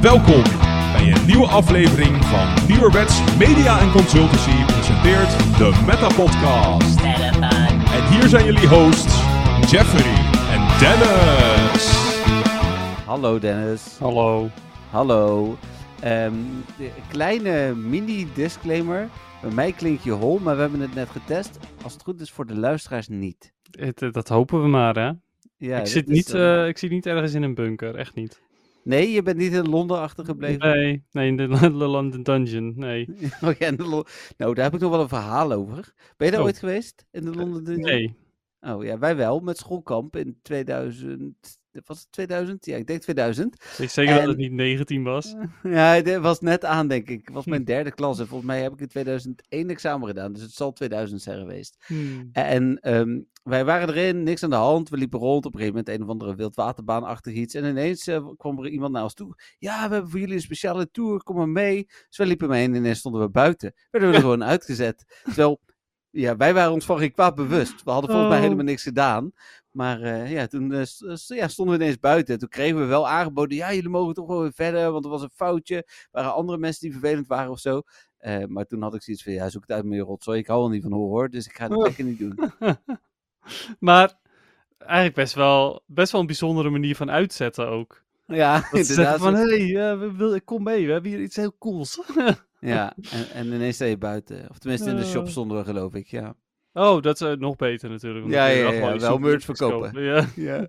Welkom bij een nieuwe aflevering van Nieuwerwets Media en Consultancy presenteert de Meta Podcast. En hier zijn jullie hosts Jeffrey en Dennis. Hallo Dennis. Hallo. Hallo. De kleine mini-disclaimer. Bij mij klink je hol, maar we hebben het net getest. Als het goed is voor de luisteraars niet. Het, eh, dat hopen we maar, hè? Ja, ik, zit niet, eh, eh, ik zit niet ergens in een bunker, echt niet. Nee, je bent niet in Londen achtergebleven. Nee, nee, in de, de London Dungeon, nee. Oh ja, de nou, daar heb ik nog wel een verhaal over. Ben je daar Oh. ooit geweest? In de Londen Dungeon? Nee, Oh ja, wij wel, met schoolkamp in 2000. Was het 2000? Ja, ik denk 2000. ik zeker dat het niet 19 was. Ja, het was net aan, denk ik. Het was mijn derde klas en volgens mij heb ik in 2001 examen gedaan. Dus het zal 2000 zijn geweest. Hmm. En ehm, wij waren erin, niks aan de hand. We liepen rond op een gegeven moment een of andere wildwaterbaanachtig iets. En ineens eh, kwam er iemand naar ons toe. Ja, we hebben voor jullie een speciale tour, kom maar mee. Dus wij liepen mee en ineens stonden we buiten. Werden we er gewoon uitgezet. Terwijl, ja, wij waren ons van geen kwaad bewust. We hadden volgens mij Oh. helemaal niks gedaan. Maar eh, ja, toen eh, ja, stonden we ineens buiten. Toen kregen we wel aangeboden, ja, jullie mogen toch wel weer verder, want er was een foutje. Er waren andere mensen die vervelend waren of zo. Eh, maar toen had ik zoiets van, ja, zoek het uit met je rotzooi. Ik hou er niet van hoor, dus ik ga het Oh. lekker niet doen. maar eigenlijk best wel, best wel een bijzondere manier van uitzetten ook. Ja, Dat ze van, hé, hey, we wil, ik kom mee, we hebben hier iets heel cools. Ja, en, en ineens sta je buiten. Of tenminste in de shop stonden we geloof ik, ja. Oh, dat is eh, nog beter natuurlijk. Ja, ja, wel ja, wel merch verkopen. kopen, Ja. Ja.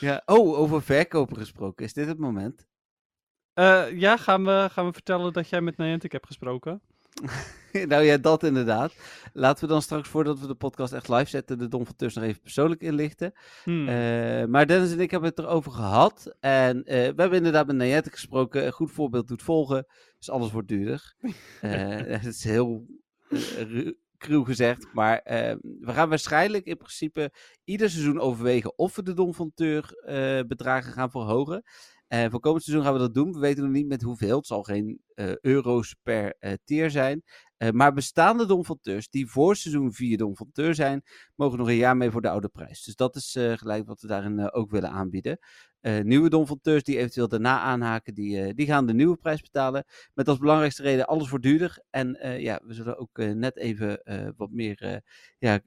ja. Oh, over verkopen gesproken. Is dit het moment? Eh, ja, gaan we, gaan we vertellen dat jij met Niantic hebt gesproken? nou ja, dat inderdaad. Laten we dan straks, voordat we de podcast echt live zetten, de Don van Tus nog even persoonlijk inlichten. Hmm. Eh, maar Dennis en ik hebben het erover gehad. En we hebben inderdaad met Niantic gesproken. Een goed voorbeeld doet volgen. Dus alles wordt duurder. Het is heel cruw gezegd. Maar eh, we gaan waarschijnlijk in principe ieder seizoen overwegen of we de Don eh, bedragen gaan verhogen. En voor komend seizoen gaan we dat doen. We weten nog niet met hoeveel. Het zal geen eh, euro's per eh, tier zijn. Maar bestaande Don van Teurs die voor seizoen 4 Don van Teur zijn, mogen nog een jaar mee voor de oude prijs. Dus dat is gelijk wat we daarin ook willen aanbieden. Eh, nieuwe Don van Teurs die eventueel daarna aanhaken, die, eh, die gaan de nieuwe prijs betalen. Met als belangrijkste reden, alles wordt duurder. En eh, ja, we zullen ook net even wat meer ja,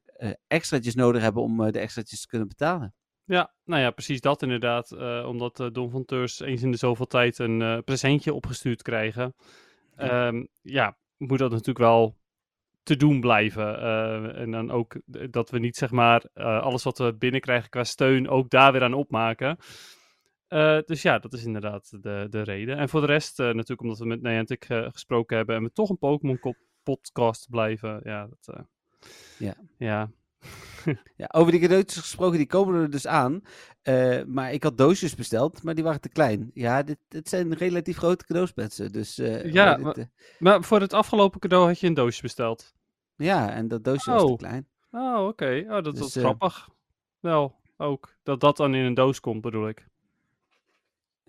extraatjes nodig hebben om de extraatjes te kunnen betalen. Ja, nou ja, precies dat inderdaad. Omdat eh Don van Teurs eens in de zoveel tijd een presentje opgestuurd krijgen. Ja. Ehm, ja, moet dat natuurlijk wel te doen blijven. En dan ook dat we niet zeg maar alles wat we binnenkrijgen qua steun ook daar weer aan opmaken. Eh, dus ja, dat is inderdaad de, de reden. En voor de rest, eh, natuurlijk omdat we met Niantic eh, gesproken hebben en we toch een Pokémon ko- podcast blijven. Ja, dat, Ja. ja. Ja, over die cadeautjes gesproken, die komen er dus aan. Maar ik had doosjes besteld, maar die waren te klein. Ja, dit, dit zijn relatief grote cadeauspetsen. Dus, Ja, Maar voor het afgelopen cadeau had je een doosje besteld. ja, en dat doosje was Oh. te klein. Oh, oké. Oh, dat Dus, was eh, grappig. Wel, ook. Dat dat dan in een doos komt, bedoel ik.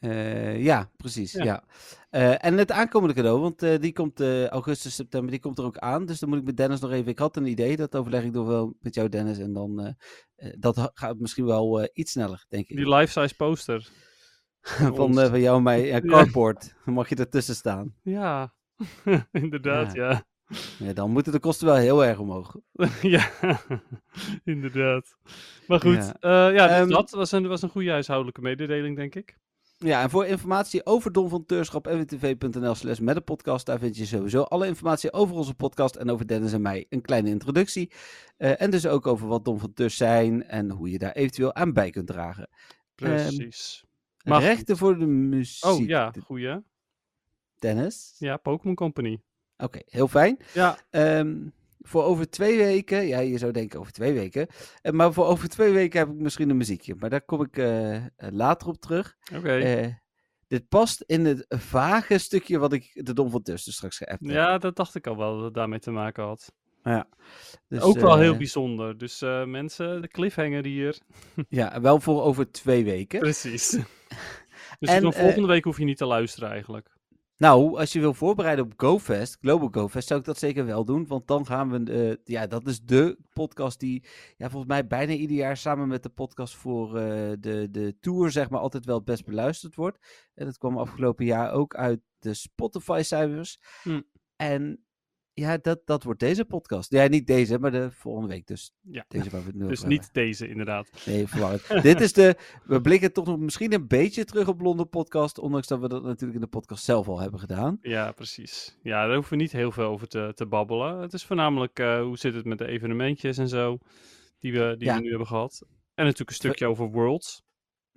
Eh, ja, precies. Ja. Ja. Eh, en het aankomende cadeau, want eh, die komt augustus, september, die komt er ook aan. Dus dan moet ik met Dennis nog even. Ik had een idee, dat overleg ik nog wel met jou, Dennis. En dan dat gaat misschien wel iets sneller, denk ik. Die life-size poster. van, van jou en mij. Ja. Dan mag je ertussen staan. Ja, inderdaad, ja. Ja, dan moeten de kosten wel heel erg omhoog. Ja, inderdaad. Maar goed, Ja. ja, ja dus Ehm, dat was een, was een goede huishoudelijke mededeling, denk ik. Ja, en voor informatie over Don van Teurschap, nwtv.nl slash met de podcast, daar vind je sowieso alle informatie over onze podcast en over Dennis en mij. Een kleine introductie. Eh, en dus ook over wat Don van Teurs zijn en hoe je daar eventueel aan bij kunt dragen. Precies. Maar Rechten voor de muziek. oh ja, goeie. Dennis. Ja, Pokémon Company. Oké, heel fijn. Ja, Ehm, voor over twee weken, ja, je zou denken over twee weken. Eh, maar voor over twee weken heb ik misschien een muziekje. Maar daar kom ik eh, eh, later op terug. oké. Dit past in het vage stukje wat ik de Don van Tussen straks geappt heb. ja, dat dacht ik al wel dat het daarmee te maken had. Dus, ook wel heel bijzonder. Dus mensen, de cliffhanger hier. Ja, wel voor over twee weken. Precies. dus En, volgende week hoef je niet te luisteren eigenlijk. Nou, als je wil voorbereiden op GoFest, Global GoFest, zou ik dat zeker wel doen. Want dan gaan we, eh, ja, dat is de podcast die, ja, volgens mij bijna ieder jaar samen met de podcast voor eh, de, de tour, zeg maar, altijd wel het best beluisterd wordt. En dat kwam afgelopen jaar ook uit de Spotify-cijfers. Hm. En ja, dat, dat wordt deze podcast. Ja, niet deze, maar de volgende week. Dus Ja. deze waar we het nu Dus niet deze, inderdaad. Nee, verwarrend. Dit is de, we blikken toch nog misschien een beetje terug op Blonde podcast, ondanks dat we dat natuurlijk in de podcast zelf al hebben gedaan. Ja, precies. Ja, daar hoeven we niet heel veel over te, te babbelen. Het is voornamelijk eh, hoe zit het met de evenementjes en zo, die we, die Ja. we nu hebben gehad. En natuurlijk een stukje over Worlds.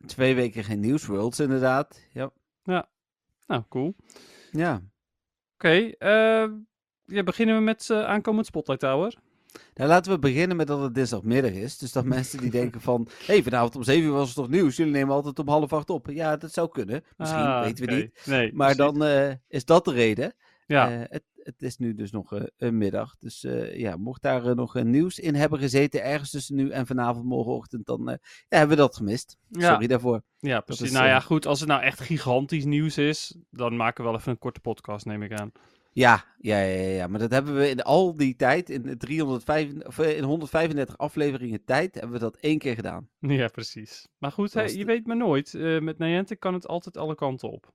Twee weken geen nieuwsworlds, inderdaad. Ja. Nou, cool. ja. Oké, eh, ja, beginnen we met eh, aankomend Spotlight Hour. Nou, laten we beginnen met dat het dinsdagmiddag is. Dus dat mensen die denken van... Hé, hey, vanavond om 7 uur was het toch nieuws? Jullie nemen altijd om half acht op. Ja, dat zou kunnen. Misschien, Ah, weten we niet. Nee, Maar precies. dan eh, is dat de reden. Ja, Eh, het, het is nu dus nog een middag. Dus ja, mocht daar nog nieuws in hebben gezeten... ergens tussen nu en vanavond morgenochtend... dan ja, hebben we dat gemist. Ja. Sorry daarvoor. ja, precies. is, nou ja, goed, als het nou echt gigantisch nieuws is, dan maken we wel even een korte podcast, neem ik aan. Ja, ja, ja, ja, maar dat hebben we in al die tijd... in, de 305, of, eh, in 135 afleveringen tijd... hebben we dat één keer gedaan. Ja, precies. Maar goed, je de- weet maar nooit. Eh, met Niantic kan het altijd alle kanten op.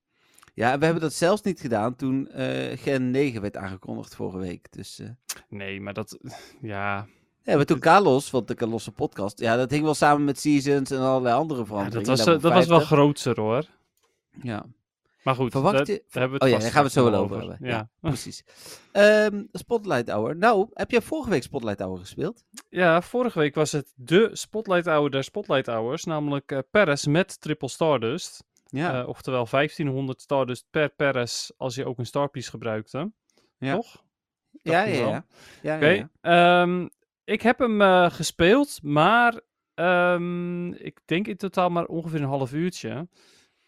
Ja, en we hebben dat zelfs niet gedaan toen eh, Gen 9 werd aangekondigd vorige week. Dus Nee, maar dat... Ja, ja, maar toen Carlos, want de Carlosse podcast, ja, dat hing wel samen met Seasons en allerlei andere ja, veranderingen. dat, was, dat was wel 50. grootser hoor. Ja, Maar goed, Verwacht je- daar hebben we Oh het ja, vast daar gaan we het zo wel over hebben. Ja. precies. Ehm, Spotlight Hour. Nou, heb jij vorige week Spotlight Hour gespeeld? Ja, vorige week was het de Spotlight Hour der Spotlight Hours, namelijk eh Paris met Triple Stardust. Ja. Eh, oftewel 1500 Stardust per Paris als je ook een Starpiece gebruikte. Ja. Toch? ja, ja, ja. ja, Oké, ja, ja. ehm, ik heb hem eh, gespeeld, maar ehm, ik denk in totaal maar ongeveer een half uurtje.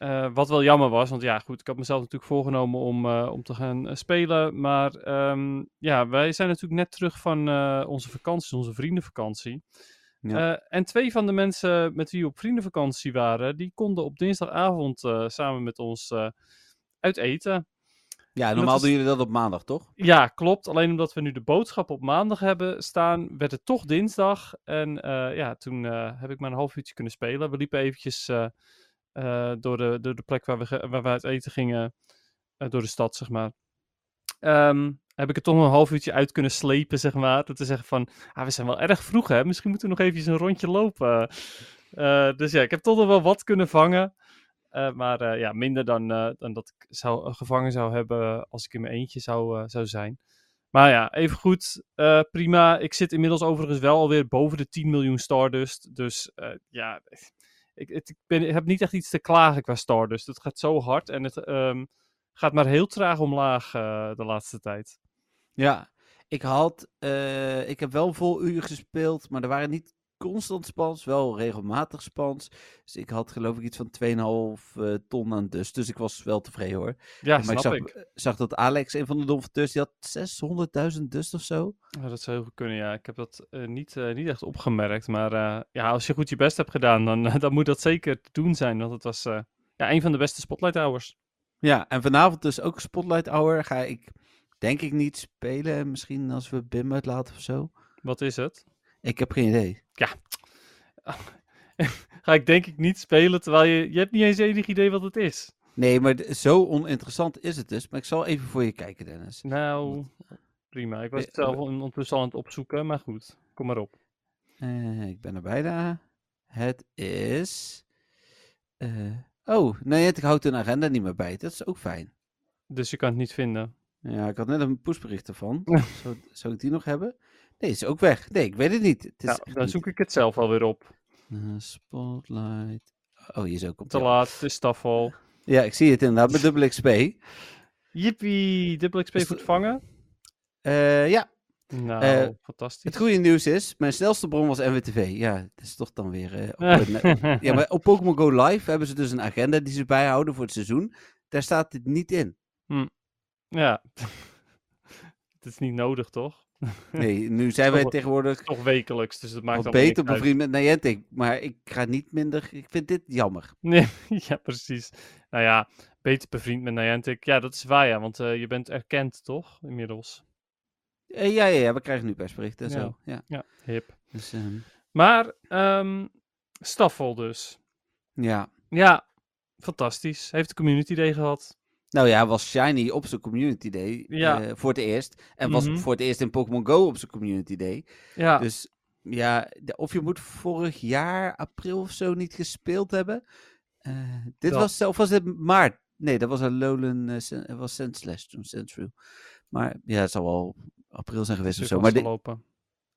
Eh, wat wel jammer was, want ja, goed, ik had mezelf natuurlijk voorgenomen om, eh, om te gaan eh, spelen. Maar ehm, ja, wij zijn natuurlijk net terug van onze vakantie, onze vriendenvakantie. Ja. En twee van de mensen met wie we op vriendenvakantie waren, die konden op dinsdagavond samen met ons uit eten. Ja, normaal is- doen jullie dat op maandag, toch? Ja, klopt. Alleen omdat we nu de boodschap op maandag hebben staan, werd het toch dinsdag. En ja, toen heb ik maar een half uurtje kunnen spelen. We liepen eventjes eh, door, de, door de plek waar we, waar we uit eten gingen, eh, door de stad, zeg maar. Ehm, heb ik het toch een half uurtje uit kunnen slepen, zeg maar. Door te zeggen van, ah, we zijn wel erg vroeg, hè. Misschien moeten we nog eventjes een rondje lopen. Eh, dus ja, ik heb toch nog wel wat kunnen vangen. Maar ja, minder dan, dan dat ik zou, gevangen zou hebben als ik in mijn eentje zou, zou zijn. Maar ja, even goed. prima. Ik zit inmiddels overigens wel alweer boven de 10 miljoen Stardust. Dus ja, ik, het, ik, ben, heb niet echt iets te klagen qua Stardust. Het gaat zo hard en het ehm, gaat maar heel traag omlaag eh, de laatste tijd. Ja, ik had, eh, ik heb wel vol uur gespeeld, maar er waren niet constant spans, wel regelmatig spans. Dus ik had geloof ik iets van 2,5 eh, ton aan dust, dus ik was wel tevreden hoor. Ja, maar ik snap zag, ik. zag dat Alex, een van de donfateurs, die had 600.000 dust of zo. Ja, dat zou heel goed kunnen, ja. Ik heb dat eh, niet, eh, niet echt opgemerkt. Maar ja, als je goed je best hebt gedaan, dan, dan moet dat zeker te doen zijn. Want het was ja, een van de beste Spotlight Hours. Ja, en vanavond dus ook Spotlight Hour. Ga ik denk ik niet spelen, misschien als we Bim uitlaten of zo. Wat is het? Ik heb geen idee. Ga ik denk ik niet spelen, terwijl je, je hebt niet eens enig idee wat het is. Nee, maar zo oninteressant is het dus. Maar ik zal even voor je kijken, Dennis. Nou, prima. Ik was Eh, het zelf on- ondertussen al aan het opzoeken, maar goed. Kom maar op. Eh, ik ben er bijna. Het is. eh, oh, nee, ik houd een agenda niet meer bij. Dat is ook fijn. Dus je kan het niet vinden. Ja, ik had net een pushbericht ervan. zou, zou ik die nog hebben? Nee, is ook weg. Nee, ik weet het niet. Het is Nou, dan niet. zoek ik het zelf alweer op. Eh, spotlight. Oh, hier zo komt Te het. laat, het is. Ja, ik zie het inderdaad met dubbel XP. Jippie, dubbel XP Is de- het vangen. Eh, ja, Nou, Eh, fantastisch. het goede nieuws is, mijn snelste bron was NWTV. Ja, dat is toch dan weer... op, ja, maar op Pokémon Go Live hebben ze dus een agenda die ze bijhouden voor het seizoen. Daar staat dit niet in. Ja. het is niet nodig, toch? Nee, nu zijn wij tegenwoordig Toch wekelijks, dus dat maakt allemaal beter bevriend met Niantic. Maar ik ga niet minder... Ik vind dit jammer. Nee, ja, precies. Nou ja, beter bevriend met Niantic. Ja, dat is waar, ja, want eh, je bent erkend, toch? Inmiddels. Eh, ja, ja, ja, we krijgen nu persberichten en Ja. zo. Ja. Ja, hip. Dus, ehm, Maar, ehm Staffel dus. ja. Ja, fantastisch. Heeft de community day gehad. Nou ja, was Shiny op zijn Community Day Ja. eh, voor het eerst. En was Mhm. voor het eerst in Pokémon Go op zijn Community Day. Ja, Dus ja, de- of je moet vorig jaar, april of zo, niet gespeeld hebben. Eh, dit Dat. was zelf, was het maart? Nee, dat was een eh, Sen- eh, was Sandslash toen, Sandshrew. Maar ja, het zal wel april zijn geweest of zo. Maar di- vastgelopen.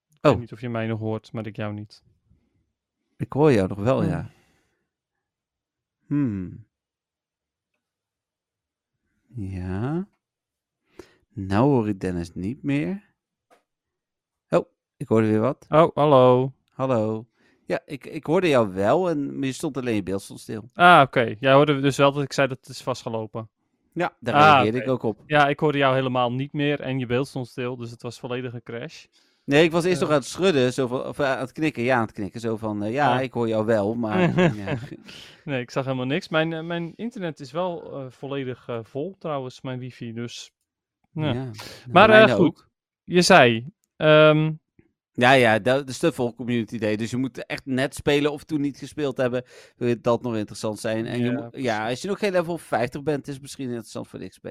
Ik Oh. weet niet of je mij nog hoort, maar ik jou niet. ik hoor jou nog wel, Hmm. ja. Hmm. Ja. Nou hoor ik Dennis niet meer. Oh, ik hoorde weer wat. Oh, hallo. Hallo. Ja, ik, ik hoorde jou wel, en, maar je stond alleen je beeld stond stil. Ah, oké. Jij hoorde dus wel dat ik zei dat het is vastgelopen. Ja, daar Ah, reageerde ik ook op. Ja, ik hoorde jou helemaal niet meer en je beeld stond stil, dus het was volledig een crash. Nee, ik was eerst Eh. nog aan het schudden, zo van, of eh, aan het knikken, ja, aan het knikken. Zo van, eh, ja, Ah. ik hoor jou wel, maar... ja. Nee, ik zag helemaal niks. Mijn, eh, mijn internet is wel eh, volledig eh, vol trouwens, mijn wifi, dus... Ja. Ja, Maar de eh, goed, ook. je zei... ehm, Ja, ja, is te vol community day. Dus je moet echt net spelen of toen niet gespeeld hebben. Wil je dat nog interessant zijn? En je Ja, moet- ja, als je nog geen level 50 bent, is het misschien interessant voor de XP.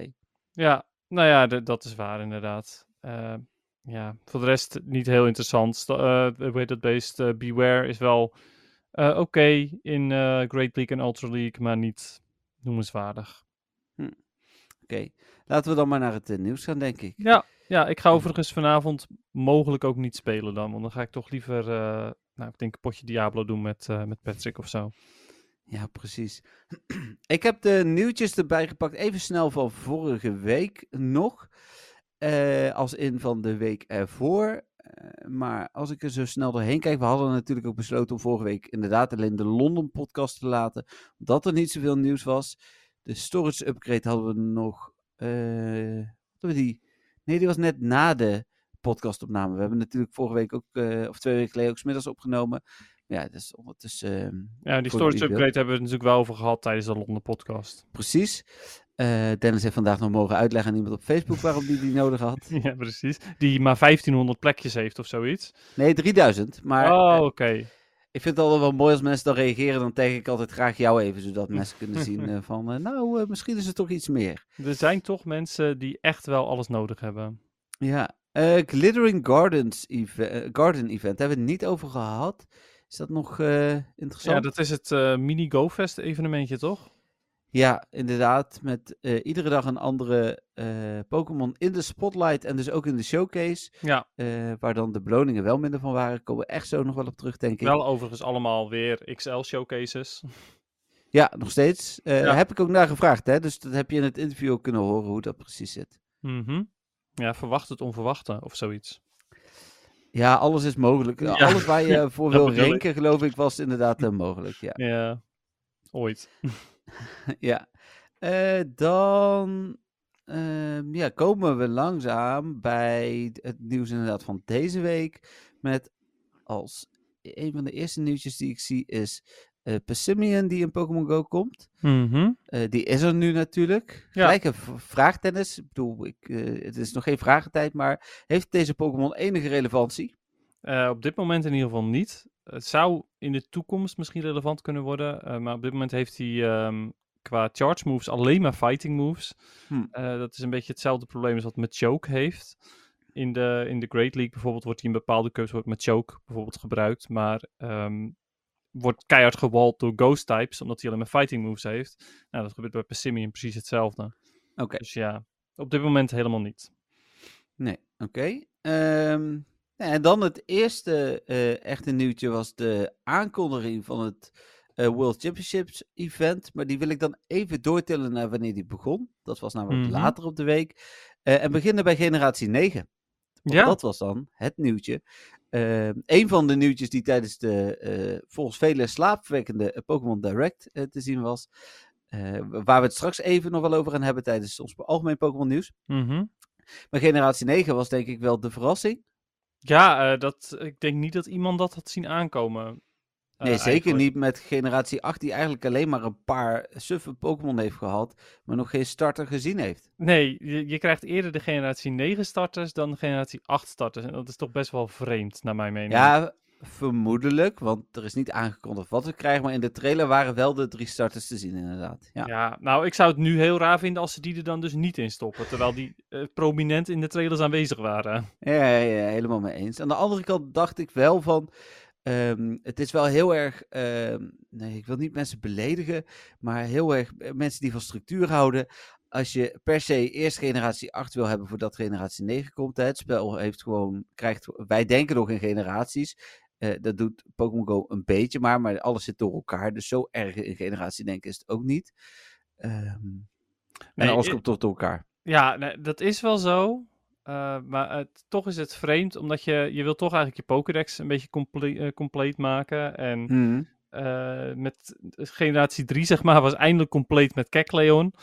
Ja, nou ja, dat is waar inderdaad. Ja, voor de rest niet heel interessant. Sta- eh, heet dat beest? eh, Beware is wel eh, oké in Great League en Ultra League, maar niet noemenswaardig. Oké, laten we dan maar naar het nieuws gaan, denk ik. Ja, ja, ik ga overigens vanavond mogelijk ook niet spelen dan, want dan ga ik toch liever, nou ik denk een potje Diablo doen met, met Patrick of zo. Ja, precies. ik heb de nieuwtjes erbij gepakt, even snel van vorige week nog. Eh, als in van de week ervoor. Eh, maar als ik er zo snel doorheen kijk, we hadden natuurlijk ook besloten om vorige week inderdaad alleen de London podcast te laten. Omdat er niet zoveel nieuws was. De storage upgrade hadden we nog. hadden we die? Nee, die was net na de podcastopname. We hebben natuurlijk vorige week ook, of twee weken geleden ook 's middags opgenomen. Ja, is ondertussen. ehm, Ja, die storage upgrade hebben we het natuurlijk wel over gehad tijdens de Londen podcast. Precies. Eh, Dennis heeft vandaag nog mogen uitleggen aan iemand op Facebook waarom die die nodig had. ja, precies. Die maar 1500 plekjes heeft of zoiets. Nee, 3000. Maar oh, eh, oké. ik vind het altijd wel mooi als mensen dan reageren. Dan tag ik altijd graag jou even, zodat mensen kunnen zien eh, van... nou, misschien is het toch iets meer. Er zijn toch mensen die echt wel alles nodig hebben. Ja. Glittering Gardens eve- eh, Garden Event. Daar hebben we het niet over gehad. Is dat nog interessant? Ja, dat is het mini GoFest evenementje, toch? Ja, inderdaad. Met eh, iedere dag een andere eh, Pokémon in de spotlight en dus ook in de showcase. Ja, eh, waar dan de beloningen wel minder van waren. Komen we echt zo nog wel op terug, denk ik. wel overigens allemaal weer XL showcases. Ja, nog steeds. Ja. Heb ik ook naar gevraagd, hè? Dus dat heb je in het interview ook kunnen horen hoe dat precies zit. Mhm. Ja, verwacht het onverwachte of zoiets. Ja, alles is mogelijk. Ja. Alles waar je voor wil renken, geloof ik, was inderdaad mogelijk. Ja. Ja, ooit. ja. Eh, dan ehm, ja, komen we langzaam bij het nieuws inderdaad van deze week. Met als een van de eerste nieuwtjes die ik zie is eh Passimian die in Pokémon Go komt. Mhm. Eh, die is er nu natuurlijk. Ja. Gelijk een v- vraag, Dennis. Ik bedoel, ik, eh, het is nog geen vragentijd, maar heeft deze Pokémon enige relevantie? Eh, op dit moment in ieder geval niet. Het zou in de toekomst misschien relevant kunnen worden. eh, maar op dit moment heeft hij ehm, qua charge moves alleen maar fighting moves. Hm. Eh, dat is een beetje hetzelfde probleem als wat met Choke heeft. In de, in de Great League bijvoorbeeld wordt hij in bepaalde cups wordt met Choke bijvoorbeeld gebruikt. Maar ehm, wordt keihard gewald door Ghost types, omdat hij alleen maar fighting moves heeft. Nou, dat gebeurt bij Passimian precies hetzelfde. Oké, Dus ja, op dit moment helemaal niet. nee, oké. Ehm, ja, en dan het eerste eh, echte nieuwtje was de aankondiging van het eh, World Championships event. Maar die wil ik dan even doortillen naar wanneer die begon. Dat was namelijk Mhm. later op de week. Eh, en beginnen bij generatie 9. Want Ja. dat was dan het nieuwtje. Ehm een van de nieuwtjes die tijdens de volgens velen slaapverwekkende eh, Pokémon Direct te zien was. waar we het straks even nog wel over gaan hebben tijdens ons algemeen Pokémon nieuws. Mhm. Maar generatie 9 was denk ik wel de verrassing. Ja, eh, dat, ik denk niet dat iemand dat had zien aankomen. Eh, Nee, zeker eigenlijk. niet met generatie 8, die eigenlijk alleen maar een paar suffe Pokémon heeft gehad, maar nog geen starter gezien heeft. Nee, je, je krijgt eerder de generatie 9 starters dan de generatie 8 starters. En dat is toch best wel vreemd, naar mijn mening. Ja, vermoedelijk, want er is niet aangekondigd wat we krijgen, maar in de trailer waren wel de drie starters te zien, inderdaad. Ja. Ja, nou, ik zou het nu heel raar vinden als ze die er dan dus niet in stoppen. Terwijl die eh, prominent in de trailers aanwezig waren. Ja, ja, ja, helemaal mee eens. Aan de andere kant dacht ik wel van. ehm, het is wel heel erg. ehm, nee, ik wil niet mensen beledigen. Maar heel erg eh, mensen die van structuur houden. Als je per se eerst generatie 8 wil hebben voordat generatie 9 komt. Hè, het spel heeft gewoon. Krijgt, wij denken nog in generaties. Eh, dat doet Pokémon Go een beetje maar. Maar alles zit door elkaar. Dus zo erg in generatie denken is het ook niet. Ehm, en alles komt toch door elkaar. Ja, nee, dat is wel zo. Eh, maar het, toch is het vreemd, omdat je, je wil toch eigenlijk je Pokédex een beetje comple eh, compleet maken. En Mhm. met generatie 3, zeg maar, was eindelijk compleet met Kecleon.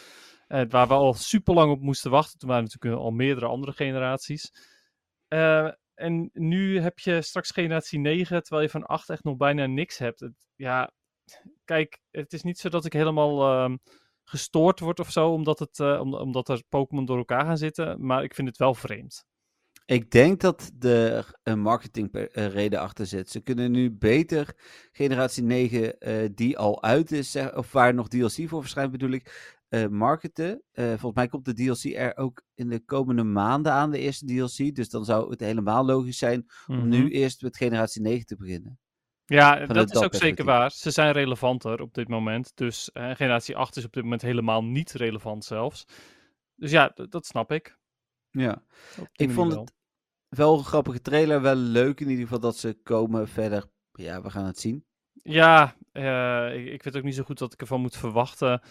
Eh, waar we al super lang op moesten wachten. Toen waren natuurlijk al meerdere andere generaties. Eh, en nu heb je straks generatie 9, terwijl je van 8 echt nog bijna niks hebt. Het, ja, kijk, het is niet zo dat ik helemaal ehm, gestoord word of zo, omdat, het, eh, om- omdat er Pokémon door elkaar gaan zitten. Maar ik vind het wel vreemd. Ik denk dat er een marketingreden achter zit. Ze kunnen nu beter generatie 9, eh, die al uit is, of waar nog DLC voor verschijnt bedoel ik, eh, marketen. Eh, volgens mij komt de DLC er ook in de komende maanden aan, de eerste DLC. Dus dan zou het helemaal logisch zijn om Mhm. nu eerst met generatie 9 te beginnen. Ja, vanuit dat is ook zeker waar. Ze zijn relevanter op dit moment. Dus eh, generatie 8 is op dit moment helemaal niet relevant zelfs. Dus ja, dat snap ik. Ja. Ik vond wel. het wel een grappige trailer, wel leuk in ieder geval dat ze komen verder. Ja, we gaan het zien. Ja, ik, ik weet ook niet zo goed wat ik ervan moet verwachten.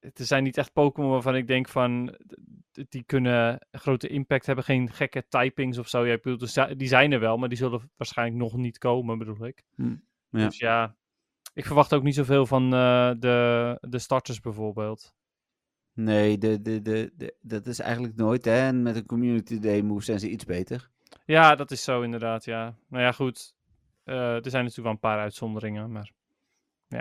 Er zijn niet echt Pokémon waarvan ik denk van... Die kunnen grote impact hebben. Geen gekke typings of zo. Ja, ik bedoel, zi- die zijn er wel, maar die zullen waarschijnlijk nog niet komen, bedoel ik. Hm, ja. Dus ja, ik verwacht ook niet zoveel van eh, de, de starters bijvoorbeeld. Nee, de, de, de, de, dat is eigenlijk nooit. Hè? En met een community day move zijn ze iets beter. Ja, dat is zo inderdaad, ja. Nou ja, goed. Eh, er zijn natuurlijk wel een paar uitzonderingen, maar...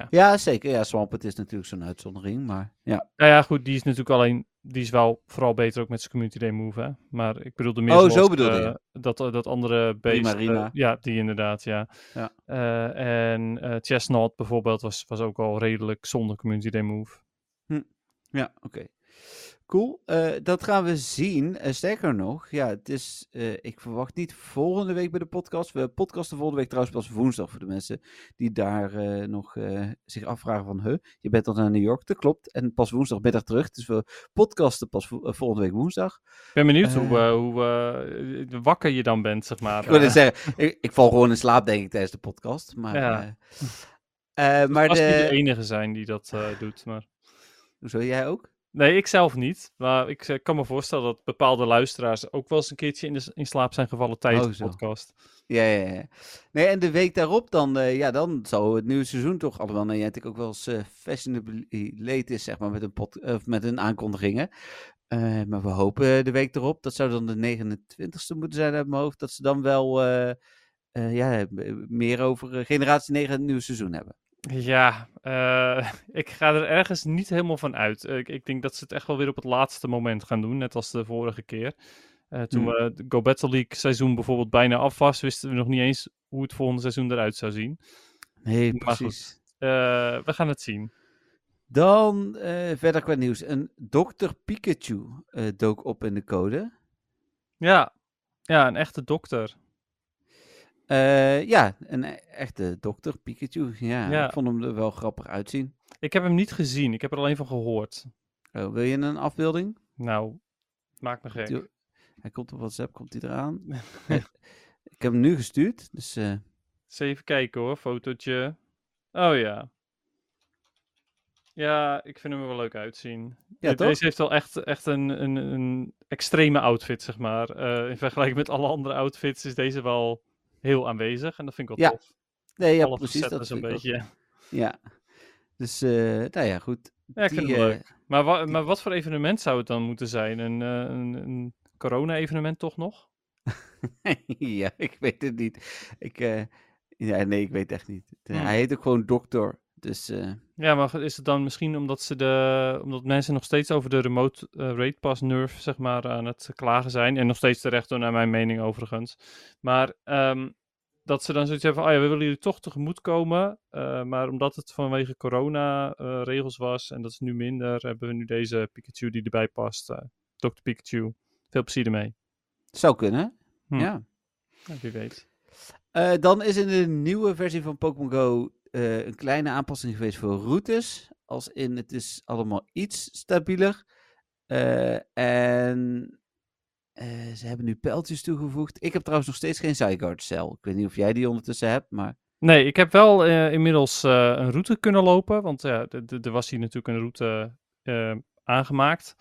Ja, zeker. Ja, Swampert is natuurlijk zo'n uitzondering. Maar ja. Nou ja, goed, die is natuurlijk alleen... Die is wel vooral beter ook met zijn community day move, hè. Maar ik bedoelde meer Oh, zo bedoelde eh, je. dat, dat andere beest... eh, ja, die inderdaad, ja. Ja. Eh, en eh Chestnut bijvoorbeeld was, was ook al redelijk zonder community day move. Ja, oké. Cool. Eh, dat gaan we zien. Eh, sterker nog, ja, het is. eh, ik verwacht niet volgende week bij de podcast. We podcasten volgende week trouwens pas woensdag voor de mensen die daar nog zich afvragen van, huh, je bent dan naar New York. Dat klopt. En pas woensdagmiddag terug. Dus we podcasten pas vo- volgende week woensdag. Ik ben benieuwd hoe, hoe wakker je dan bent, zeg maar. Ik wil zeggen, ik, ik val gewoon in slaap denk ik tijdens de podcast. Maar, Ja. maar als niet de de, enige zijn die dat doet, maar... Hoezo, jij ook? Nee, ik zelf niet. Maar ik eh, kan me voorstellen dat bepaalde luisteraars ook wel eens een keertje in, de, in slaap zijn gevallen tijdens Oh, de podcast. Ja, ja, ja. Nee, en de week daarop dan, eh, ja, dan zou het nieuwe seizoen toch allemaal, nou, jij ook wel eens eh fashionably late is, zeg maar, met een, pot, met een aankondigingen. Maar we hopen de week erop, dat zou dan de 29ste moeten zijn uit mijn hoofd, dat ze dan wel, ja, meer over generatie 9 het nieuwe seizoen hebben. Ja, eh, ik ga er ergens niet helemaal van uit. Ik, ik denk dat ze het echt wel weer op het laatste moment gaan doen, net als de vorige keer. Eh, toen Hmm. we het Go Battle League seizoen bijvoorbeeld bijna af was, wisten we nog niet eens hoe het volgende seizoen eruit zou zien. Nee, Maar precies. Eh, we gaan het zien. Dan verder qua nieuws. Een Dr. Pikachu dook op in de code. Ja, ja een echte dokter. Eh, ja, een echte Dr. Pikachu. Ja, Ja. ik vond hem er wel grappig uitzien. Ik heb hem niet gezien, ik heb er alleen van gehoord. Oh, wil je een afbeelding? Nou, maakt me gek. Hij komt op WhatsApp, komt hij eraan. ik heb hem nu gestuurd, dus eh, Eens even kijken hoor, fotootje. Oh ja. Ja, ik vind hem er wel leuk uitzien. Ja, De- toch? Deze heeft wel echt, echt een, een, een extreme outfit, zeg maar. Eh, in vergelijking met alle andere outfits is deze wel heel aanwezig. En dat vind ik wel Ja, tof. nee, ja, Alle precies. Dat ik ook. beetje. Ja, dus nou ja, goed. Ja, ik vind Die, hem eh, leuk. Maar, wa maar wat voor evenement zou het dan moeten zijn? Een, eh, een, een corona-evenement toch nog? ja, ik weet het niet. Ik, eh, Ja, nee, ik weet echt niet. Hmm. Hij heet ook gewoon dokter. Dus eh, Ja, maar is het dan misschien omdat, ze de, omdat mensen nog steeds over de remote eh, rate pass nerf zeg maar, aan het klagen zijn? En nog steeds terecht, naar mijn mening overigens. Maar ehm, dat ze dan zoiets hebben van, oh ja, we willen jullie toch tegemoet komen. eh, maar omdat het vanwege corona-regels was en dat is nu minder, hebben we nu deze Pikachu die erbij past. Dr. Pikachu. Veel plezier ermee. zou kunnen. Hm. Ja. Ja, wie weet. Dan is in de nieuwe versie van Pokémon Go eh, een kleine aanpassing geweest voor routes. Als in het is allemaal iets stabieler. Eh, en eh, ze hebben nu pijltjes toegevoegd. Ik heb trouwens nog steeds geen Zygarde cel. Ik weet niet of jij die ondertussen hebt, maar... Nee, ik heb wel inmiddels een route kunnen lopen. Want ja, er was hier natuurlijk een route aangemaakt.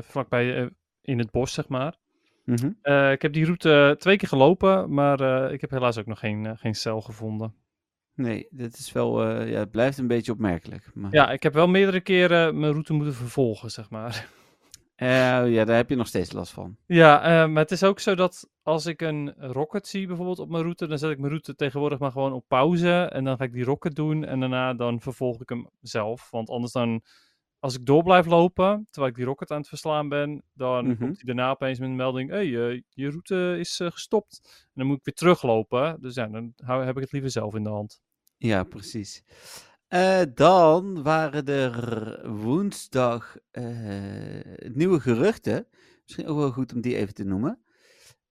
vlakbij in het bos, zeg maar. Mhm. Ik heb die route twee keer gelopen, maar ik heb helaas ook nog geen, geen cel gevonden. Nee, dit is wel... eh, ja, het blijft een beetje opmerkelijk. Maar... Ja, ik heb wel meerdere keren mijn route moeten vervolgen, zeg maar. Eh, ja, daar heb je nog steeds last van. Ja, eh, maar het is ook zo dat als ik een rocket zie bijvoorbeeld op mijn route, dan zet ik mijn route tegenwoordig maar gewoon op pauze. En dan ga ik die rocket doen en daarna dan vervolg ik hem zelf. Want anders dan, als ik door blijf lopen, terwijl ik die rocket aan het verslaan ben, dan Mhm. komt hij daarna opeens met een melding, hé, hey, je route is gestopt. En dan moet ik weer teruglopen. Dus ja, dan hou, heb ik het liever zelf in de hand. Ja, precies. Eh, dan waren er woensdag eh, nieuwe geruchten. Misschien ook wel goed om die even te noemen.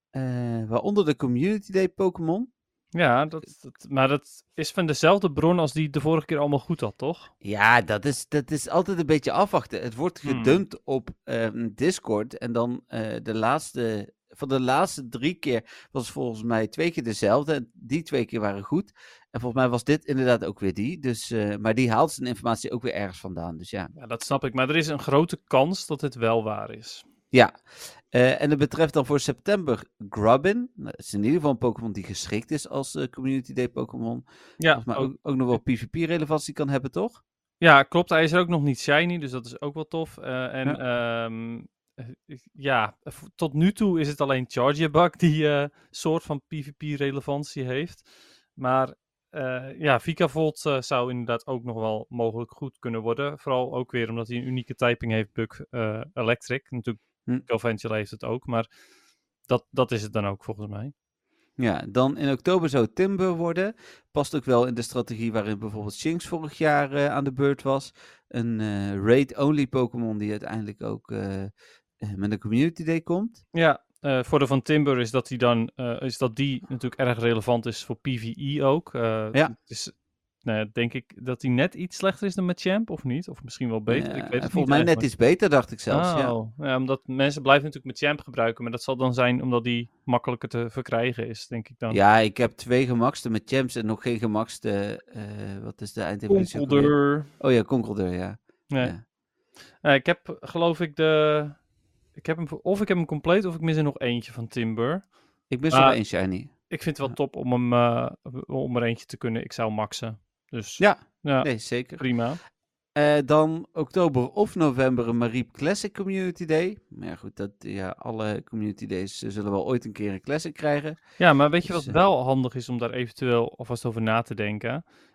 Eh, waaronder de Community Day Pokémon. Ja, dat, dat, maar dat is van dezelfde bron als die de vorige keer allemaal goed had, toch? Ja, dat is, dat is altijd een beetje afwachten. Het wordt Hmm. gedumpt op ehm, Discord. En dan de laatste, van de laatste drie keer was het volgens mij twee keer dezelfde. En Die twee keer waren goed. En volgens mij was dit inderdaad ook weer die. Dus, eh, maar die haalt zijn informatie ook weer ergens vandaan. Dus ja. Ja, dat snap ik. Maar er is een grote kans dat het wel waar is. Ja, eh, en dat betreft dan voor september Grubbin. Nou, dat is in ieder geval een Pokémon die geschikt is als eh, Community Day Pokémon. Ja, mij ook- ook, nog wel PvP-relevantie kan hebben, toch? ja, klopt. Hij is er ook nog niet shiny, dus dat is ook wel tof. En ehm, eh, ik- ja, v- tot nu toe is het alleen Chargerbug die eh soort van PvP-relevantie heeft. Maar eh, ja, Vikavolt eh, zou inderdaad ook nog wel mogelijk goed kunnen worden. Vooral ook weer omdat hij een unieke typing heeft, Bug eh, Electric. Natuurlijk, Hm. Heeft het ook, maar dat, dat is het dan ook volgens mij. Ja, dan in oktober zou Timber worden. Past ook wel in de strategie waarin bijvoorbeeld Shinx vorig jaar eh, aan de beurt was. Een eh, raid-only Pokémon die uiteindelijk ook eh, eh, met een Community Day komt. Ja, eh voor de van Timber is dat die dan eh, is dat die natuurlijk erg relevant is voor PvE ook. Eh, Ja. Dus nou ja, denk ik dat die net iets slechter is dan met Champ, of niet? Of misschien wel beter. Eh, ik weet het volgens niet mij net iets beter, dacht ik zelfs. Ja. Oh, ja, omdat mensen blijven natuurlijk met Champ gebruiken, maar dat zal dan zijn omdat die makkelijker te verkrijgen is, denk ik dan. ja, ik heb twee gemakste met Champs en nog geen gemakste. eh, wat is de eindevolutie? Conkeldeur. Oh ja, Conkeldeur, ja. Nee. Ja. Eh, ik heb geloof ik de... Ik heb hem, of ik heb hem compleet, of ik mis er nog eentje van Timber. Ik ben zo Maar- wel één shiny. Ik vind het wel top om, hem, eh, om er eentje te kunnen. Ik zou maxen. Dus Ja, ja, nee, zeker. prima. Eh, dan oktober of november een Mariep Classic Community Day. Maar ja, goed, dat, ja, alle Community Days eh, zullen wel ooit een keer een Classic krijgen. Ja, maar weet je Dus, wat wel handig is om daar eventueel alvast over na te denken?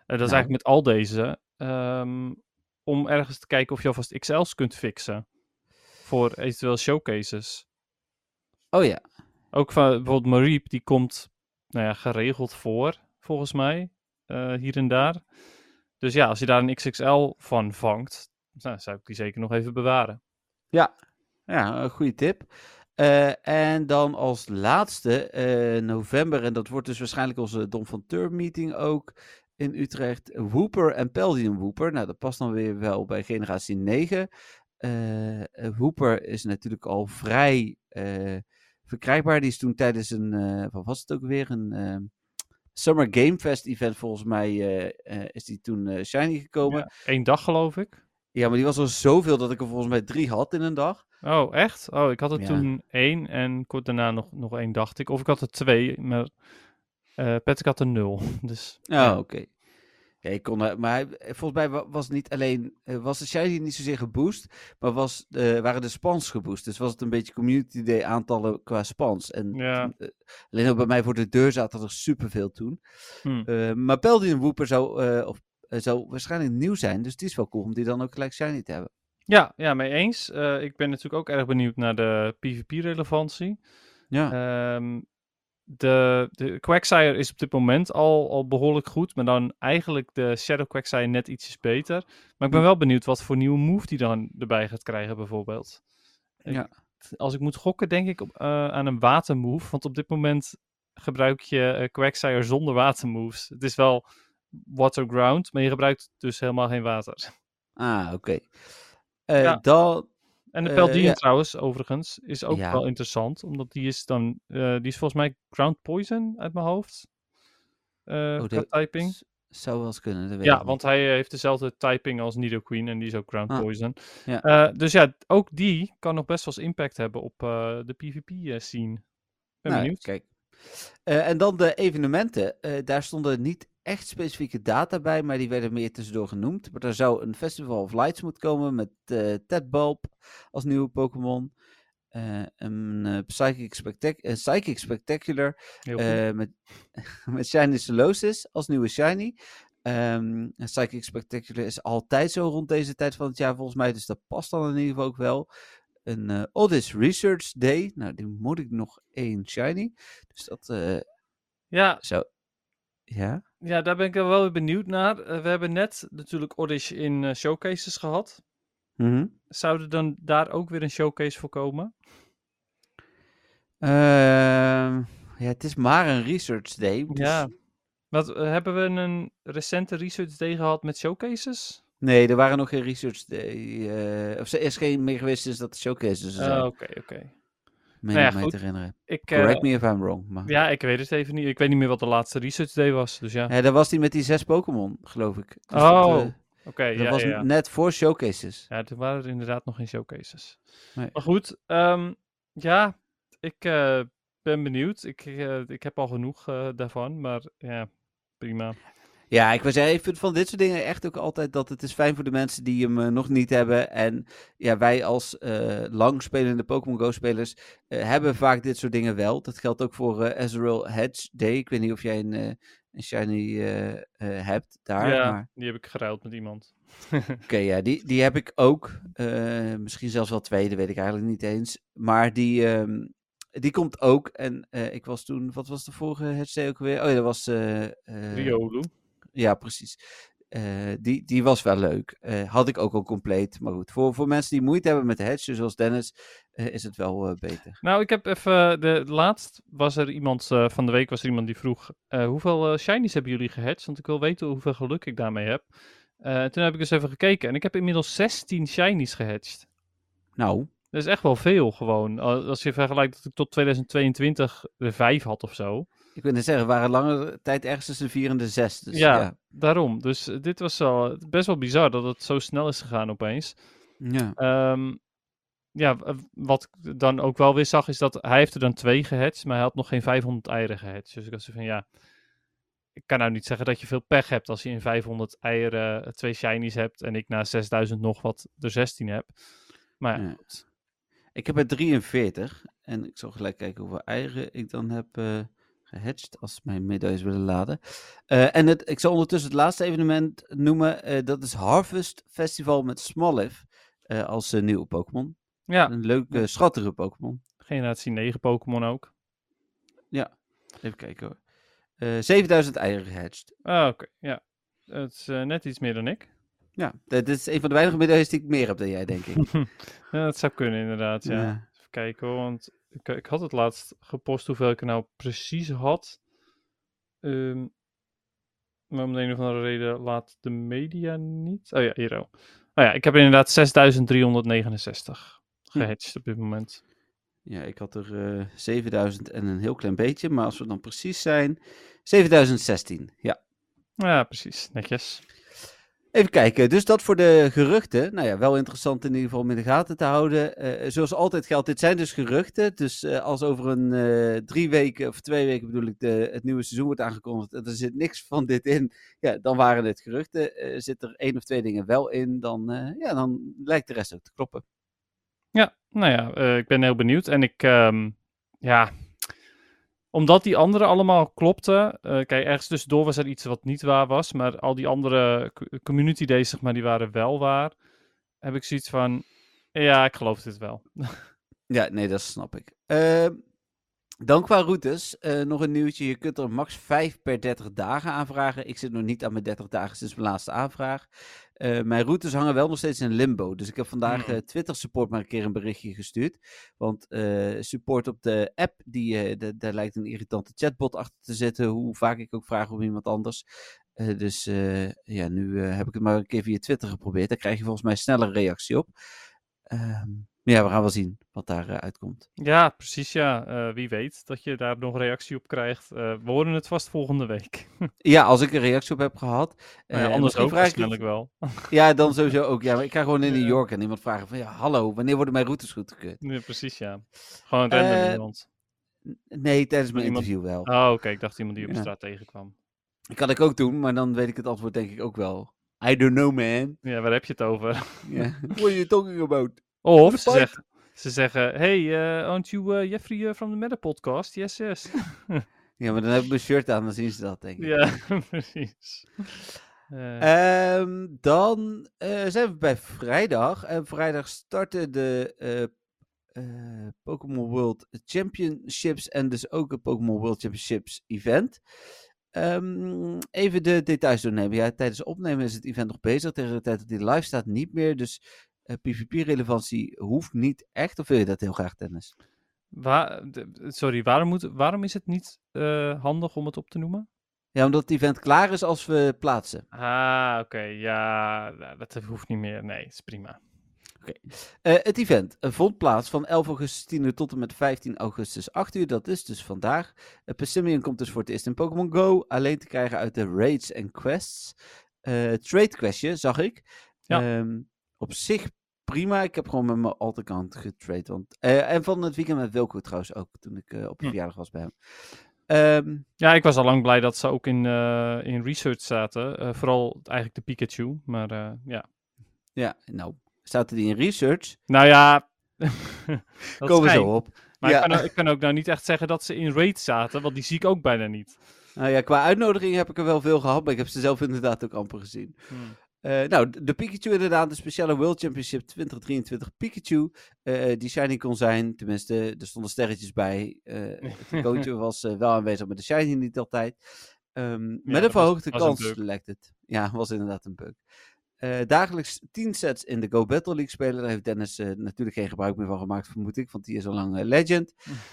Dat is Nou. eigenlijk met al deze. ehm, om ergens te kijken of je alvast XL's kunt fixen. Voor eventueel showcases. Oh ja, Ook van bijvoorbeeld Mariep, die komt nou ja, geregeld voor, volgens mij. eh, hier en daar. Dus ja, als je daar een XXL van vangt, nou, zou ik die zeker nog even bewaren. ja, ja een goede tip. Eh, en dan als laatste eh, november, en dat wordt dus waarschijnlijk onze Dom van Tur meeting ook in Utrecht. Wooper en Peldium Wooper. Nou, dat past dan weer wel bij generatie 9. Eh eh, Wooper is natuurlijk al vrij eh, verkrijgbaar. Die is toen tijdens een, wat was het ook weer, een eh, Summer Game Fest event volgens mij, is die toen shiny gekomen. Ja, Eén dag geloof ik. Ja, maar die was er zoveel dat ik er volgens mij drie had in een dag. Oh, echt? Oh, ik had er Ja. toen één en kort daarna nog, nog één, dacht ik. Of ik had er twee, maar Patrick had er nul. Dus Oh, oké. Ja, ik kon, er- maar hij, volgens mij wa- was het niet alleen, eh, was de shiny niet zozeer geboost, maar was, eh, waren de spans geboost. Dus was het een beetje community day aantallen qua spans. En Ja. eh, alleen ook bij mij voor de deur zaten er superveel toen. Hm. Eh, maar Paladin Wooper zou, eh, of, eh, zou waarschijnlijk nieuw zijn, dus die is wel cool om die dan ook gelijk shiny te hebben. Ja, ja, mee eens. Eh, ik ben natuurlijk ook erg benieuwd naar de PvP-relevantie. Ja, Ehm, de, de Quagsire is op dit moment al, al behoorlijk goed, maar dan eigenlijk de Shadow Quagsire net ietsjes beter. Maar ik ben Hm. wel benieuwd wat voor nieuwe move die dan erbij gaat krijgen, bijvoorbeeld. Ik- Ja. Als ik moet gokken, denk ik op, eh, aan een watermove, want op dit moment gebruik je eh, Quagsire zonder watermoves. Het is wel waterground, maar je gebruikt dus helemaal geen water. ah, oké. Eh, Ja. Dan, En de ja. trouwens, overigens, is ook Ja. wel interessant. Omdat die is dan, eh, die is volgens mij Ground Poison uit mijn hoofd. Eh Oh, dat typing. zou wel eens kunnen, Ja, want hij heeft dezelfde typing als Nidoqueen en die is ook Ground Ah, Poison. ja. Dus ja, ook die kan nog best wel eens impact hebben op de PvP-scene. ben Nou, benieuwd. Kijk. En dan de evenementen. Daar stonden niet echt specifieke data bij, maar die werden meer tussendoor genoemd. Maar er zou een Festival of Lights moeten komen met eh Ted Bulb als nieuwe Pokémon. Eh, een eh, Psychic, Spectac- een Psychic Spectacular met, met Shiny Solosis als nieuwe Shiny. Ehm, een Psychic Spectacular is altijd zo rond deze tijd van het jaar volgens mij, dus dat past dan in ieder geval ook wel. Een eh Odyss Research Day, nou die moet ik nog één Shiny. Dus dat ja, zou... Ja? Ja, daar ben ik wel weer benieuwd naar. Eh, we hebben net natuurlijk Oddish in eh, showcases gehad. Mhm. Zou er dan daar ook weer een showcase voor komen? Ehm, ja, het is maar een Research Day. dus- Ja. Wat, eh, hebben we een recente research day gehad met showcases? Nee, er waren nog geen Research Day. of er is geen meer geweest sinds dat de showcases er zijn. Ah, Oké, oké. Meen nou ja, mij te herinneren. Ik, eh, Correct me if I'm wrong. Maar... Ja, ik weet het even niet. Ik weet niet meer wat de laatste research day was. Dus ja. Ja, dat was die met die zes Pokémon, geloof ik. Dus Oh, dat, eh, Oké, dat ja, was ja, net voor showcases. Ja, toen waren er inderdaad nog geen showcases. Nee. Maar goed, ehm, ja, ik eh, ben benieuwd. Ik, eh, ik heb al genoeg eh, daarvan, maar ja, prima. Ja, ik, was, ik vind van dit soort dingen echt ook altijd dat het is fijn voor de mensen die hem eh, nog niet hebben. En ja, wij als eh lang spelende Pokémon Go spelers eh, hebben vaak dit soort dingen wel. Dat geldt ook voor Azrael Hedge Day. Ik weet niet of jij een, een shiny hebt daar. ja, Maar die heb ik geruild met iemand. oké, ja, die, die heb ik ook. Misschien zelfs wel twee, dat weet ik eigenlijk niet eens. Maar die, ehm, die komt ook. En ik was toen, wat was de vorige Day ook weer? Oh ja, dat was... eh, eh, Riolu. Ja, precies. Eh, die, die was wel leuk. Eh, had ik ook al compleet. Maar goed, voor, voor mensen die moeite hebben met de hedge, zoals Dennis, eh, is het wel beter. Nou, ik heb even, de, laatst was er iemand, van de week was er iemand die vroeg, hoeveel shinies hebben jullie gehatcht? Want ik wil weten hoeveel geluk ik daarmee heb. Toen heb ik eens even gekeken en ik heb inmiddels 16 shinies gehatcht. Nou, Dat is echt wel veel gewoon. Al- Als je vergelijkt dat ik tot 2022 er 5 had of zo. Ik wil net zeggen, we waren lange tijd ergens tussen de vier en de zes. Dus, ja, ja. daarom. Dus eh, dit was wel best wel bizar dat het zo snel is gegaan opeens. Ja. Ehm, ja, wat ik dan ook wel weer zag, is dat hij heeft er dan twee gehatcht, maar hij had nog geen 500 eieren gehatcht. Dus ik was zo van, ja, ik kan nou niet zeggen dat je veel pech hebt als je in 500 eieren eh, twee shinies hebt en ik na 6000 nog wat er 16 heb. Maar ja. Ik heb er 43. En ik zal gelijk kijken hoeveel eieren ik dan heb eh gehatcht. Als mijn medailles willen laden. Eh, en het, ik zal ondertussen het laatste evenement noemen. eh, dat is Harvest Festival met Smoliv. eh, als nieuwe Pokémon. ja, Een leuke, schattige Pokémon. generatie 9 Pokémon ook. Even kijken hoor. Eh 7000 eieren gehatcht. Ah, oké, ja. Het is net iets meer dan ik. Ja, dit is een van de weinige medailles die ik meer heb dan jij, denk ik. Ja, dat zou kunnen inderdaad, ja. Ja. Even kijken hoor, want ik, ik had het laatst gepost hoeveel ik er nou precies had. Ehm, maar om de een of andere reden laat de media niet. Oh ja, hier ook. Oh ja, ik heb er inderdaad 6369 Hm. gehatcht op dit moment. Ja, ik had er eh 7000 en een heel klein beetje. Maar als we dan precies zijn, 7016. Ja. Ja, precies. Netjes. Even kijken, dus dat voor de geruchten. Nou ja, wel interessant in ieder geval om in de gaten te houden. Eh, zoals altijd geldt, dit zijn dus geruchten. Dus eh, als over een eh, drie weken, of twee weken bedoel ik, de, het nieuwe seizoen wordt aangekondigd en er zit niks van dit in, ja, dan waren het geruchten. Eh zit er één of twee dingen wel in, dan, eh, ja, dan lijkt de rest ook te kloppen. Ja, nou ja, eh, ik ben heel benieuwd. En ik, ehm, ja, omdat die andere allemaal klopten. eh, kijk, ergens tussendoor was er iets wat niet waar was. Maar al die andere co- community days, zeg maar, die waren wel waar. Heb ik zoiets van, ja, ik geloof dit wel. Ja, nee, dat snap ik. Ehm, dan qua routes, eh, nog een nieuwtje. Je kunt er max 5 per 30 dagen aanvragen. Ik zit nog niet aan mijn 30 dagen sinds mijn laatste aanvraag. Eh, mijn routes hangen wel nog steeds in limbo. Dus ik heb vandaag Hmm. eh, Twitter support maar een keer een berichtje gestuurd. Want eh, support op de app, die, de- daar lijkt een irritante chatbot achter te zitten. Hoe vaak ik ook vraag om iemand anders. Dus ja, nu heb ik het maar een keer via Twitter geprobeerd. Daar krijg je volgens mij sneller reactie op. Ehm, ja, we gaan wel zien wat daar eh, uitkomt. Ja, precies, ja. Eh, wie weet dat je daar nog reactie op krijgt. Eh, we horen het vast volgende week. Ja, als ik een reactie op heb gehad. Nou ja, anders ook ik waarschijnlijk het- wel. Ja, dan sowieso ook. Ja, maar ik ga gewoon in Ja. New York en iemand vragen van ja, hallo, wanneer worden mijn routes goedgekeurd? Nee, precies, ja. Gewoon random iemand. Nee, tijdens mijn Iemand- interview wel. Oh, oké. Ik dacht iemand die op ja. straat tegenkwam. Dat kan ik ook doen, maar dan weet ik het antwoord denk ik ook wel. I don't know, man. Ja, waar heb je het over? Ja. What are you talking about? Of de ze zeggen, ze zeggen, hey, uh, aren't you uh, Jeffrey uh, from the Meta podcast? Yes, yes. Ja, maar dan heb ik mijn shirt aan, dan zien ze dat, denk ik. ja, precies. Eh, Ehm, dan eh, zijn we bij vrijdag. En vrijdag starten de eh, eh, Pokémon World Championships en dus ook het Pokémon World Championships event. Ehm, even de details doornemen. Ja, tijdens opnemen is het event nog bezig. Tegen de tijd dat die live staat niet meer. Dus eh, PvP-relevantie hoeft niet echt. Of wil je dat heel graag, Dennis? waar, sorry, waarom, moet, waarom is het niet eh, handig om het op te noemen? Ja, omdat het event klaar is als we plaatsen. Ah, oké. ja, dat hoeft niet meer. Nee, is prima. Eh, het event eh, vond plaats van 11 augustus 10 uur tot en met 15 augustus 8 uur. Dat is dus vandaag. Uh, Persimmon komt dus voor het eerst in Pokémon Go. Alleen te krijgen uit de raids en quests. Eh, trade questje zag ik. Ja. Ehm, op zich prima. Ik heb gewoon met mijn alt-account getrade. Want, eh, en van het weekend met Wilco trouwens ook. Toen ik eh, op de Hm. verjaardag was bij hem. Ehm, Ja, ik was al lang blij dat ze ook in, eh, in research zaten. Vooral eigenlijk de Pikachu. Maar ja. ja, nou. Zaten die in research? Nou ja. dat Komen zo op. Maar Ja. ik, kan, ook- ik kan ook nou niet echt zeggen dat ze in raid zaten, want die zie ik ook bijna niet. Nou ja, qua uitnodiging heb ik er wel veel gehad. Maar ik heb ze zelf inderdaad ook amper gezien. Eh, nou, de- Pikachu inderdaad, de speciale World Championship 2023 Pikachu. eh, die shiny kon zijn, tenminste, er stonden sterretjes bij. eh het was eh, wel aanwezig, maar de shiny niet altijd. Ehm, met een verhoogde was kans het. Ja, was inderdaad een bug. Eh, dagelijks 10 sets in de Go Battle League spelen. Daar heeft Dennis eh, natuurlijk geen gebruik meer van gemaakt, vermoed ik, want die is al lang eh, legend.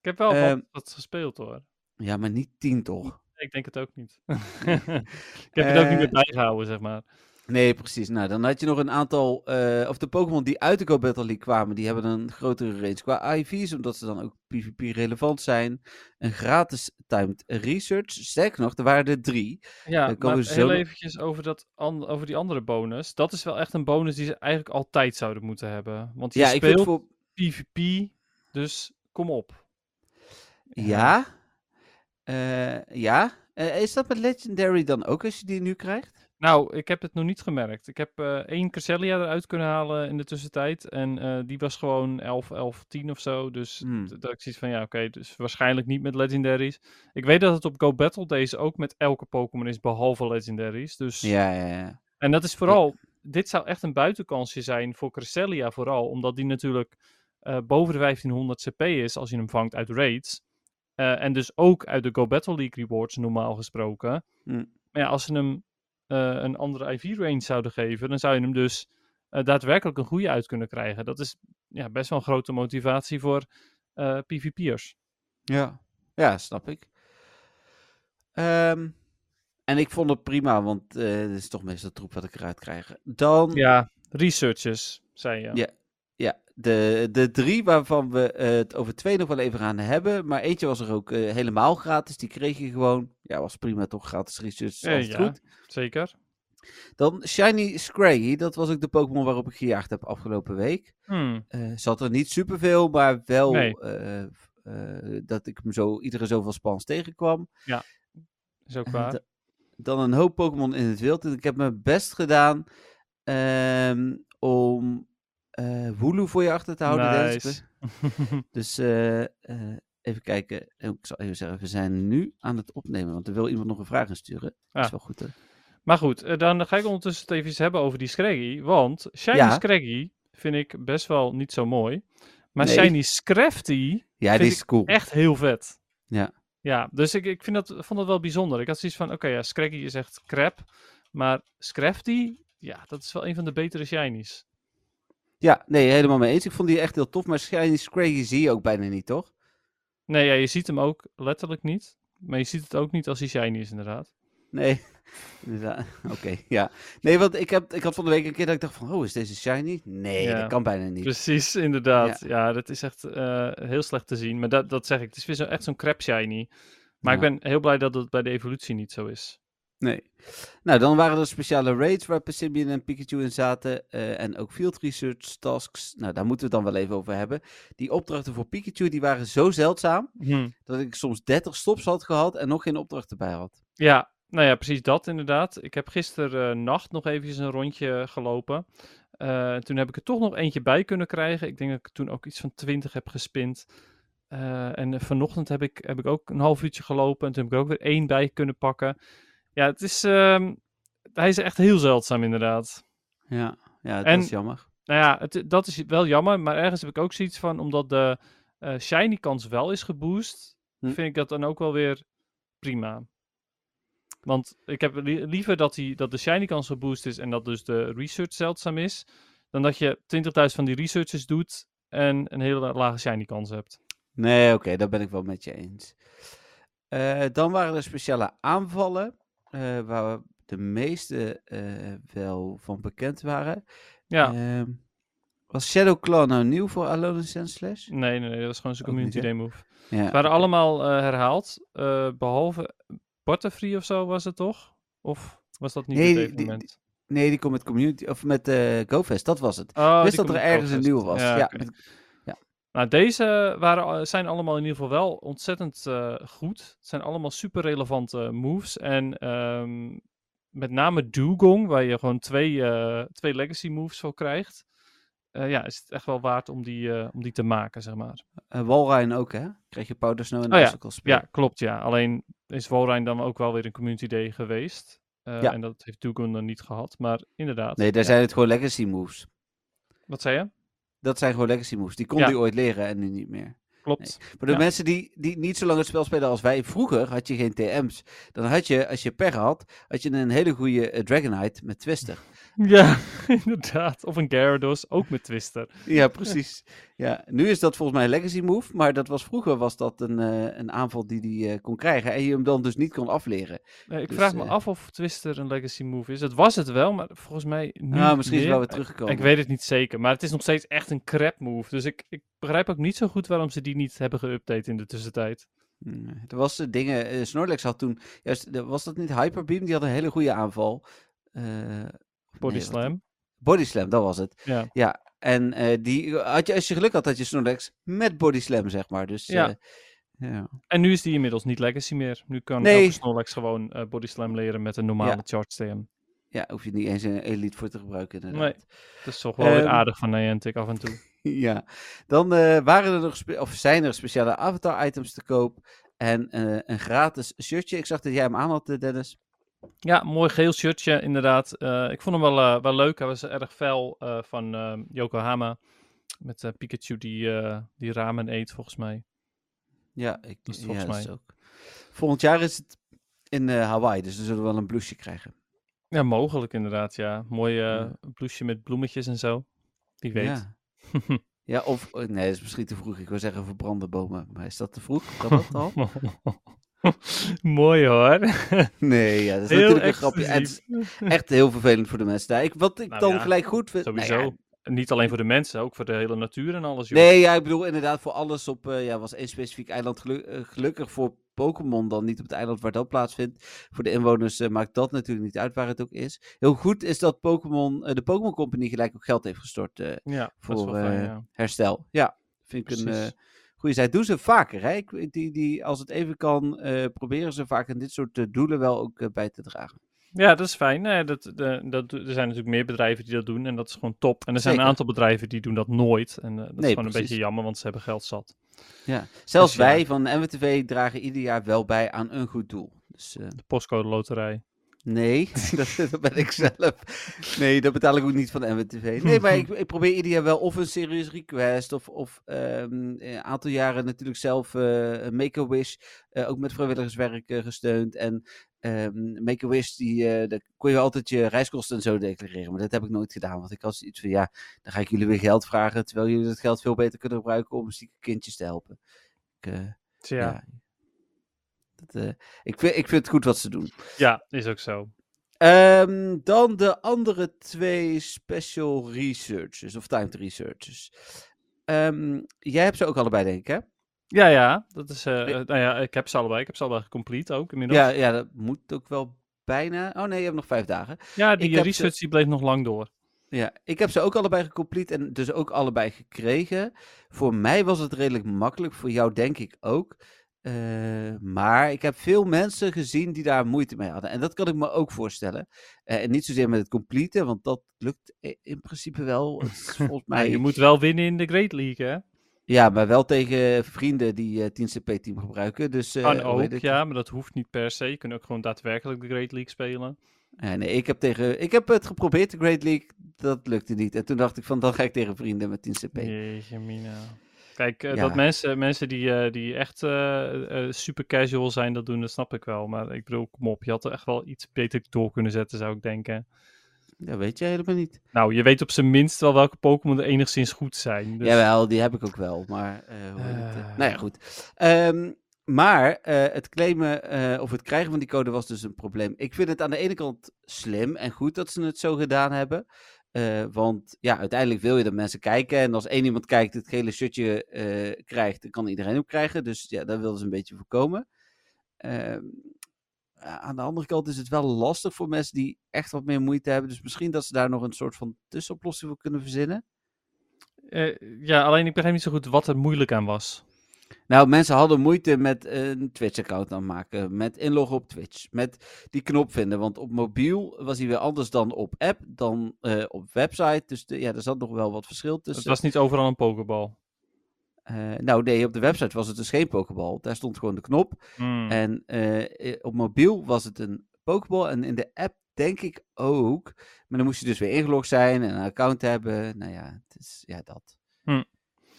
ik heb wel Ehm, wat, wat gespeeld hoor. Ja, maar niet 10 toch? Ik denk het ook niet. ik heb het ook niet meer Eh, bijgehouden, zeg maar. Nee, precies. Nou, dan had je nog een aantal, eh, of de Pokémon die uit de Go Battle League kwamen, die hebben een grotere range qua IV's, omdat ze dan ook PvP relevant zijn. Een gratis timed research. Sterker nog, er waren er drie. Ja, dan komen maar we zo heel eventjes over, dat over die andere bonus. Dat is wel echt een bonus die ze eigenlijk altijd zouden moeten hebben. Want je Ja, ik speelt voor... PvP, dus kom op. Ja? Eh, ja? Eh, is dat met Legendary dan ook als je die nu krijgt? Nou, ik heb het nog niet gemerkt. Ik heb eh, één Cresselia eruit kunnen halen in de tussentijd. En eh, die was gewoon 11, 11, 10 of zo. Dus Hmm. dat ik zoiets van, ja, oké, dus waarschijnlijk niet met Legendaries. Ik weet dat het op Go Battle Days ook met elke Pokémon is, behalve Legendaries. Dus... Ja, ja, ja. En dat is vooral, dit zou echt een buitenkansje zijn voor Cresselia vooral. Omdat die natuurlijk eh, boven de 1500 CP is als je hem vangt uit raids. En dus ook uit de Go Battle League rewards normaal gesproken. Hmm. Maar ja, als ze hem een andere IV-range zouden geven, dan zou je hem dus eh, daadwerkelijk een goede uit kunnen krijgen. Dat is ja, best wel een grote motivatie voor eh, PvP'ers. Ja. Ja, snap ik. Ehm, en ik vond het prima, want eh dit is toch meestal troep wat ik eruit krijg. Dan... Ja, researches, zei je. Ja. Ja, de, de drie waarvan we eh, het over twee nog wel even gaan hebben. Maar eentje was er ook eh, helemaal gratis. Die kreeg je gewoon. Ja, was prima toch? Gratis research. Eh, altijd ja. goed. Zeker. Dan Shiny Scraggy, dat was ook de Pokémon waarop ik gejaagd heb afgelopen week. Hmm. Eh zat er niet superveel, maar wel Nee. dat ik hem zo iedere zoveel spans tegenkwam. Is ook waar. da- dan een hoop Pokémon in het wild. En ik heb mijn best gedaan ehm, om eh Wooloo voor je achter te houden. Nice. Dus eh, eh, even kijken. Oh, Ik zal even zeggen, we zijn nu aan het opnemen. Want er wil iemand nog een vraag insturen. Dat Ah. is wel goed hè. Maar goed, dan ga ik ondertussen het even hebben over die Scraggy. Want Shiny Ja. Scraggy vind ik best wel niet zo mooi. Maar Nee. Shiny Scrafty Ja, Vind die ik is cool. echt heel vet. Ja. Ja, dus ik, ik vind dat, vond dat wel bijzonder. Ik had zoiets van, oké, ja, Scraggy is echt crap. Maar Scrafty, ja, dat is wel een van de betere Shinies. Ja, nee, helemaal mee eens. Ik vond die echt heel tof. Maar Shiny Scraggy zie je ook bijna niet, toch? Nee, ja, je ziet hem ook letterlijk niet. Maar je ziet het ook niet als hij shiny is, inderdaad. Nee. Inderdaad. Oké, ja. Nee, want ik, heb, ik had van de week een keer dat ik dacht van, oh, is deze shiny? Nee, Ja. dat kan bijna niet. Precies, inderdaad. Ja, dat is echt eh, heel slecht te zien. Maar dat, dat zeg ik, het is weer zo, echt zo'n crap shiny. Maar ik ben heel blij dat het bij de evolutie niet zo is. Nee. Nou, dan waren er speciale raids waar Persimmon en Pikachu in zaten. eh, en ook field research tasks. Nou, daar moeten we het dan wel even over hebben. Die opdrachten voor Pikachu, die waren zo zeldzaam, Hm. dat ik soms 30 stops had gehad en nog geen opdracht erbij had. Ja, nou ja, precies dat inderdaad. Ik heb gisteren eh, nacht nog eventjes een rondje gelopen. Eh, toen heb ik er toch nog eentje bij kunnen krijgen. Ik denk dat ik toen ook iets van 20 heb gespind. En vanochtend heb ik, heb ik ook een half uurtje gelopen. En toen heb ik er ook weer één bij kunnen pakken. Ja, het is, ehm, hij is echt heel zeldzaam inderdaad. Ja, ja dat En- is jammer. Nou ja, het, dat is wel jammer. Maar ergens heb ik ook zoiets van, omdat de eh, shiny kans wel is geboost, Hm. vind ik dat dan ook wel weer prima. Want ik heb li- liever dat, die, dat de shiny kans geboost is en dat dus de research zeldzaam is, dan dat je 20.000 van die researches doet en een hele lage shiny kans hebt. Nee, oké, daar ben ik wel met je eens. Eh, dan waren er speciale aanvallen, eh, waar de meeste eh, wel van bekend waren. Ja, Ehm, was Shadow Claw nou nieuw voor Alone in Sand Slash? nee, nee, nee, dat was gewoon zijn niet, community day move. Ja, Ze waren allemaal eh, herhaald, eh, behalve Butterfree of zo was het toch? Of was dat niet Nee, het die- die- evenement? Nee, die komt met community of met GoFest, dat was het. Oh, die wist dat er ergens een nieuwe was. Ja, met- Nou, deze waren, zijn allemaal in ieder geval wel ontzettend eh, goed. Het zijn allemaal super relevante moves. En ehm, met name Dugong, waar je gewoon twee, eh, twee legacy moves voor krijgt. eh, ja, is het echt wel waard om die, eh, om die te maken, zeg maar. eh, Walrein ook, hè? Kreeg je Powder Snow en Oh ja. Ja, klopt, ja. Alleen is Walrein dan ook wel weer een community day geweest. Eh, Ja. En dat heeft Dugong dan niet gehad. Maar inderdaad. Nee, daar ja. zijn het gewoon legacy moves. Wat zei je? Dat zijn gewoon legacy moves. Die kon Ja. hij ooit leren en nu niet meer. Klopt. Voor de Ja. mensen die, die niet zo lang het spel spelen als wij, vroeger had je geen TM's. Dan had je, als je per had, had je een hele goede eh, Dragonite met Twister. Ja, inderdaad. Of een Gyarados, ook met Twister. Ja, precies. Ja, nu is dat volgens mij een legacy move, maar dat was vroeger was dat een, eh, een aanval die hij kon krijgen en je hem dan dus niet kon afleren. Nee, ik Dus, vraag me eh, af of Twister een legacy move is. Het was het wel, maar volgens mij niet Nou, misschien is meer. wel weer teruggekomen. Ik weet het niet zeker, maar het is nog steeds echt een crap move. Dus ik, ik begrijp ook niet zo goed waarom ze die niet hebben geüpdate in de tussentijd. Er was eh, dingen, eh, Snorlax had toen, juist, eh, was dat niet Hyperbeam? Die had een hele goede aanval. Eh, of Body nee, slam. Body Slam, dat was het. Ja. Ja, en eh, die, had je, als je geluk had, had je Snorlax met Body Slam, zeg maar. Dus, Ja. eh, ja. En nu is die inmiddels niet legacy meer. Nu kan Nee. elke Snorlax gewoon eh body slam leren met een normale Ja. charge TM. ja, hoef je niet eens een Elite voor te gebruiken, inderdaad. Nee. Dat is toch wel weer Ehm, aardig van Niantic af en toe. ja, dan waren er nog, of zijn er speciale avatar-items te koop. En een gratis shirtje. Ik zag dat jij hem aan had, Dennis. Ja, mooi geel shirtje inderdaad. Eh, ik vond hem wel, eh, wel leuk. Hij was erg fel eh, van eh, Yokohama. Met Pikachu die, die ramen eet volgens mij. Ja, ik, Dat is ja, volgens is mij. ook. Volgend jaar is het in Hawaii, dus we zullen wel een blouseje krijgen. Ja, mogelijk inderdaad, ja. Mooi Ja. blouseje met bloemetjes en zo. Wie weet. Ja. ja, of, nee, dat is misschien te vroeg. Ik wil zeggen verbrande bomen, maar is dat te vroeg? Kan dat al? Mooi hoor. Nee, ja, dat is Heel natuurlijk een grapje. Het is echt heel vervelend voor de mensen daar. Ik, wat ik Nou dan ja, gelijk goed vind... nou Sowieso. ja, Niet alleen voor de mensen, ook voor de hele natuur en alles. Joh. nee, ja, ik bedoel inderdaad voor alles op... eh, ja, was één specifiek eiland eh, gelukkig voor Pokémon dan niet op het eiland waar dat plaatsvindt. Voor de inwoners eh, maakt dat natuurlijk niet uit waar het ook is. Heel goed is dat Pokémon, de Pokémon Company gelijk ook geld heeft gestort Ja, voor fijn, herstel. Ja, vind ik een Precies. Goede zaak. Doen ze vaker, hè? Die, die, als het even kan, eh, proberen ze vaak in dit soort eh, doelen wel ook eh, bij te dragen. Ja, dat is fijn. Nee, dat, de, dat, er zijn natuurlijk meer bedrijven die dat doen en dat is gewoon top. En er zijn Zeker. een aantal bedrijven die doen dat nooit. En dat is gewoon een beetje jammer, want ze hebben geld zat. Ja. Zelfs Dus ja. wij van NWTV dragen ieder jaar wel bij aan een goed doel. Dus De postcode loterij. Nee, dat, dat ben ik zelf. Nee, dat betaal ik ook niet van de NWTV. Nee, maar ik, ik probeer ieder jaar wel of een serious request of, of ehm, een aantal jaren natuurlijk zelf eh Make-A-Wish eh, ook met vrijwilligerswerk eh, gesteund. En ehm Make-A-Wish, die, daar kon je altijd je reiskosten en zo declareren. Maar dat heb ik nooit gedaan, want ik had iets van ja, dan ga ik jullie weer geld vragen, terwijl jullie dat geld veel beter kunnen gebruiken om zieke kindjes te helpen. Ik, ja, ja. Ja. Dat, eh, ik, vind, ik vind het goed wat ze doen. is ook zo. Ehm, dan de andere twee special researchers, of timed researchers. Ehm, jij hebt ze ook allebei, denk ik, hè? Ja, ja, dat is, eh, Nee. nou ja, ik heb ze allebei. Ik heb ze allebei gecomplete ook inmiddels. Ja, ja, dat moet ook wel bijna. Oh nee, je hebt nog vijf dagen. Ja, Ik die ze- research die bleef nog lang door. Ja, ik heb ze ook allebei gecomplete en dus ook allebei gekregen. Voor mij was het redelijk makkelijk, voor jou denk ik ook. Eh, maar ik heb veel mensen gezien die daar moeite mee hadden. En dat kan ik me ook voorstellen. Eh, en niet zozeer met het completen, want dat lukt in principe wel. Het is volgens Maar mij... je moet wel winnen in de Great League, hè? Ja, maar wel tegen vrienden die eh 10CP-team gebruiken. Dus, Kan ook, ja, maar dat hoeft niet per se. Je kunt ook gewoon daadwerkelijk de Great League spelen. Ja, nee, ik heb, tegen, ik heb het geprobeerd, de Great League. Dat lukte niet. En toen dacht ik van, dan ga ik tegen vrienden met 10CP. Jeetje, mina. Kijk, eh, Ja. dat mensen, mensen die, eh, die echt eh, super casual zijn, dat doen, dat snap ik wel. Maar ik bedoel, kom op, je had er echt wel iets beter door kunnen zetten, zou ik denken. Dat weet je helemaal niet. Nou, je weet op zijn minst wel welke Pokémon er enigszins goed zijn. Dus... Jawel, die heb ik ook wel. Maar, hoe heet het, Eh. nou ja, goed. Ehm, maar het claimen of het krijgen van die code was dus een probleem. Ik vind het aan de ene kant slim en goed dat ze het zo gedaan hebben. Eh, want ja, uiteindelijk wil je dat mensen kijken. En als één iemand kijkt, het gele shirtje eh, krijgt, dan kan iedereen ook krijgen. Dus ja, dat wilden ze een beetje voorkomen. Ehm, ja, aan de andere kant is het wel lastig voor mensen die echt wat meer moeite hebben. Dus misschien dat ze daar nog een soort van tussenoplossing voor kunnen verzinnen. Eh, ja, alleen ik begrijp niet zo goed wat er moeilijk aan was. Nou, mensen hadden moeite met een Twitch-account aanmaken, met inloggen op Twitch, met die knop vinden. Want op mobiel was hij weer anders dan op app, dan eh, op website. Dus de- ja, er zat nog wel wat verschil Het tussen. was niet overal een Pokéball. Eh, nou nee, op de website was het dus geen Pokéball. Daar stond gewoon de knop. Hmm. En eh, op mobiel was het een Pokéball. En in de app denk ik ook. Maar dan moest je dus weer ingelogd zijn en een account hebben. Nou ja, het is ja, dat.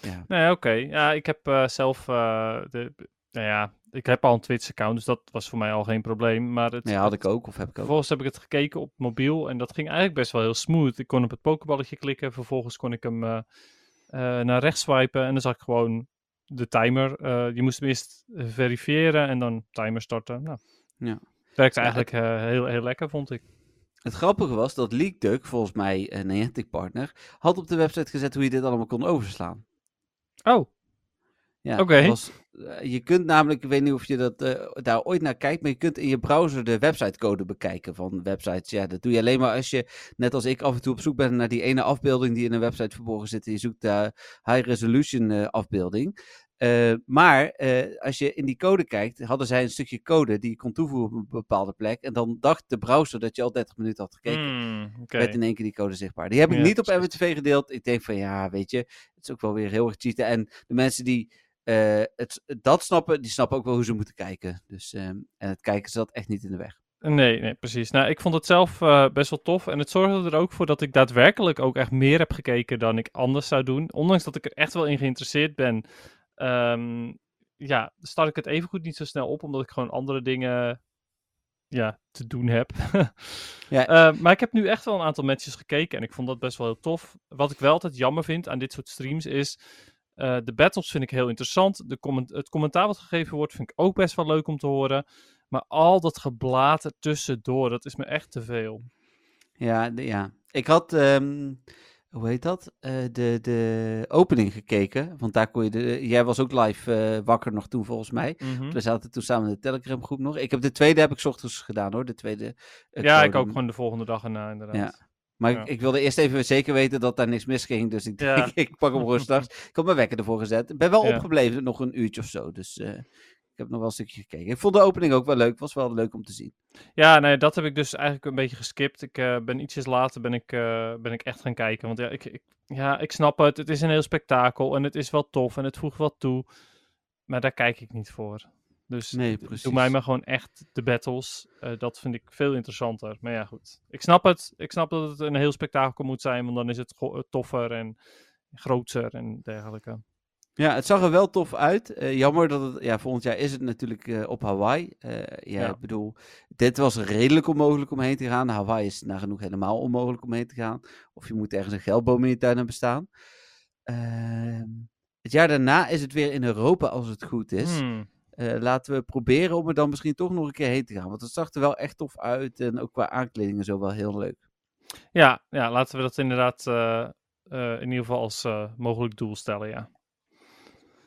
Ja. Nee, oké. Ja, ik heb eh, zelf, eh, de, nou ja, ik heb al een Twitch-account, dus dat was voor mij al geen probleem. Maar het, Nee, had ik ook of heb ik ook. Vervolgens heb ik het gekeken op mobiel en dat ging eigenlijk best wel heel smooth. Ik kon op het pokeballetje klikken, vervolgens kon ik hem eh, naar rechts swipen en dan zag ik gewoon de timer. Je moest hem eerst verifiëren en dan timer starten. Nou, Ja. het werkte Ja, eigenlijk heel, heel lekker, vond ik. Het grappige was dat LeakDuck, volgens mij een Niantic partner, had op de website gezet hoe je dit allemaal kon overslaan. Oh, Ja, was- eh, je kunt namelijk, ik weet niet of je dat, eh, daar ooit naar kijkt, maar je kunt in je browser de websitecode bekijken van websites. Ja, dat doe je alleen maar als je, net als ik, af en toe op zoek bent naar die ene afbeelding die in een website verborgen zit. En je zoekt de high resolution eh, afbeelding. Eh, maar eh, als je in die code kijkt, hadden zij een stukje code die je kon toevoegen op een bepaalde plek. En dan dacht de browser dat je al 30 minuten had gekeken. oké. werd in één keer die code zichtbaar. Die heb ik Ja, niet op. MWTV gedeeld. Ik denk van ja, weet je, het is ook wel weer heel erg cheaten. En de mensen die eh, het, dat snappen, die snappen ook wel hoe ze moeten kijken. Dus, ehm, en het kijken zat echt niet in de weg. Nee, nee, precies. Nou, ik vond het zelf best wel tof. En het zorgde er ook voor dat ik daadwerkelijk ook echt meer heb gekeken dan ik anders zou doen. Ondanks dat ik er echt wel in geïnteresseerd ben, ehm, ja, start ik het evengoed niet zo snel op, omdat ik gewoon andere dingen ja, te doen heb. Ja. Eh, maar ik heb nu echt wel een aantal matches gekeken en ik vond dat best wel heel tof. Wat ik wel altijd jammer vind aan dit soort streams is, eh, de battles vind ik heel interessant. De comment- het commentaar wat gegeven wordt vind ik ook best wel leuk om te horen. Maar al dat geblater tussendoor, dat is me echt te veel. Ja, ja. ik had, ehm, hoe heet dat? Eh, de, de opening gekeken. Want daar kon je de. Jij was ook live eh, wakker nog toen, volgens mij. Mhm. We zaten toen samen in de Telegram groep nog. Ik heb de tweede heb ik 's ochtends gedaan hoor. De tweede. eh, Ja, ik ook gewoon de volgende dag erna inderdaad. Ja. Maar Ja. ik, ik wilde eerst even zeker weten dat daar niks misging. Dus ik Ja. ik pak hem straks. Ik had mijn wekker ervoor gezet. Ik ben wel opgebleven, nog een uurtje of zo. Dus ik heb nog wel een stukje gekeken. Ik vond de opening ook wel leuk. Was wel leuk om te zien. Ja, nee, dat heb ik dus eigenlijk een beetje geskipt. Ik eh, ben ietsjes later ben ik, eh, ben ik echt gaan kijken. Want ja ik, ik, ja, ik snap het. Het is een heel spektakel en het is wel tof en het voegt wat toe. Maar daar kijk ik niet voor. Dus Nee, doe precies. mij maar gewoon echt de battles. Eh, dat vind ik veel interessanter. Maar ja, goed. Ik snap het. Ik snap dat het een heel spektakel moet zijn. Want dan is het toffer en groter en dergelijke. Ja, het zag er wel tof uit. Eh, jammer dat het, ja, volgend jaar is het natuurlijk eh, op Hawaii. Eh, ja, Ja. ik bedoel, dit was redelijk onmogelijk om heen te gaan. Hawaii is nagenoeg helemaal onmogelijk om heen te gaan. Of je moet ergens een geldboom in je tuin hebben staan. Ehm, het jaar daarna is het weer in Europa als het goed is. Hmm. Laten we proberen om er dan misschien toch nog een keer heen te gaan. Want het zag er wel echt tof uit. En ook qua aankleding en zo wel heel leuk. Ja, ja, laten we dat inderdaad in ieder geval als mogelijk doel stellen, ja.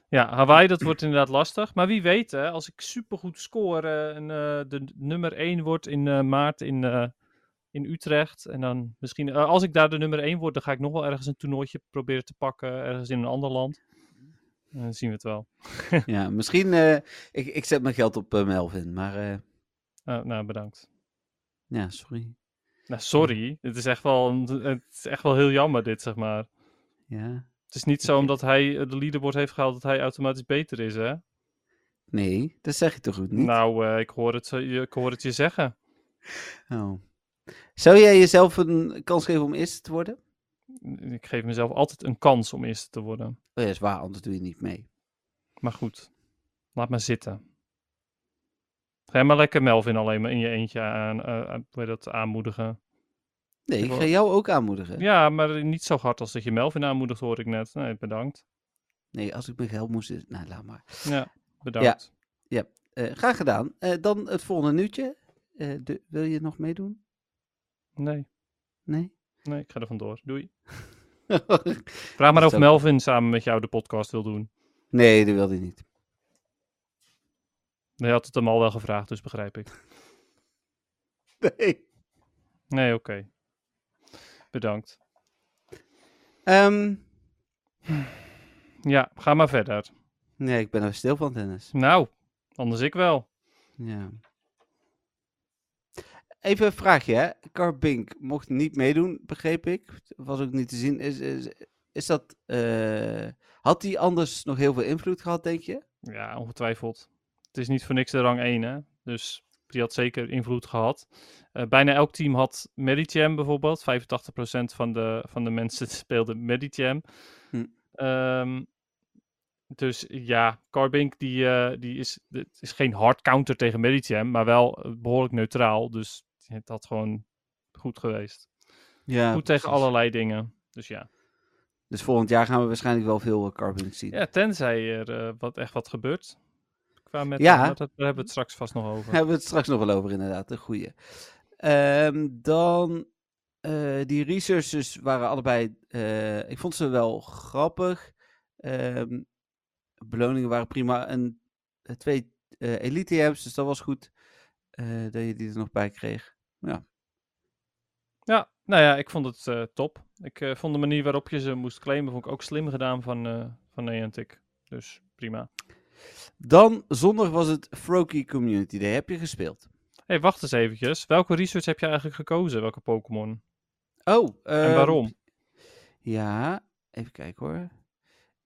Ja, Hawaii, dat wordt inderdaad lastig. Maar wie weet, hè, als ik supergoed score eh, en eh, de nummer 1 word in eh, maart in, in Utrecht. En dan misschien, als ik daar de nummer 1 word, dan ga ik nog wel ergens een toernooitje proberen te pakken, ergens in een ander land. Dan zien we het wel. ja, misschien. ik, ik zet mijn geld op Melvin. Maar Eh, nou, bedankt. ja, sorry. Nou, sorry, het is, echt wel, het is echt wel heel jammer dit, zeg maar. Ja. Het is niet zo omdat hij eh, de leaderboard heeft gehaald dat hij automatisch beter is, hè? Nee, dat zeg je toch goed niet? Nou, eh, ik, hoor het, je- ik hoor het je zeggen. Oh. Zou jij jezelf een kans geven om eerste te worden? Ik geef mezelf altijd een kans om eerste te worden. Oh ja, is waar, anders doe je niet mee. Maar goed, laat maar zitten. Ga maar lekker Melvin alleen maar in je eentje aan, heet dat, aanmoedigen. Nee, Ik wil- ga jou ook aanmoedigen. Ja, maar niet zo hard als dat je Melvin aanmoedigt, hoor ik net. Nee, bedankt. Nee, als ik mijn geld moest... Nou, laat maar. Ja, bedankt. Eh, graag gedaan. Eh, dan het volgende nieuwtje. Eh, de, wil je nog meedoen? Nee, Nee? nee, ik ga er vandoor. Doei. Vraag maar of ook- Melvin samen met jou de podcast wil doen. nee, dat wilde hij niet. Je had het hem al wel gevraagd, dus begrijp ik. Nee. Nee, oké. Bedankt. Ehm, Ja, ga maar verder. nee, ik ben er stil van, Dennis. Nou, anders ik wel. Ja. Even een vraagje, hè. Carbink mocht niet meedoen, begreep ik. Was ook niet te zien. Is, is, is dat... eh, had hij anders nog heel veel invloed gehad, denk je? Ja, ongetwijfeld. Het is niet voor niks de rang 1, hè. Dus die had zeker invloed gehad. Eh, bijna elk team had Medicham bijvoorbeeld. 85% van de, van de mensen speelden Medicham. Hm. Ehm, dus ja, Carbink die, eh, die is, het is geen hard counter tegen Medicham, maar wel eh, behoorlijk neutraal. Dus het had gewoon goed geweest. Ja, goed tegen allerlei dingen. Dus ja. Dus volgend jaar gaan we waarschijnlijk wel veel Carbink zien. Ja, tenzij er wat, echt wat gebeurt. Met, Ja. dat, daar hebben we het straks vast nog over. Daar hebben we het straks nog wel over, inderdaad. Een goeie. Ehm, dan, eh, die researchers waren allebei, eh, ik vond ze wel grappig. Ehm, beloningen waren prima. En eh, twee eh, elite amps, dus dat was goed dat je die er nog bij kreeg. Ja, nou ja, ik vond het top. Ik vond de manier waarop je ze moest claimen, vond ik ook slim gedaan van, van Niantic. Dus prima. Dan zondag was het Froakie Community Day. Heb je gespeeld? hey, wacht eens eventjes. Welke research heb je eigenlijk gekozen? Welke Pokémon? Oh, En ehm, waarom? Ja, even kijken hoor.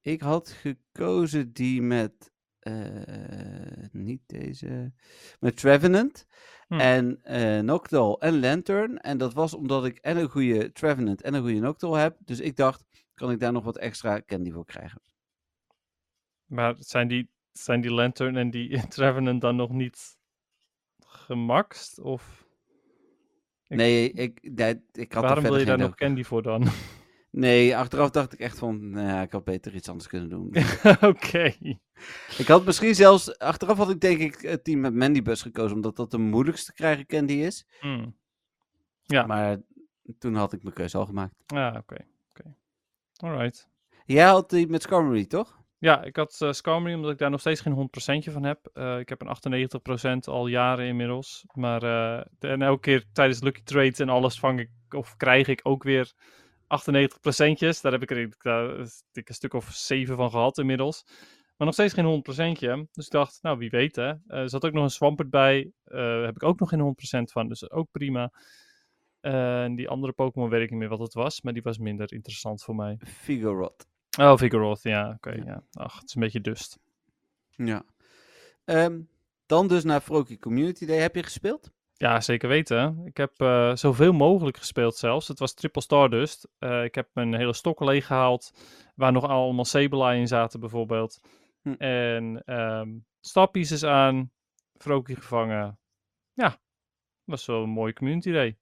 Ik had gekozen die met. eh, niet deze. Met Trevenant. Hm. En eh Noctowl en Lantern. En dat was omdat ik en een goede Trevenant en een goede Noctowl heb. Dus ik dacht, kan ik daar nog wat extra candy voor krijgen? Maar zijn die, zijn die Lantern en die Trevenant dan nog niet gemaxt? Of Ik- nee, ik, nee, ik had er waarom wil je daar nog candy voor dan? Nee, achteraf dacht ik echt van, nou ja, ik had beter iets anders kunnen doen. Oké. ik had misschien zelfs, achteraf had ik denk ik het team met Mandybus gekozen, omdat dat de moeilijkste te krijgen candy is. Hmm. Ja. Maar toen had ik mijn keuze al gemaakt. Ja, oké. oké. Alright. Jij had die met Skarmory, toch? Ja, ik had uh, omdat ik daar nog steeds geen 100% van heb. Uh, ik heb een 98% al jaren inmiddels. Maar de, en elke keer tijdens Lucky Trades en alles vang ik of krijg ik ook weer 98 procentjes. Daar heb ik er ik een stuk of 7 van gehad inmiddels. Maar nog steeds geen 100 procentje. Dus ik dacht, nou wie weet hè. Er zat ook nog een Swampert bij. Heb ik ook nog geen 100% van. Dus ook prima. En die andere Pokémon weet ik niet meer wat het was. Maar die was minder interessant voor mij. Vigoroth. Oh, Vigoroth, ja. Oké, okay, ja. ja. Ach, het is een beetje dust. Ja. Um, dan dus naar Froki Community Day. Heb je gespeeld? Ja, zeker weten. Ik heb uh, zoveel mogelijk gespeeld zelfs. Het was Triple Stardust. Uh, ik heb mijn hele stok leeg gehaald. Waar nog allemaal Sableye in zaten bijvoorbeeld. Hm. En um, Starpieces aan. Froki gevangen. Ja, was wel een mooie community day.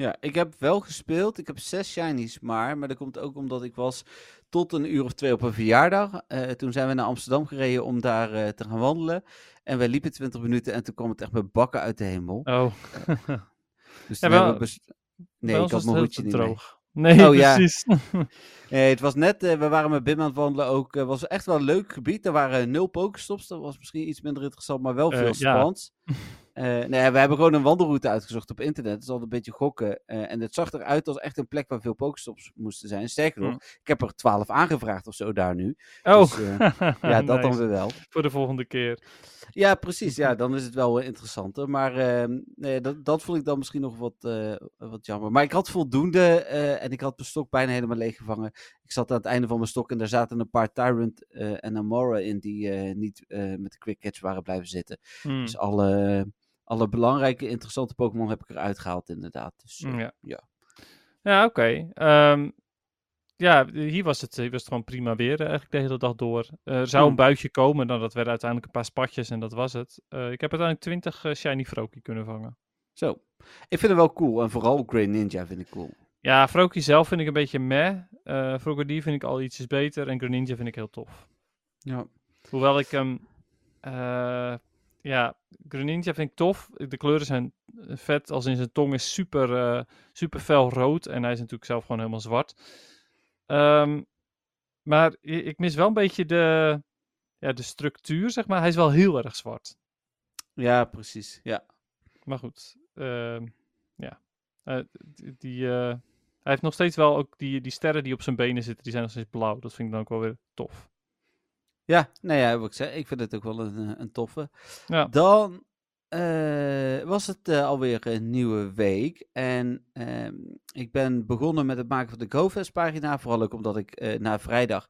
Ja, ik heb wel gespeeld. Ik heb zes shinies maar. Maar dat komt ook omdat ik was tot een uur of twee op een verjaardag. Uh, toen zijn we naar Amsterdam gereden om daar uh, te gaan wandelen. En wij liepen 20 minuten en toen kwam het echt met bakken uit de hemel. Oh. dus ja, wel, we Nee, ik had mijn hoedje niet droog. Mee. Nee, oh, precies. Ja. nee, het was net, uh, we waren met Bim aan het wandelen ook. Het was echt wel een leuk gebied. Er waren nul pokestops. Dat was misschien iets minder interessant, maar wel veel spans. Ja. Uh, nee, we hebben gewoon een wandelroute uitgezocht op internet. Het is altijd een beetje gokken. Uh, en het zag eruit als echt een plek waar veel pokestops moesten zijn. Sterker nog, mm. ik heb er twaalf aangevraagd of zo daar nu. Oh, dus, uh, ja, dat nice. dan weer wel. Voor de volgende keer. Ja, precies. Ja, dan is het wel interessanter. Maar ehm, nee, dat, dat vond ik dan misschien nog wat, wat jammer. Maar ik had voldoende en ik had mijn stok bijna helemaal leeggevangen. Ik zat aan het einde van mijn stok en daar zaten een paar Tyrant en Amora in die niet met de quick catch waren blijven zitten. Mm. Dus alle alle belangrijke, interessante Pokémon heb ik eruit gehaald, inderdaad. Dus, uh, ja. ja. Ja, oké. Okay. Um, ja, hier was, het, hier was het gewoon prima weer eh, eigenlijk de hele dag door. Er zou een hmm. buitje komen, dan dat werden uiteindelijk een paar spatjes en dat was het. Uh, ik heb uiteindelijk 20 Shiny Froakie kunnen vangen. Zo. Ik vind het wel cool en vooral Grey Ninja vind ik cool. Ja, Froakie zelf vind ik een beetje meh. Uh, Frogadier vind ik al ietsjes beter en Greninja vind ik heel tof. Ja. Hoewel ik hem ja, Greninja vind ik tof. De kleuren zijn vet, als in zijn tong is super, uh, super fel rood. En hij is natuurlijk zelf gewoon helemaal zwart. Um, maar ik mis wel een beetje de, ja, de structuur, zeg maar. Hij is wel heel erg zwart. Ja, precies. Ja. Maar goed, uh, ja. Uh, die, hij heeft nog steeds wel ook die, die sterren die op zijn benen zitten, die zijn nog steeds blauw. Dat vind ik dan ook wel weer tof. Ja, nou ja, wat ik zei, ik vind het ook wel een, eh, een toffe. Ja. Dan uh, was het uh, alweer een nieuwe week. En uh, ik ben begonnen met het maken van de GoFest pagina. Vooral ook omdat ik na vrijdag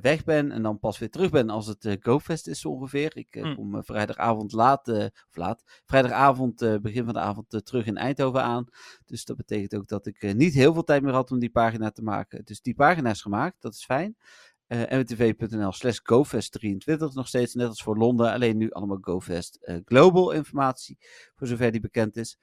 weg ben en dan pas weer terug ben als het GoFest is ongeveer. Ik mm. kom vrijdagavond laat, of laat, vrijdagavond, begin van de avond terug in Eindhoven aan. Dus dat betekent ook dat ik niet heel veel tijd meer had om die pagina te maken. Dus die pagina is gemaakt, dat is fijn. Uh, mwtv.nl slash GoFest23 nog steeds, net als voor Londen. Alleen nu allemaal GoFest uh, Global informatie, voor zover die bekend is.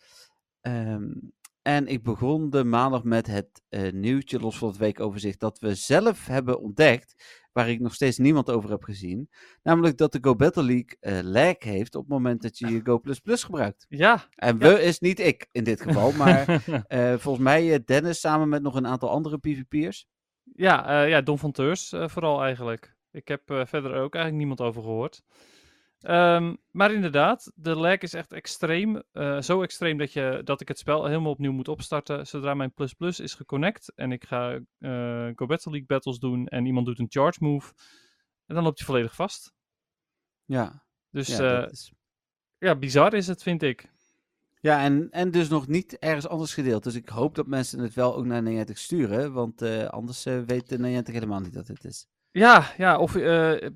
Um, en ik begon de maandag met het uh, nieuwtje, los van het weekoverzicht, dat we zelf hebben ontdekt, waar ik nog steeds niemand over heb gezien. Namelijk dat de Go Battle League uh, lag heeft op het moment dat je je Go gebruikt. Ja. En we is niet ik in dit geval, maar uh, volgens mij Dennis samen met nog een aantal andere PvP'ers. Ja, uh, ja Don van Teurs uh, vooral eigenlijk. Ik heb uh, verder ook eigenlijk niemand over gehoord. Um, maar inderdaad, de lag is echt extreem. zo extreem dat, je, dat ik het spel helemaal opnieuw moet opstarten. Zodra mijn plus plus is geconnect en ik ga Go Battle League battles doen en iemand doet een charge move. En dan loopt hij volledig vast. Ja. Dus ja, is... ja, bizar is het, vind ik. Ja, en, en dus nog niet ergens anders gedeeld. Dus ik hoop dat mensen het wel ook naar Niantic sturen. Want uh, anders uh, weet Niantic helemaal niet dat het is. Ja, ja of uh, er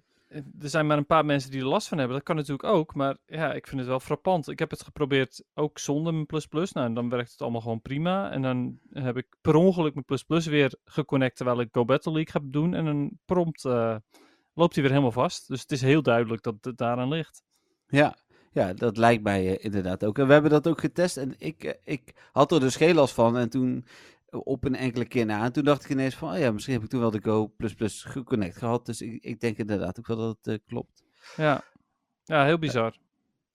zijn maar een paar mensen die er last van hebben. Dat kan natuurlijk ook. Maar ja, ik vind het wel frappant. Ik heb het geprobeerd ook zonder mijn plus plus. Nou, en dan werkt het allemaal gewoon prima. En dan heb ik per ongeluk mijn plus plus weer geconnect terwijl ik Go Battle League ga doen. En dan prompt loopt hij weer helemaal vast. Dus het is heel duidelijk dat het daaraan ligt. Ja, ja, dat lijkt mij uh, inderdaad ook. En we hebben dat ook getest en ik, uh, ik had er dus geen last van. En toen op een enkele keer na. En toen dacht ik ineens van, oh ja, misschien heb ik toen wel de Go++ geconnect gehad. Dus ik, ik denk inderdaad ook wel dat het uh, klopt. Ja. ja, heel bizar.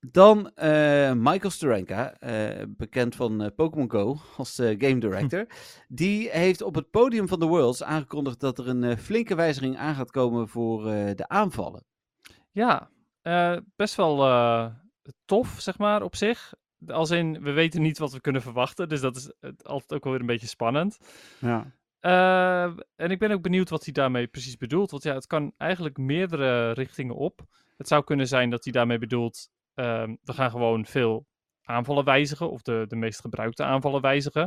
Dan eh, Michael Steranka, eh, bekend van eh, Pokémon Go als eh, game director. Die heeft op het podium van de Worlds aangekondigd dat er een eh, flinke wijziging aan gaat komen voor eh, de aanvallen. Ja, eh, best wel eh, tof, zeg maar, op zich. Als in, we weten niet wat we kunnen verwachten, dus dat is altijd ook wel weer een beetje spannend. Ja. Eh, en ik ben ook benieuwd wat hij daarmee precies bedoelt. Want ja, het kan eigenlijk meerdere richtingen op. Het zou kunnen zijn dat hij daarmee bedoelt, ehm, we gaan gewoon veel aanvallen wijzigen, of de, de meest gebruikte aanvallen wijzigen.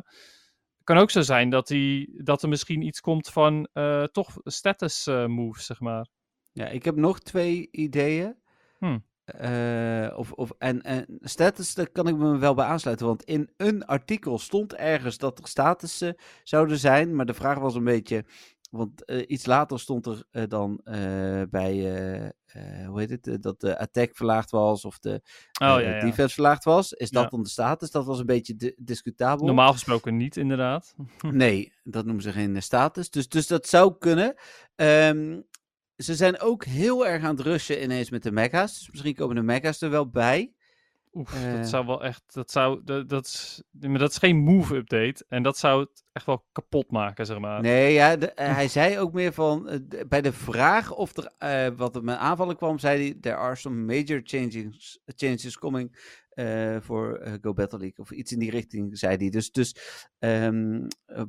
Het kan ook zo zijn dat, hij, dat er misschien iets komt van eh, toch status eh, moves, zeg maar. ja, ik heb nog twee ideeën. Hmm. Eh, of, of, en, en status, daar kan ik me wel bij aansluiten. Want in een artikel stond ergens dat er statussen zouden zijn. Maar de vraag was een beetje. Want eh, iets later stond er eh, dan bij. hoe heet het? dat de attack verlaagd was. Of de Oh ja, ja. defense verlaagd was. Is dat Ja. dan de status? Dat was een beetje di- discutabel. Normaal gesproken niet, inderdaad. Nee, dat noemen ze geen status. Dus, dus dat zou kunnen. Ehm, ze zijn ook heel erg aan het rushen ineens met de mega's. Dus misschien komen de mega's er wel bij. Oef, Eh. dat zou wel echt. Dat, zou, dat, dat, is, maar dat is geen move-update. En dat zou het echt wel kapot maken, zeg maar. Nee, ja, de- eh, hij zei ook meer van. eh, bij de vraag of er eh, wat er met aanvallen kwam, zei hij: There are some major changes, changes coming eh, voor eh, Go Battle League. Of iets in die richting, zei hij. Dus, dus eh,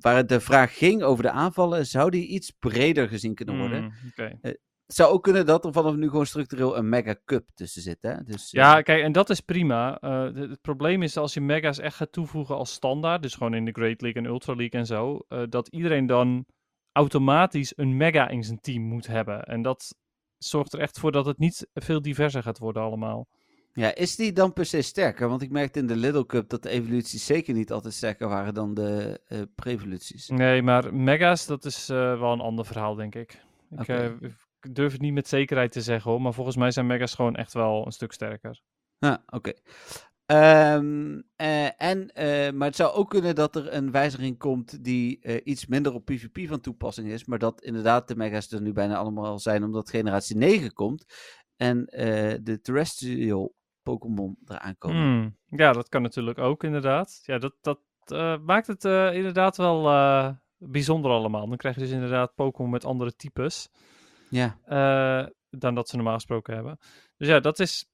waar het de vraag ging over de aanvallen, zou die iets breder gezien kunnen worden. Mm, oké. Het zou ook kunnen dat er vanaf nu gewoon structureel een mega cup tussen zit. Hè? Dus, eh, Ja, kijk, en dat is prima. Eh, het probleem is als je mega's echt gaat toevoegen als standaard, dus gewoon in de Great League en Ultra League en zo, eh, dat iedereen dan automatisch een mega in zijn team moet hebben. En dat zorgt er echt voor dat het niet veel diverser gaat worden allemaal. ja, is die dan per se sterker? Want ik merkte in de Little Cup dat de evoluties zeker niet altijd sterker waren dan de eh prevoluties. Nee, maar mega's, dat is eh, wel een ander verhaal, denk ik. Ik, eh, ik durf het niet met zekerheid te zeggen hoor, maar volgens mij zijn mega's gewoon echt wel een stuk sterker. Ah, oké. Ehm, eh, en, eh, maar het zou ook kunnen dat er een wijziging komt die eh, iets minder op PvP van toepassing is. Maar dat inderdaad de mega's er nu bijna allemaal zijn omdat generatie 9 komt. En de terrestrial Pokémon eraan komen. Hmm, Ja, dat kan natuurlijk ook inderdaad. Ja, dat, dat maakt het inderdaad wel bijzonder allemaal. Dan krijg je dus inderdaad Pokémon met andere types Ja. eh, dan dat ze normaal gesproken hebben. Dus ja, dat is...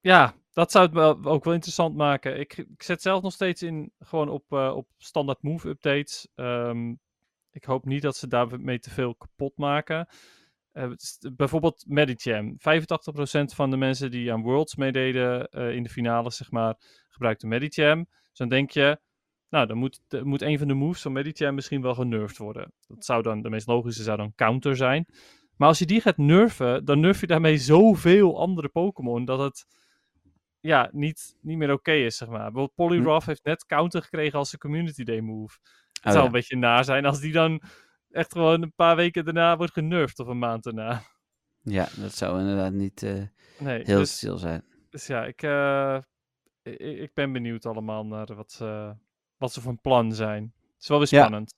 Ja, dat zou het ook wel interessant maken. Ik, ik zet zelf nog steeds in gewoon op, eh, op standaard move updates. Ehm, ik hoop niet dat ze daarmee te veel kapot maken. Eh, bijvoorbeeld Medicham. 85% van de mensen die aan Worlds meededen in de finale, zeg maar, gebruikten Medicham. Dus dan denk je, nou, dan moet, moet een van de moves van Medicham misschien wel genurfd worden. Dat zou dan, de meest logische zou dan counter zijn. Maar als je die gaat nerven, dan nerf je daarmee zoveel andere Pokémon dat het ja, niet, niet meer oké is, zeg maar. Bijvoorbeeld Poliwrath heeft net counter gekregen als een Community Day move. Het Oh, zou ja. een beetje naar zijn als die dan echt gewoon een paar weken daarna wordt genurfd of een maand daarna. ja, dat zou inderdaad niet eh, Nee, heel dus, stil zijn. dus ja, ik, eh, ik, ik ben benieuwd allemaal naar wat, ze wat ze van plan zijn. Het is wel weer spannend.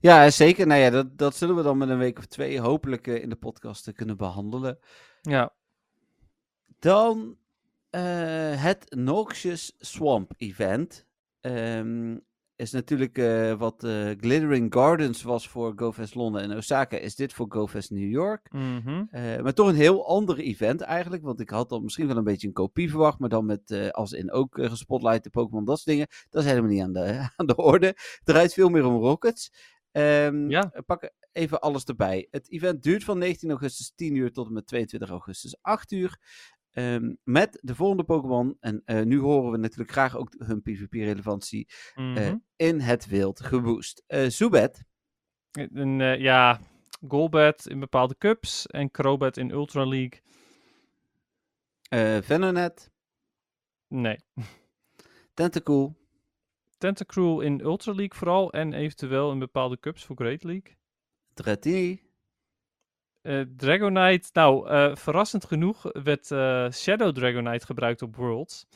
Ja, zeker. Nou ja, dat, dat zullen we dan met een week of twee hopelijk eh, in de podcast eh, kunnen behandelen. Ja, Dan eh, het Noxious Swamp Event. Ehm, is natuurlijk eh, wat eh, Glittering Gardens was voor GoFest Londen en Osaka, is dit voor GoFest New York. mhm. Eh, maar toch een heel ander event eigenlijk. Want ik had dan misschien wel een beetje een kopie verwacht. Maar dan met als in ook gespotlight de Pokémon, dat soort dingen. Dat is helemaal niet aan de, aan de orde. Het draait veel meer om Rockets. Ehm, Ja. Pak even alles erbij. Het event duurt van 19 augustus 10 uur tot en met 22 augustus 8 uur. Ehm, met de volgende Pokémon. En eh, nu horen we natuurlijk graag ook hun PvP-relevantie mhm. in het wild geboost. Eh Zubat. Eh, ja, Golbat in bepaalde cups en Crobat in Ultra League. eh Venonet. Nee. Tentacool. Tentacruel in Ultra League vooral en eventueel in bepaalde cups voor Great League. Dratini. Eh, Dragonite, nou, eh, verrassend genoeg werd eh, Shadow Dragonite gebruikt op Worlds.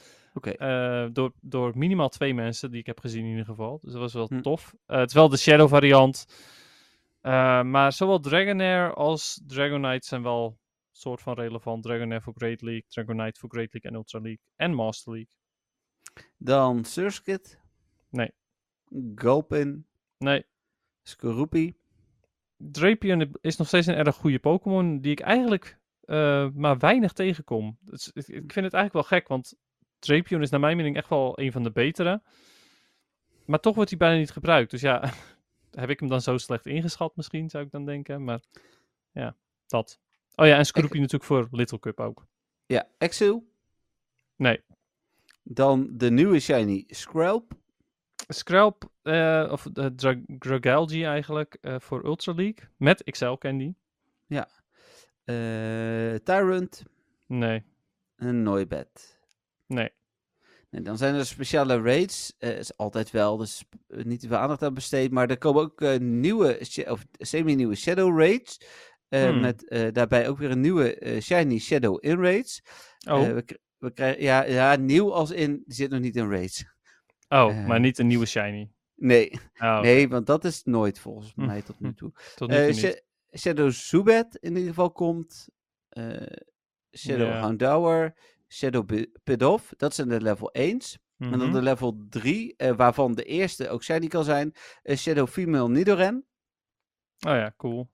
Door, door minimaal twee mensen die ik heb gezien in ieder geval. Dus dat was wel Hm. tof. Het is wel de Shadow variant. Maar zowel Dragonair als Dragonite zijn wel soort van relevant. Dragonair voor Great League, Dragonite voor Great League en Ultra League. En Master League. Dan Surskit. Nee. Gulpin. Nee, Skorupi. Drapion is nog steeds een erg goede Pokémon die ik eigenlijk eh, maar weinig tegenkom. Dus ik ik vind het eigenlijk wel gek, want Drapion is naar mijn mening echt wel een van de betere. Maar toch wordt hij bijna niet gebruikt. Dus ja, heb ik hem dan zo slecht ingeschat misschien, zou ik dan denken. Maar ja, dat. Oh ja, en Scroopy natuurlijk voor Little Cup ook. Ja, Exil. Nee. Dan de nieuwe shiny Skrelp. Scrap, eh, of de Dra Dragalge eigenlijk, eh, voor Ultra League. Met XL Candy. eh Tyrant. Nee, En Noibat. nee. En dan zijn er speciale raids. eh is altijd wel, dus niet te veel aandacht aan besteed. Maar er komen ook eh, nieuwe, of semi-nieuwe Shadow raids. Hmm. Met daarbij ook weer een nieuwe Shiny Shadow in raids. Oh, we, we krijgen, ja, ja, nieuw als in, die zit nog niet in raids. oh maar niet een nieuwe Shiny. Nee, Oh, nee, want dat is nooit volgens Hm. mij tot nu toe. tot nu Eh, toe niet. Shadow Zubat in ieder geval komt. eh, Shadow Ja. Houndour. Shadow Pidove. Dat zijn de level 1's. En dan Mhm. de level 3, eh, waarvan de eerste ook shiny kan zijn. eh, Shadow Female Nidoran. Oh ja, cool.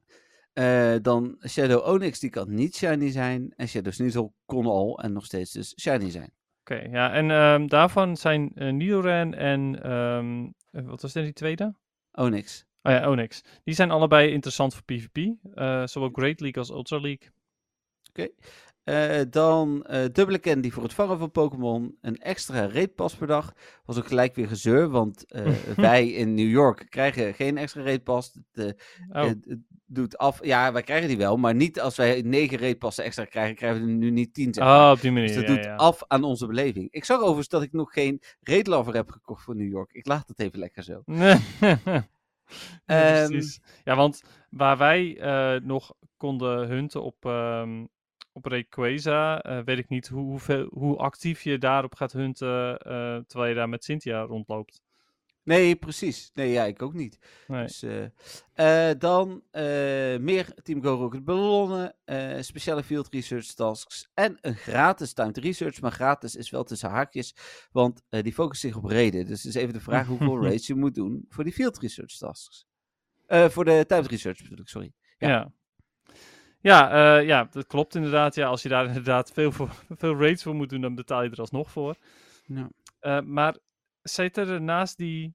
Eh, dan Shadow Onyx, die kan niet shiny zijn. En Shadow Sneasel kon al en nog steeds dus shiny zijn. Oké, ja, en ehm, daarvan zijn eh Nidoran en, ehm, eh, wat was dit, die tweede? Onyx. Oh ja, Onyx. Die zijn allebei interessant voor PvP. eh, zowel Great League als Ultra League. Eh, dan eh, dubbele candy voor het vangen van Pokémon. Een extra raidpas per dag. Was ook gelijk weer gezeur, want eh, wij in New York krijgen geen extra. Het, eh, Oh, het- doet af. Ja, wij krijgen die wel, maar niet als wij negen raidpassen extra krijgen, krijgen we er nu niet tien. Zeg maar. oh op die manier. Dus dat ja, doet ja. af aan onze beleving. Ik zag overigens dat ik nog geen raidlover heb gekocht voor New York. Ik laat het even lekker zo. ja, Ehm, precies. Ja, want waar wij nog konden hunten op, ehm op Rayquaza, eh, weet ik niet hoe, hoeveel, hoe actief je daarop gaat hunten eh, terwijl je daar met Cynthia rondloopt. Nee, precies. Nee, ja, ik ook niet. Nee. Dus, eh, dan meer Team Go Rocket ballonnen, speciale field research tasks en een gratis timed research. Maar gratis is wel tussen haakjes, want die focust zich op reden. Dus het is even de vraag hoeveel raids je moet doen voor die field research tasks. Voor de timed research bedoel ik, sorry. Ja. Ja. Ja, eh, ja, dat klopt inderdaad. Ja, als je daar inderdaad veel, voor, veel raids voor moet doen, dan betaal je er alsnog voor. Ja. Eh, maar zit er naast die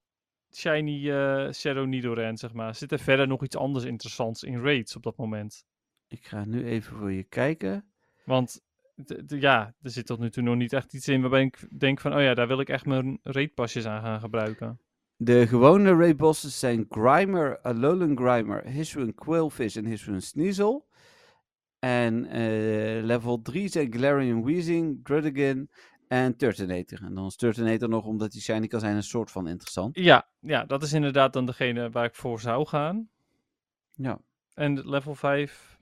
shiny eh, Shadow Nidoran, zeg maar, zit er verder nog iets anders interessants in raids op dat moment? Ik ga nu even voor je kijken. Want ja, er zit tot nu toe nog niet echt iets in waarbij ik denk van, oh ja, daar wil ik echt mijn raidpasjes aan gaan gebruiken. De gewone raid bosses zijn Grimer, Alolan Grimer, Hisuian Quillfish en Hisuian Sneasel. En eh, level 3 zijn Galarian Weezing, Druddigan en Turtonator. En dan is Turtonator nog, omdat die shiny kan zijn, een soort van interessant. Ja, ja, dat is inderdaad dan degene waar ik voor zou gaan. Ja, En level 5...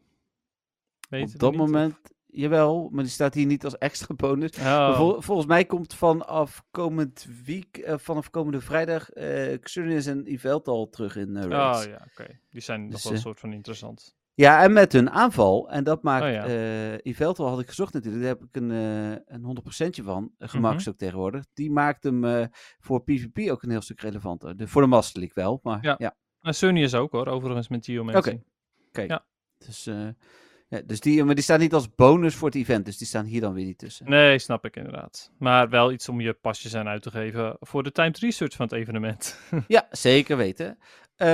weten op dat niet, of- moment, jawel, maar die staat hier niet als extra bonus. Oh. vol- volgens mij komt vanaf komend week, eh, vanaf komende vrijdag, eh Xerneas en Yveltal terug in eh raids. Oh ja, oké. Die zijn nog Dus, wel een soort van interessant. Ja, en met hun aanval. En dat maakt. Oh ja. eh Yveltal had ik gezocht natuurlijk. Daar heb ik een, eh een 100%je van. Uh, gemaakt ook tegenwoordig. Die maakt hem voor PvP ook een heel stuk relevanter. De, voor de Master League wel. Maar ja. Ja. En Sunny is ook hoor, overigens met Geomancy. Oké. Dus, eh, ja, dus die, maar die staan niet als bonus voor het event. Dus die staan hier dan weer niet tussen. Nee, snap ik inderdaad. Maar wel iets om je pasjes aan uit te geven voor de timed research van het evenement. Ja, zeker weten. Eh,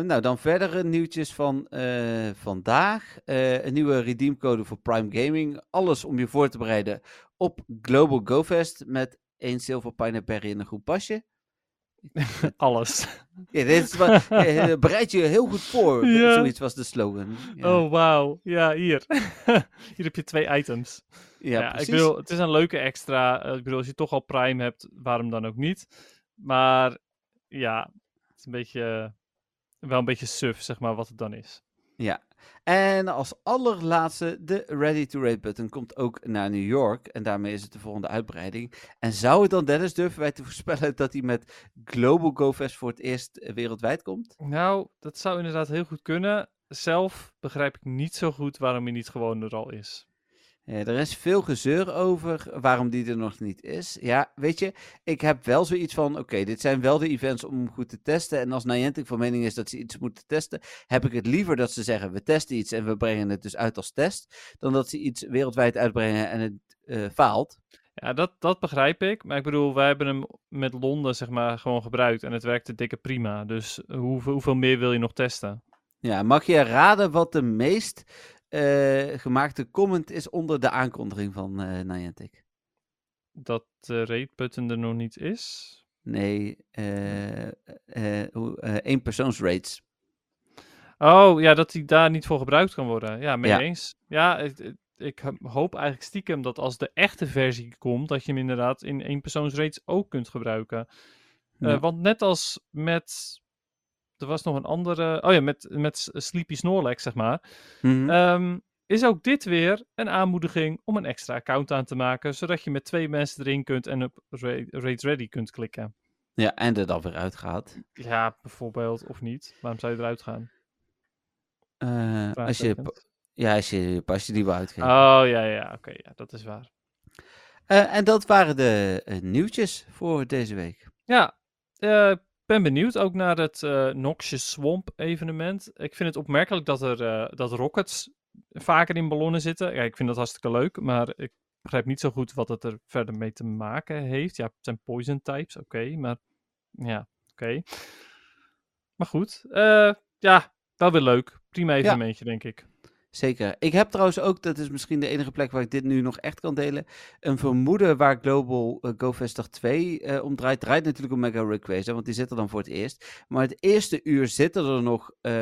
nou, dan verdere nieuwtjes van eh, vandaag. Eh, een nieuwe redeemcode voor Prime Gaming. Alles om je voor te bereiden op Global GoFest. Met één Silver Pineberry en een goed pasje. Alles. Ja, dit is wat, bereid je heel goed voor. Ja. Zoiets was de slogan. Ja, Oh, wauw. Ja, hier. hier heb je twee items. ja, Ja, ik precies. bedoel, het is een leuke extra. Ik bedoel, als je toch al Prime hebt, waarom dan ook niet? Maar ja, het is een beetje, wel een beetje suf, zeg maar, wat het dan is. Ja. En als allerlaatste, de Ready to Raid button komt ook naar New York. En daarmee is het de volgende uitbreiding. En zou het dan, Dennis, durven wij te voorspellen dat hij met Global GoFest voor het eerst eh, wereldwijd komt? Nou, dat zou inderdaad heel goed kunnen. zelf begrijp ik niet zo goed waarom hij niet gewoon er al is. Ja, er is veel gezeur over waarom die er nog niet is. Ja, weet je, ik heb wel zoiets van: oké, dit zijn wel de events om goed te testen. En als Niantic van mening is dat ze iets moeten testen, heb ik het liever dat ze zeggen: we testen iets en we brengen het dus uit als test. Dan dat ze iets wereldwijd uitbrengen en het eh, faalt. Ja, dat, dat begrijp ik. Maar ik bedoel, wij hebben hem met Londen zeg maar gewoon gebruikt en het werkte dikke prima. Dus hoeveel, hoeveel meer wil je nog testen? Ja, mag je raden wat de meest eh, gemaakte comment is onder de aankondiging van eh Niantic? Dat de rate button er nog niet is. Nee, eh eh eh, één rates. Oh, ja, dat hij daar niet voor gebruikt kan worden. Ja, mee Ja. eens. Ja, ik ho- hoop eigenlijk stiekem dat als de echte versie komt, dat je hem inderdaad in eenpersoonsrates ook kunt gebruiken. Eh, want net als met, er was nog een andere, oh ja, met, met S- Sleepy Snorlax, zeg maar, Mhm. ehm, is ook dit weer een aanmoediging om een extra account aan te maken, zodat je met twee mensen erin kunt en op ra- Rate Ready kunt klikken. ja, en er dan weer uitgaat. Ja, bijvoorbeeld, of niet. Waarom zou je eruit gaan? Eh, als je, ja, als je je pasje die wil uitgeven. Oh, ja, ja, oké, ja, dat is waar. Eh, en dat waren de eh, nieuwtjes voor deze week. Ja, eh, ben benieuwd ook naar het eh Noxious Swamp evenement. Ik vind het opmerkelijk dat er eh, dat rockets vaker in ballonnen zitten. Ja, ik vind dat hartstikke leuk, maar ik begrijp niet zo goed wat het er verder mee te maken heeft. Ja, het zijn poison types, oké, maar ja, oké. Maar goed, eh, ja, wel weer leuk. Prima evenementje, denk ik. Zeker. Ik heb trouwens ook, dat is misschien de enige plek waar ik dit nu nog echt kan delen, een vermoeden waar Global uh, GoFest dag 2 eh, om draait. Draait natuurlijk om Mega Rayquaza, want die zit er dan voor het eerst. Maar het eerste uur zitten er nog eh,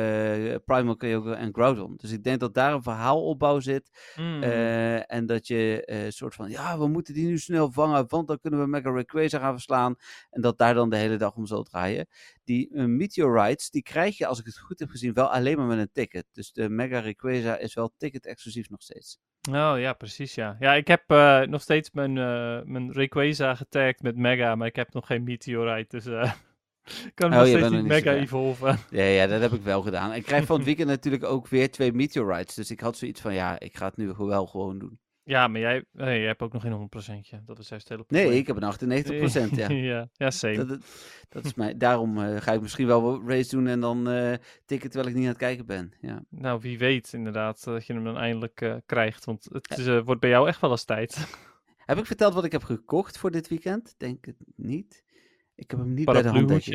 Primal Kyogre en Groudon. Dus ik denk dat daar een verhaalopbouw zit. Mm. Eh, en dat je een soort van, ja, we moeten die nu snel vangen, want dan kunnen we Mega Rayquaza gaan verslaan. En dat daar dan de hele dag om zal draaien. Die Meteorites, die krijg je, als ik het goed heb gezien, wel alleen maar met een ticket. Dus de Mega Rayquaza is wel ticket-exclusief nog steeds. Oh ja, precies ja. Ja, ik heb eh, nog steeds mijn, eh mijn Rayquaza getagd met Mega, maar ik heb nog geen Meteorite, dus eh ik kan Oh, nog steeds niet Mega evolven. Ja, ja, dat heb ik wel gedaan. Ik krijg van het weekend natuurlijk ook weer twee Meteorites. Dus ik had zoiets van, ja, ik ga het nu wel gewoon doen. Ja, maar jij, nee, jij hebt ook nog geen 100%. Dat is juist het hele probleem. Nee, ik heb een 98%, ja. ja, ja, same. Dat, is mij, daarom eh, ga ik misschien wel race doen en dan eh tikken terwijl ik niet aan het kijken ben. Ja. Nou, wie weet inderdaad dat je hem dan eindelijk eh, krijgt, want het is, eh, wordt bij jou echt wel eens tijd. Heb ik verteld wat ik heb gekocht voor dit weekend? Denk het niet. Ik heb hem niet bij de hand.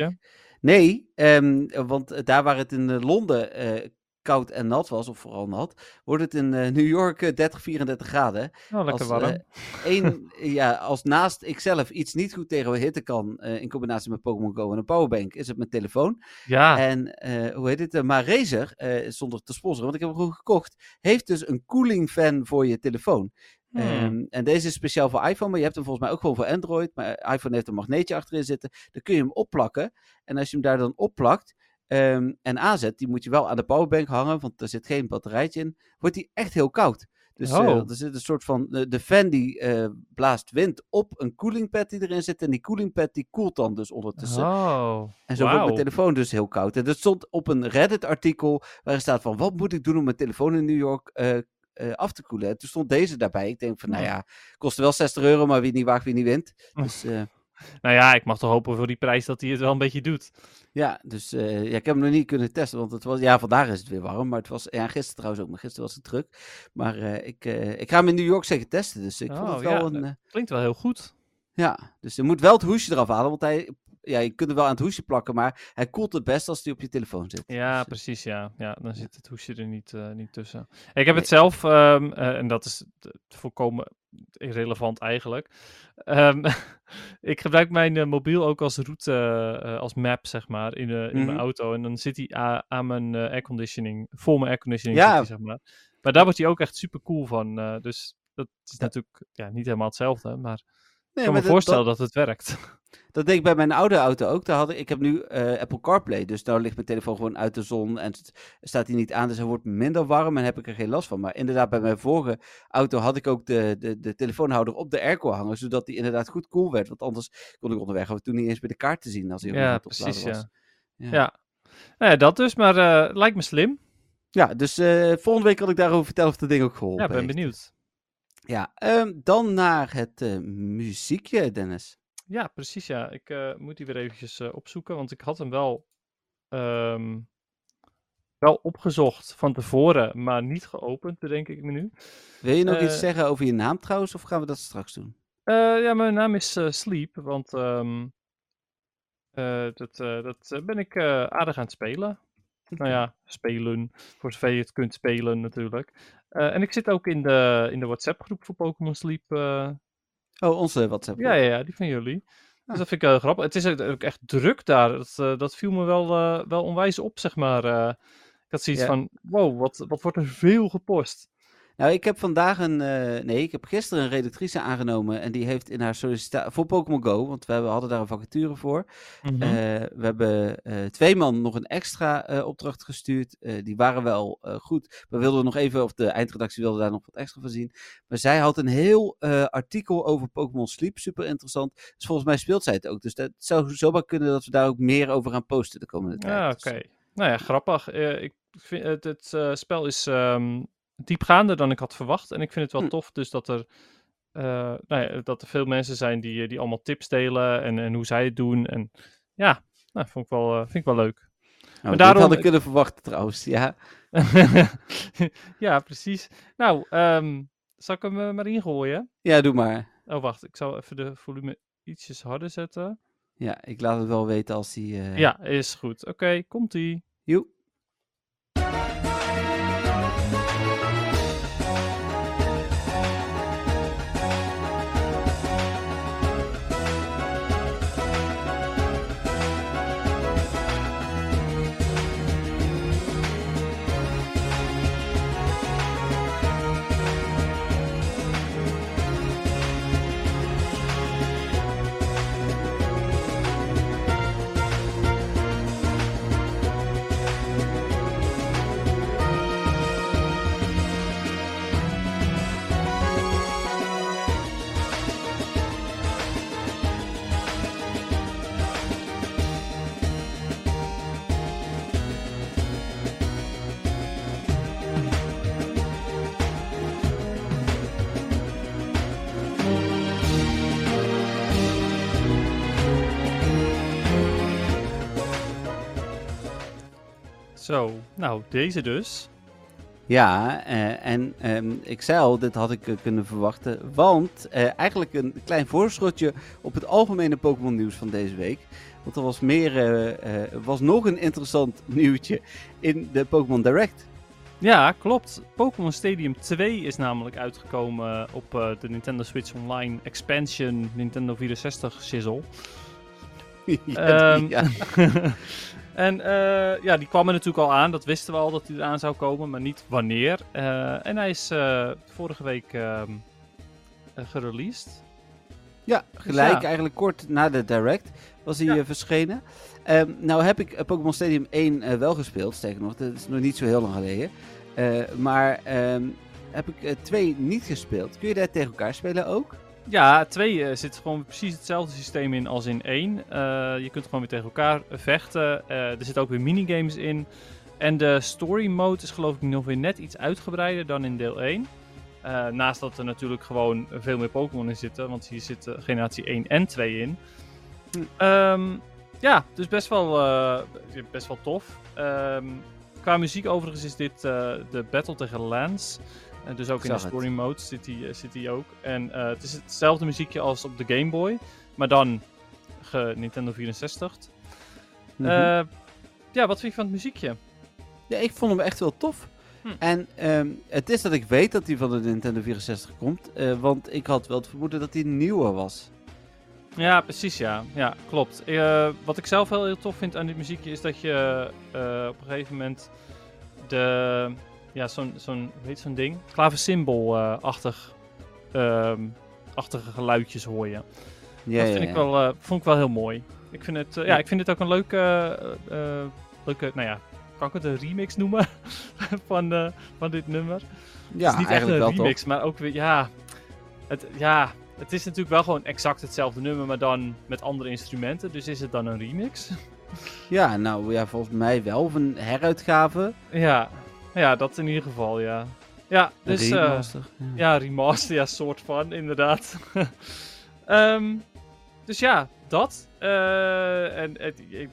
Nee, ehm, want eh, daar waar het in eh, Londen eh, koud en nat was, of vooral nat, wordt het in eh, New York eh, 30, 34 graden. Oh, lekker als, warm. eh, één, ja, als naast ikzelf iets niet goed tegen hitte kan, eh, in combinatie met Pokémon Go en een powerbank, is het mijn telefoon. ja, En eh, hoe heet het? eh, maar Razer, eh, zonder te sponsoren, want ik heb hem gewoon gekocht, heeft dus een cooling fan voor je telefoon. Hmm. Ehm, en deze is speciaal voor iPhone, maar je hebt hem volgens mij ook gewoon voor Android. Maar eh, iPhone heeft een magneetje achterin zitten. Dan kun je hem opplakken. En als je hem daar dan opplakt ehm, en aanzet, die moet je wel aan de powerbank hangen, want er zit geen batterijtje in, wordt die echt heel koud. Dus eh, Oh. er zit een soort van, de, de fan die eh, blaast wind op een koelingpad die erin zit. En die koelingpad die koelt dan dus ondertussen. oh, En zo wordt mijn telefoon dus heel koud. En dat stond op een Reddit-artikel waarin staat van... wat moet ik doen om mijn telefoon in New York eh, eh, af te koelen? En toen stond deze daarbij. Ik denk van, nou ja, kostte wel 60 euro, maar wie niet waagt, wie niet wint. Dus eh, Nou ja, ik mag toch hopen voor die prijs dat hij het wel een beetje doet. ja, dus eh, ja, ik heb hem nog niet kunnen testen, want het was... Ja, vandaag is het weer warm, maar het was... Ja, gisteren trouwens ook, maar gisteren was het druk. Maar eh, ik, eh, ik ga hem in New York zeker testen, dus ik vond Oh, het wel ja, een... Klinkt wel heel goed. ja, dus je moet wel het hoesje eraf halen, want hij... Ja, je kunt hem wel aan het hoesje plakken, maar hij koelt het best als hij op je telefoon zit. Ja, Dus, precies, ja. ja. Dan zit het hoesje er niet, niet tussen. Ik heb het zelf, ehm, eh, en dat is volkomen irrelevant eigenlijk. Ehm, ik gebruik mijn eh, mobiel ook als route, eh, als map, zeg maar, in, eh, in Mhm. mijn auto. En dan zit hij aan mijn airconditioning, voor mijn airconditioning Ja. zeg maar. Maar daar wordt hij ook echt super cool van. dus dat is Ja. natuurlijk ja, niet helemaal hetzelfde, maar ik kan me voorstellen dat, het werkt. Dat deed ik bij mijn oude auto ook. Daar had ik, ik heb nu eh, Apple CarPlay, dus nou ligt mijn telefoon gewoon uit de zon en st- staat hij niet aan, dus hij wordt minder warm en heb ik er geen last van. Maar inderdaad, bij mijn vorige auto had ik ook de, de, de telefoonhouder op de airco hangen, zodat die inderdaad goed koel werd. Want anders kon ik onderweg af en toe niet eens bij de kaart te zien als hij Ja, op precies, was. ja. Ja. Nou ja, dat dus, maar eh, lijkt me slim. Ja, dus eh, volgende week kan ik daarover vertellen of dat ding ook geholpen Ja, ben heeft. benieuwd. Ja, ehm, dan naar het eh, muziekje, Dennis. Ja, precies ja. Ik eh, moet die weer eventjes eh, opzoeken, want ik had hem wel, ehm, wel opgezocht van tevoren, maar niet geopend, bedenk ik me nu. Wil je nog iets zeggen over je naam trouwens, of gaan we dat straks doen? Ja, mijn naam is Sleep, want ehm, eh, dat, dat ben ik aardig aan het spelen. Nou ja, spelen, voor zover je het kunt spelen natuurlijk. Eh, en ik zit ook in de, in de WhatsApp-groep voor Pokémon Sleep. eh, Oh, onze WhatsApp. ja, ja, ja, die van jullie. Ah. Dus dat vind ik heel grappig. Het is ook echt druk daar. Dat, eh, dat viel me wel, eh, wel onwijs op, zeg maar. eh. ik had zoiets van, wow, wat, wat wordt er veel gepost. Nou, ik heb vandaag een. eh, nee, ik heb gisteren een redactrice aangenomen. En die heeft in haar sollicitatie. Voor Pokémon Go, want we hebben, hadden daar een vacature voor. Mhm. Eh, we hebben eh, twee man nog een extra opdracht gestuurd. Die waren wel goed. We wilden nog even, of de eindredactie wilde daar nog wat extra van zien. Maar zij had een heel artikel over Pokémon Sleep. Super interessant. Dus volgens mij speelt zij het ook. Dus dat zou zomaar kunnen dat we daar ook meer over gaan posten de komende tijd. Ja, Dus, oké. Nou ja, grappig. Ik vind het, het spel is ehm, diepgaander dan ik had verwacht. En ik vind het wel Hm. tof dus dat er, eh, nou ja, dat er veel mensen zijn die, eh, die allemaal tips delen en, en hoe zij het doen. En ja, nou, vond ik wel, eh, vind ik wel leuk. nou, daarom- Dit had ik kunnen verwachten trouwens. Ja. ja, precies. Nou, ehm, zal ik hem maar ingooien? ja, doe maar. Oh, wacht. Ik zal even de volume ietsjes harder zetten. Ja, ik laat het wel weten als die. Ja, is goed. Oké, komt-ie. Joep. Zo, nou, deze dus. Ja, eh, en ehm, ik zei al, dit had ik eh, kunnen verwachten. Want eh, eigenlijk een klein voorschotje op het algemene Pokémon nieuws van deze week. Want er was, meer, was nog een interessant nieuwtje in de Pokémon Direct. Ja, klopt. Pokémon Stadium 2 is namelijk uitgekomen op de Nintendo Switch Online Expansion Nintendo 64 shizzle. ja, Ehm, ja. en eh, ja, die kwam er natuurlijk al aan. Dat wisten we al dat hij eraan zou komen, maar niet wanneer. Eh, en hij is eh, vorige week eh, gereleased. Ja, gelijk ja. eigenlijk kort na de Direct was hij Ja. verschenen. Ehm, nou heb ik Pokémon Stadium 1 eh, wel gespeeld, sterker nog, dat is nog niet zo heel lang geleden. Maar ehm, heb ik eh, 2 niet gespeeld. Kun je daar tegen elkaar spelen ook? Ja, 2 eh, zit gewoon precies hetzelfde systeem in als in 1. je kunt gewoon weer tegen elkaar vechten. Eh, er zitten ook weer minigames in. En de story mode is geloof ik nog weer net iets uitgebreider dan in deel 1. Eh, naast dat er natuurlijk gewoon veel meer Pokémon in zitten. Want hier zitten generatie 1 en 2 in. Hm. Ehm, ja, dus best wel, eh, best wel tof. Ehm, qua muziek overigens is dit eh, de battle tegen Lance. Eh, dus ook in de het. story mode zit die, eh, zit die ook. En eh, het is hetzelfde muziekje als op de Game Boy. Maar dan ge Nintendo 64. Mhm. Eh, ja, wat vind je van het muziekje? Ja, ik vond hem echt wel tof. Hm. En ehm, het is dat ik weet dat hij van de Nintendo 64 komt. want ik had wel het vermoeden dat hij nieuwer was. Ja, precies ja. Ja, klopt. Wat ik zelf wel heel tof vind aan dit muziekje is dat je op een gegeven moment de... Ja, zo'n, zo'n, heet zo'n ding? Klaversymbool-achtig, ehm, achtige geluidjes hoor je. Ja, dat vind ik wel, eh, vond ik wel heel mooi. Ik vind het, eh, ja, ik vind het ook een leuke, eh, leuke, nou ja, kan ik het een remix noemen van, van dit nummer? Ja, het is niet echt een toch? remix, maar ook weer, ja het, ja, het is natuurlijk wel gewoon exact hetzelfde nummer, maar dan met andere instrumenten. Dus is het dan een remix? Ja, nou ja, volgens mij wel. Of een heruitgave. ja, Ja, dat in ieder geval, ja. Ja, dus... Een eh, ja. Ja, remaster, ja, soort van, inderdaad. Ehm, dus ja, dat. Eh, en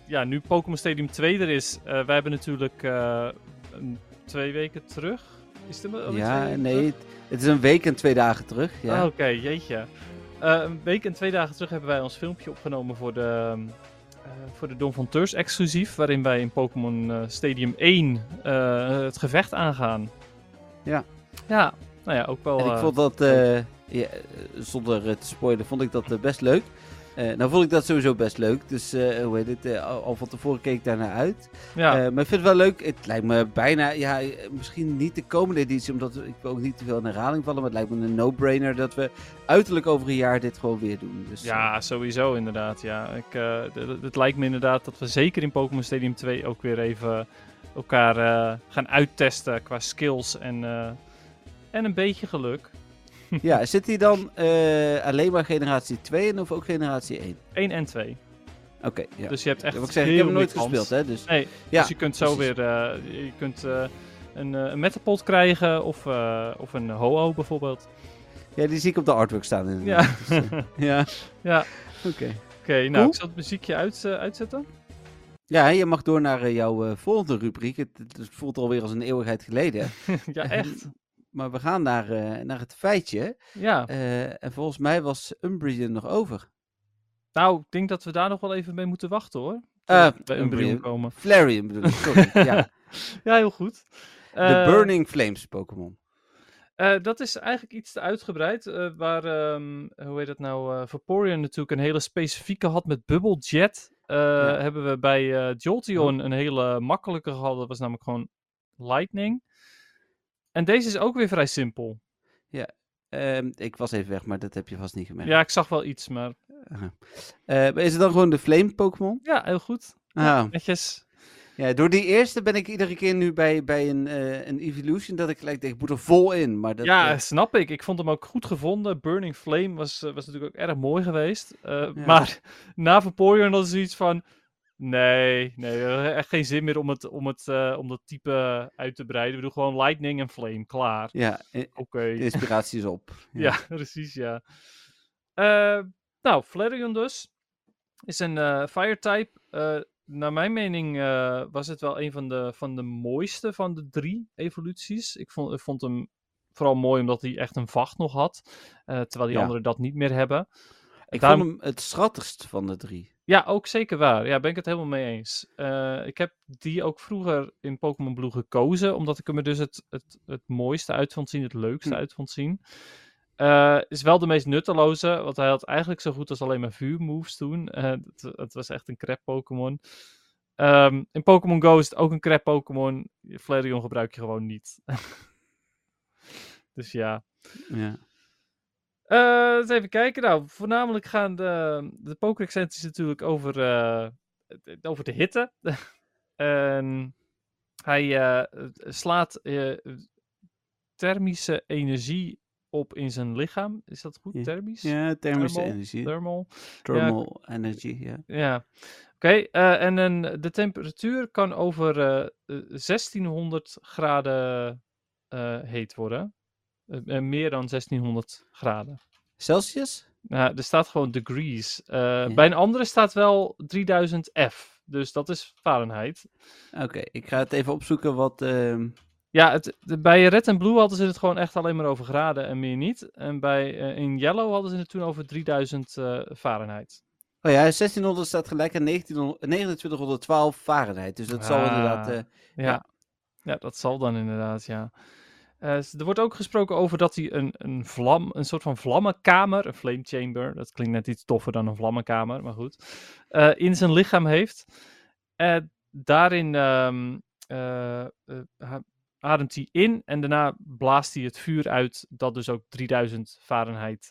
ja, nu Pokémon Stadium 2 er is. eh wij hebben natuurlijk een, twee weken terug. Is het twee Ja, nee, het, het is een week en twee dagen terug. Ja. Ah, Oké, jeetje. Een week en twee dagen terug hebben wij ons filmpje opgenomen voor de, ehm, eh, voor de Don van Teurs exclusief. Waarin wij in Pokémon eh, Stadium 1 eh, het gevecht aangaan. Ja. Ja, nou ja, ook wel... En ik eh, vond dat, eh, ja, eh, zonder eh, te spoilen, vond ik dat eh, best leuk. Eh, nou vond ik dat sowieso best leuk, dus eh, hoe heet het, eh, al, al van tevoren keek ik daarnaar uit. ja. Maar ik vind het wel leuk, het lijkt me bijna, ja, misschien niet de komende editie, omdat ik wil ook niet te veel in herhaling vallen, maar het lijkt me een no-brainer dat we uiterlijk over een jaar dit gewoon weer doen. Dus, Ja, sowieso inderdaad. Ja. Ik, het lijkt me inderdaad dat we zeker in Pokémon Stadium 2 ook weer even elkaar gaan uittesten qua skills en, en een beetje geluk. ja, zit hij dan eh, alleen maar generatie 2 in of ook generatie 1? 1 en 2. Oké, ja. Dus je hebt echt Ja, ik zeg, ik heb hem nooit gespeeld, hè, dus... Nee, Ja, dus je kunt zo precies. weer eh, je kunt, eh, een, een Metapod krijgen of, of een Ho-Oh bijvoorbeeld. Ja, die zie ik op de artwork staan inderdaad. Ja. Dus, ja, Ja, oké. oké. nou, ik zal het muziekje uit, uitzetten. Ja, je mag door naar jouw volgende rubriek. Het, het- het voelt alweer als een eeuwigheid geleden. ja, echt. Maar we gaan naar, eh, naar het feitje. Ja. Eh, en volgens mij was Umbreon nog over. Nou, ik denk dat we daar nog wel even mee moeten wachten hoor. Eh, bij Umbreon komen. Flareon bedoel ik, sorry. ja, Ja, heel goed. de Burning Flames Pokémon. dat is eigenlijk iets te uitgebreid. waar, ehm, hoe heet dat nou, eh Vaporeon natuurlijk een hele specifieke had met Bubble Jet. Hebben we bij Jolteon een hele makkelijke gehad. Dat was namelijk gewoon Lightning. En deze is ook weer vrij simpel. Ehm, ik was even weg, maar dat heb je vast niet gemerkt. Ja, ik zag wel iets, maar. Eh, maar is het dan gewoon de Flame Pokémon? ja, heel goed. Ja, Ah, Netjes. ja, door die eerste ben ik iedere keer nu bij, bij een, eh, een Evolution dat ik gelijk denk, ik moet er vol in. Maar dat, ja, eh, snap ik. Ik vond hem ook goed gevonden. Burning Flame was, was natuurlijk ook erg mooi geweest. Ja. Maar na Vaporeon was zoiets van... Nee, nee, eh, echt geen zin meer om, het, om, het, eh, om dat type uit te breiden. We doen gewoon Lightning en Flame, klaar. ja, Oké. de inspiratie is op. Ja, precies, ja. Eh, nou, Flareon dus. Is een eh Fire-type. Naar mijn mening was het wel een van de, van de mooiste van de drie evoluties. Ik vond, ik vond hem vooral mooi omdat hij echt een vacht nog had. terwijl die Ja. anderen dat niet meer hebben. Ik Daarom- vond hem het schattigst van de drie. Ja, ook zeker waar. Ja, ben ik het helemaal mee eens. Eh, ik heb die ook vroeger in Pokémon Blue gekozen, omdat ik hem er dus het, het, het mooiste uit vond zien, het leukste Hm. uit vond zien. Eh, is wel de meest nutteloze, want hij had eigenlijk zo goed als alleen maar vuurmoves toen. Eh, het, het was echt een crap Pokémon. Ehm, in Pokémon Go is het ook een crap Pokémon. Flareon gebruik je gewoon niet. dus ja. Ja. Eh, eens even kijken. Nou, voornamelijk gaan de, de natuurlijk over, eh, over de hitte. en hij eh, slaat thermische energie op in zijn lichaam. Is dat goed? Thermisch? ja, thermische Thermal? energie. Thermal? Thermal energy, ja. Ja. Oké, en de temperatuur kan over eh, eh, 1600 graden heet worden. Eh, eh, meer dan 1600 graden. Celsius? Nou, er staat gewoon degrees. Eh, Bij een andere staat wel 3000 F. Dus dat is Fahrenheit. Oké, ik ga het even opzoeken wat... ehm, Ja, het, de- bij Red en Blue hadden ze het gewoon echt alleen maar over graden en meer niet. En bij, eh, in Yellow hadden ze het toen over 3000 eh, Fahrenheit. Oh ja, 1600 staat gelijk aan 1900 2912 Fahrenheit. Dus dat zal Ah. inderdaad... Ja. ja. dat zal dan inderdaad, ja. Eh, er wordt ook gesproken over dat hij een, een vlam, een soort van vlammenkamer, een flame chamber, dat klinkt net iets toffer dan een vlammenkamer, maar goed, eh, in zijn lichaam heeft. Eh, daarin ehm, eh, eh, ademt hij in en daarna blaast hij het vuur uit, dat dus ook 3000 Fahrenheit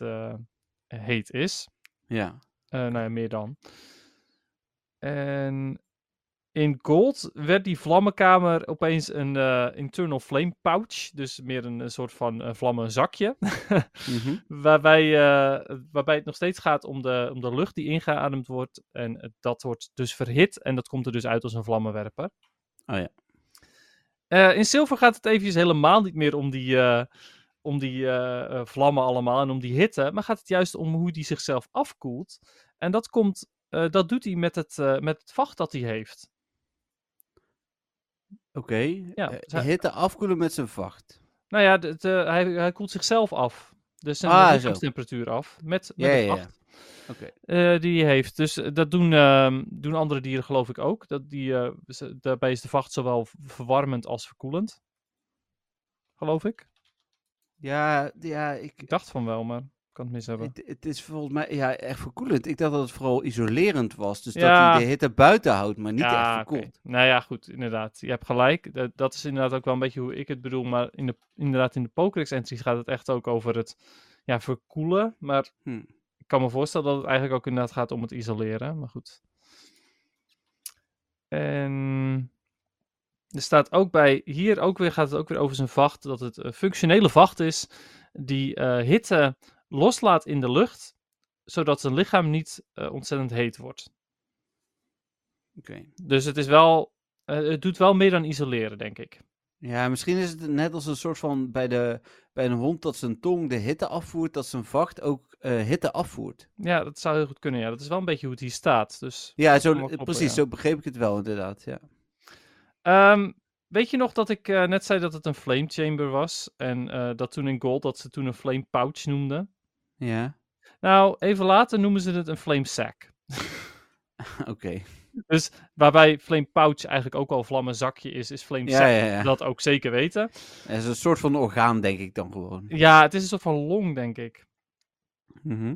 heet is. ja. Nou ja, meer dan. En in Gold werd die vlammenkamer opeens een eh, internal flame pouch. Dus meer een, een soort van uh, vlammenzakje. Mhm. waarbij, eh, waarbij het nog steeds gaat om de, om de lucht die ingeademd wordt. En dat wordt dus verhit. En dat komt er dus uit als een vlammenwerper. Oh ja. Eh, in zilver gaat het eventjes helemaal niet meer om die, eh, om die eh, eh, vlammen allemaal en om die hitte. Maar gaat het juist om hoe die zichzelf afkoelt. En dat, komt, eh, dat doet hij met het, eh, met het vacht dat hij heeft. Oké. Ja, Eh, dus hij- hitte afkoelen met zijn vacht. Nou ja, het, eh, hij, hij koelt zichzelf af. Dus zijn Ah, zo. lichaamstemperatuur af. Met, met Ja, het ja, ja. vacht. Oké. eh, die hij heeft. Dus eh, dat doen, ehm, doen andere dieren geloof ik ook. Dat die, eh, ze- daarbij is de vacht zowel v- verwarmend als verkoelend. Geloof ik. Ja, ja ik, Ik dacht van wel, maar kan het mis hebben. het, het is volgens mij ja, echt verkoelend. Ik dacht dat het vooral isolerend was. Dus dat hij de hitte buiten houdt, maar niet echt verkoelt. oké. Nou ja, goed, inderdaad. Je hebt gelijk. Dat, dat is inderdaad ook wel een beetje hoe ik het bedoel. Maar in de, inderdaad, in de Pokédex entries gaat het echt ook over het ja, verkoelen. Maar Hm. ik kan me voorstellen dat het eigenlijk ook inderdaad gaat om het isoleren. Maar goed. En er staat ook bij, hier ook weer, gaat het ook weer over zijn vacht, dat het een functionele vacht is die eh, hitte loslaat in de lucht, zodat zijn lichaam niet eh, ontzettend heet wordt. Oké. Dus het is wel, eh, het doet wel meer dan isoleren, denk ik. Ja, misschien is het net als een soort van bij, de, bij een hond dat zijn tong de hitte afvoert, dat zijn vacht ook eh, hitte afvoert. Ja, dat zou heel goed kunnen. Ja, dat is wel een beetje hoe het hier staat. Dus, Ja, zo, kloppen, precies, ja. zo begreep ik het wel inderdaad. Ja. Ehm, weet je nog dat ik net zei dat het een flame chamber was? En dat toen in Gold, dat ze toen een flame pouch noemden? Ja, Nou, even later noemen ze het een flame sack. oké. Dus waarbij flame pouch eigenlijk ook al vlammenzakje is, is flame Ja, sack ja, ja. dat ook zeker weten. Het is een soort van orgaan, denk ik dan gewoon. Ja, het is een soort van long, denk ik. Mhm.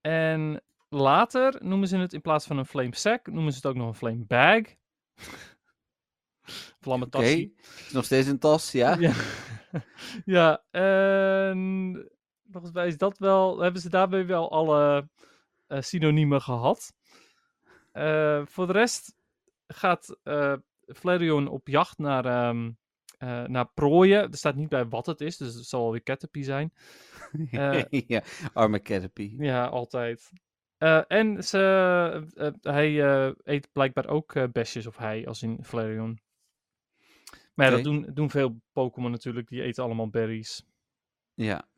En later noemen ze het in plaats van een flame sack, noemen ze het ook nog een flame bag. Vlamme Oké, nog steeds een tas, ja? Ja. ja, en volgens mij is dat wel, hebben ze daarbij wel alle eh, synoniemen gehad. Eh, voor de rest gaat eh Flareon op jacht naar, ehm, eh, naar prooien. Er staat niet bij wat het is, dus het zal wel weer Caterpie zijn. Ja, arme Caterpie. Ja, altijd. En ze, hij eet blijkbaar ook besjes of hij, als in Flareon. Maar ja, dat doen, doen veel Pokémon natuurlijk. Die eten allemaal berries. Ja,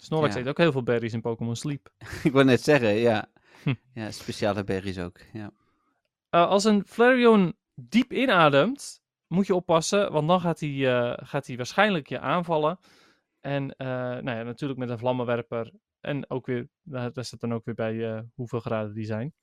Snorlax Ja. eet ook heel veel berries in Pokémon Sleep. ik wou net zeggen, ja. Hm. Ja, speciale berries ook, ja. Eh, als een Flareon diep inademt, moet je oppassen, want dan gaat hij, eh, gaat hij waarschijnlijk je aanvallen. En eh, nou ja, natuurlijk met een vlammenwerper. En ook weer, daar, daar staat dan ook weer bij eh, hoeveel graden die zijn.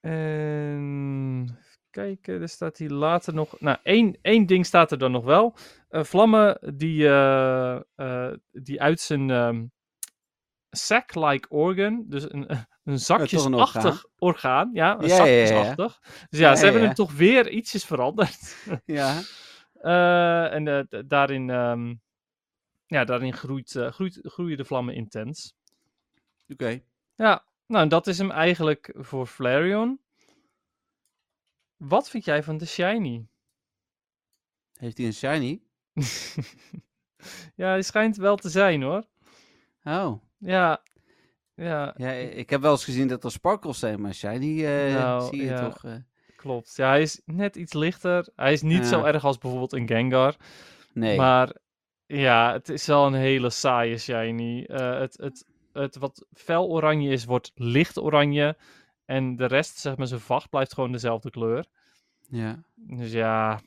En even kijken, er staat hier later nog. Nou, één, één ding staat er dan nog wel. Eh, vlammen die, eh, die uit zijn ehm, sac-like organ, dus een, een zakjesachtig orgaan. Ja, een Ja, ja, ja, ja. zakjesachtig. Dus ja, Ja, ze ja, hebben ja. hem toch weer ietsjes veranderd. Ja, en daarin, ehm, ja, daarin groeit, eh, groeit, groeien de vlammen intens. oké. Ja, nou, dat is hem eigenlijk voor Flareon. Wat vind jij van de Shiny? Heeft hij een shiny? ja, die schijnt wel te zijn hoor. Oh, Ja, ja, ja, ik heb wel eens gezien dat er sparkles zijn, maar shiny eh, Nou, zie je ja. toch... eh, klopt. Ja, hij is net iets lichter. Hij is niet zo Ja. erg als bijvoorbeeld een Gengar. nee. Maar ja, het is wel een hele saaie shiny. Eh, het, het, het wat fel oranje is, wordt licht oranje. En de rest, zeg maar, zijn vacht blijft gewoon dezelfde kleur. Ja. Dus ja,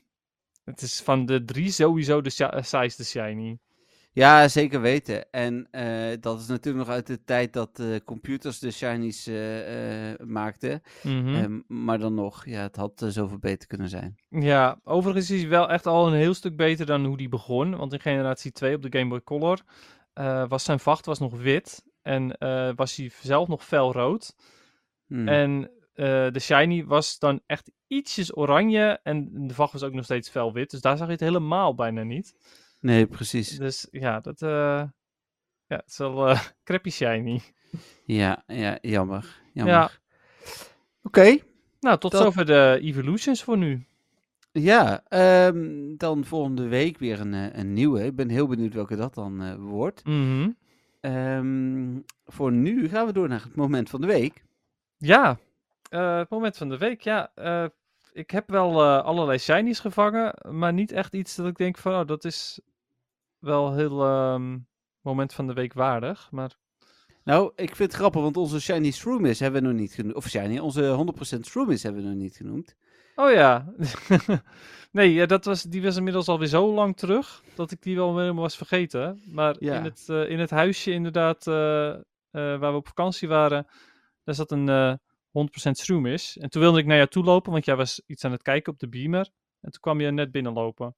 het is van de drie sowieso de sha- saaiste shiny. ja, zeker weten. En eh, dat is natuurlijk nog uit de tijd dat eh, computers de shinies eh, eh, maakten. Ehm, maar dan nog, ja, het had eh, zoveel beter kunnen zijn. Ja, overigens is hij wel echt al een heel stuk beter dan hoe die begon. Want in generatie 2 op de Game Boy Color eh, was zijn vacht was nog wit. En eh, was hij zelf nog felrood. Hmm. En eh, de shiny was dan echt ietsjes oranje. En de vacht was ook nog steeds felwit. Dus daar zag je het helemaal bijna niet. Nee, precies. Dus ja, dat eh, ja, het is wel crappy shiny. Ja, ja, jammer. jammer. Ja. Oké. Nou, tot Dat- zover de evolutions voor nu. Ja, ehm, dan volgende week weer een, een nieuwe. Ik ben heel benieuwd welke dat dan wordt. Mhm. Ehm, voor nu gaan we door naar het moment van de week. Ja, eh, het moment van de week. Ja, eh, ik heb wel eh, allerlei shinies gevangen, maar niet echt iets dat ik denk van, oh, dat is wel heel ehm, moment van de week waardig. Maar Nou, ik vind het grappig, want onze Shiny Shroomis hebben we nog niet genoemd. Of Shiny, onze 100% Shroomis hebben we nog niet genoemd. Oh ja. nee, ja, dat was, die was inmiddels alweer zo lang terug dat ik die wel helemaal was vergeten. Maar Ja. in, het, eh, in het huisje inderdaad, eh, eh, waar we op vakantie waren, daar zat een eh 100% Shroomis. En toen wilde ik naar jou toe lopen, want jij was iets aan het kijken op de beamer. En toen kwam je net binnenlopen.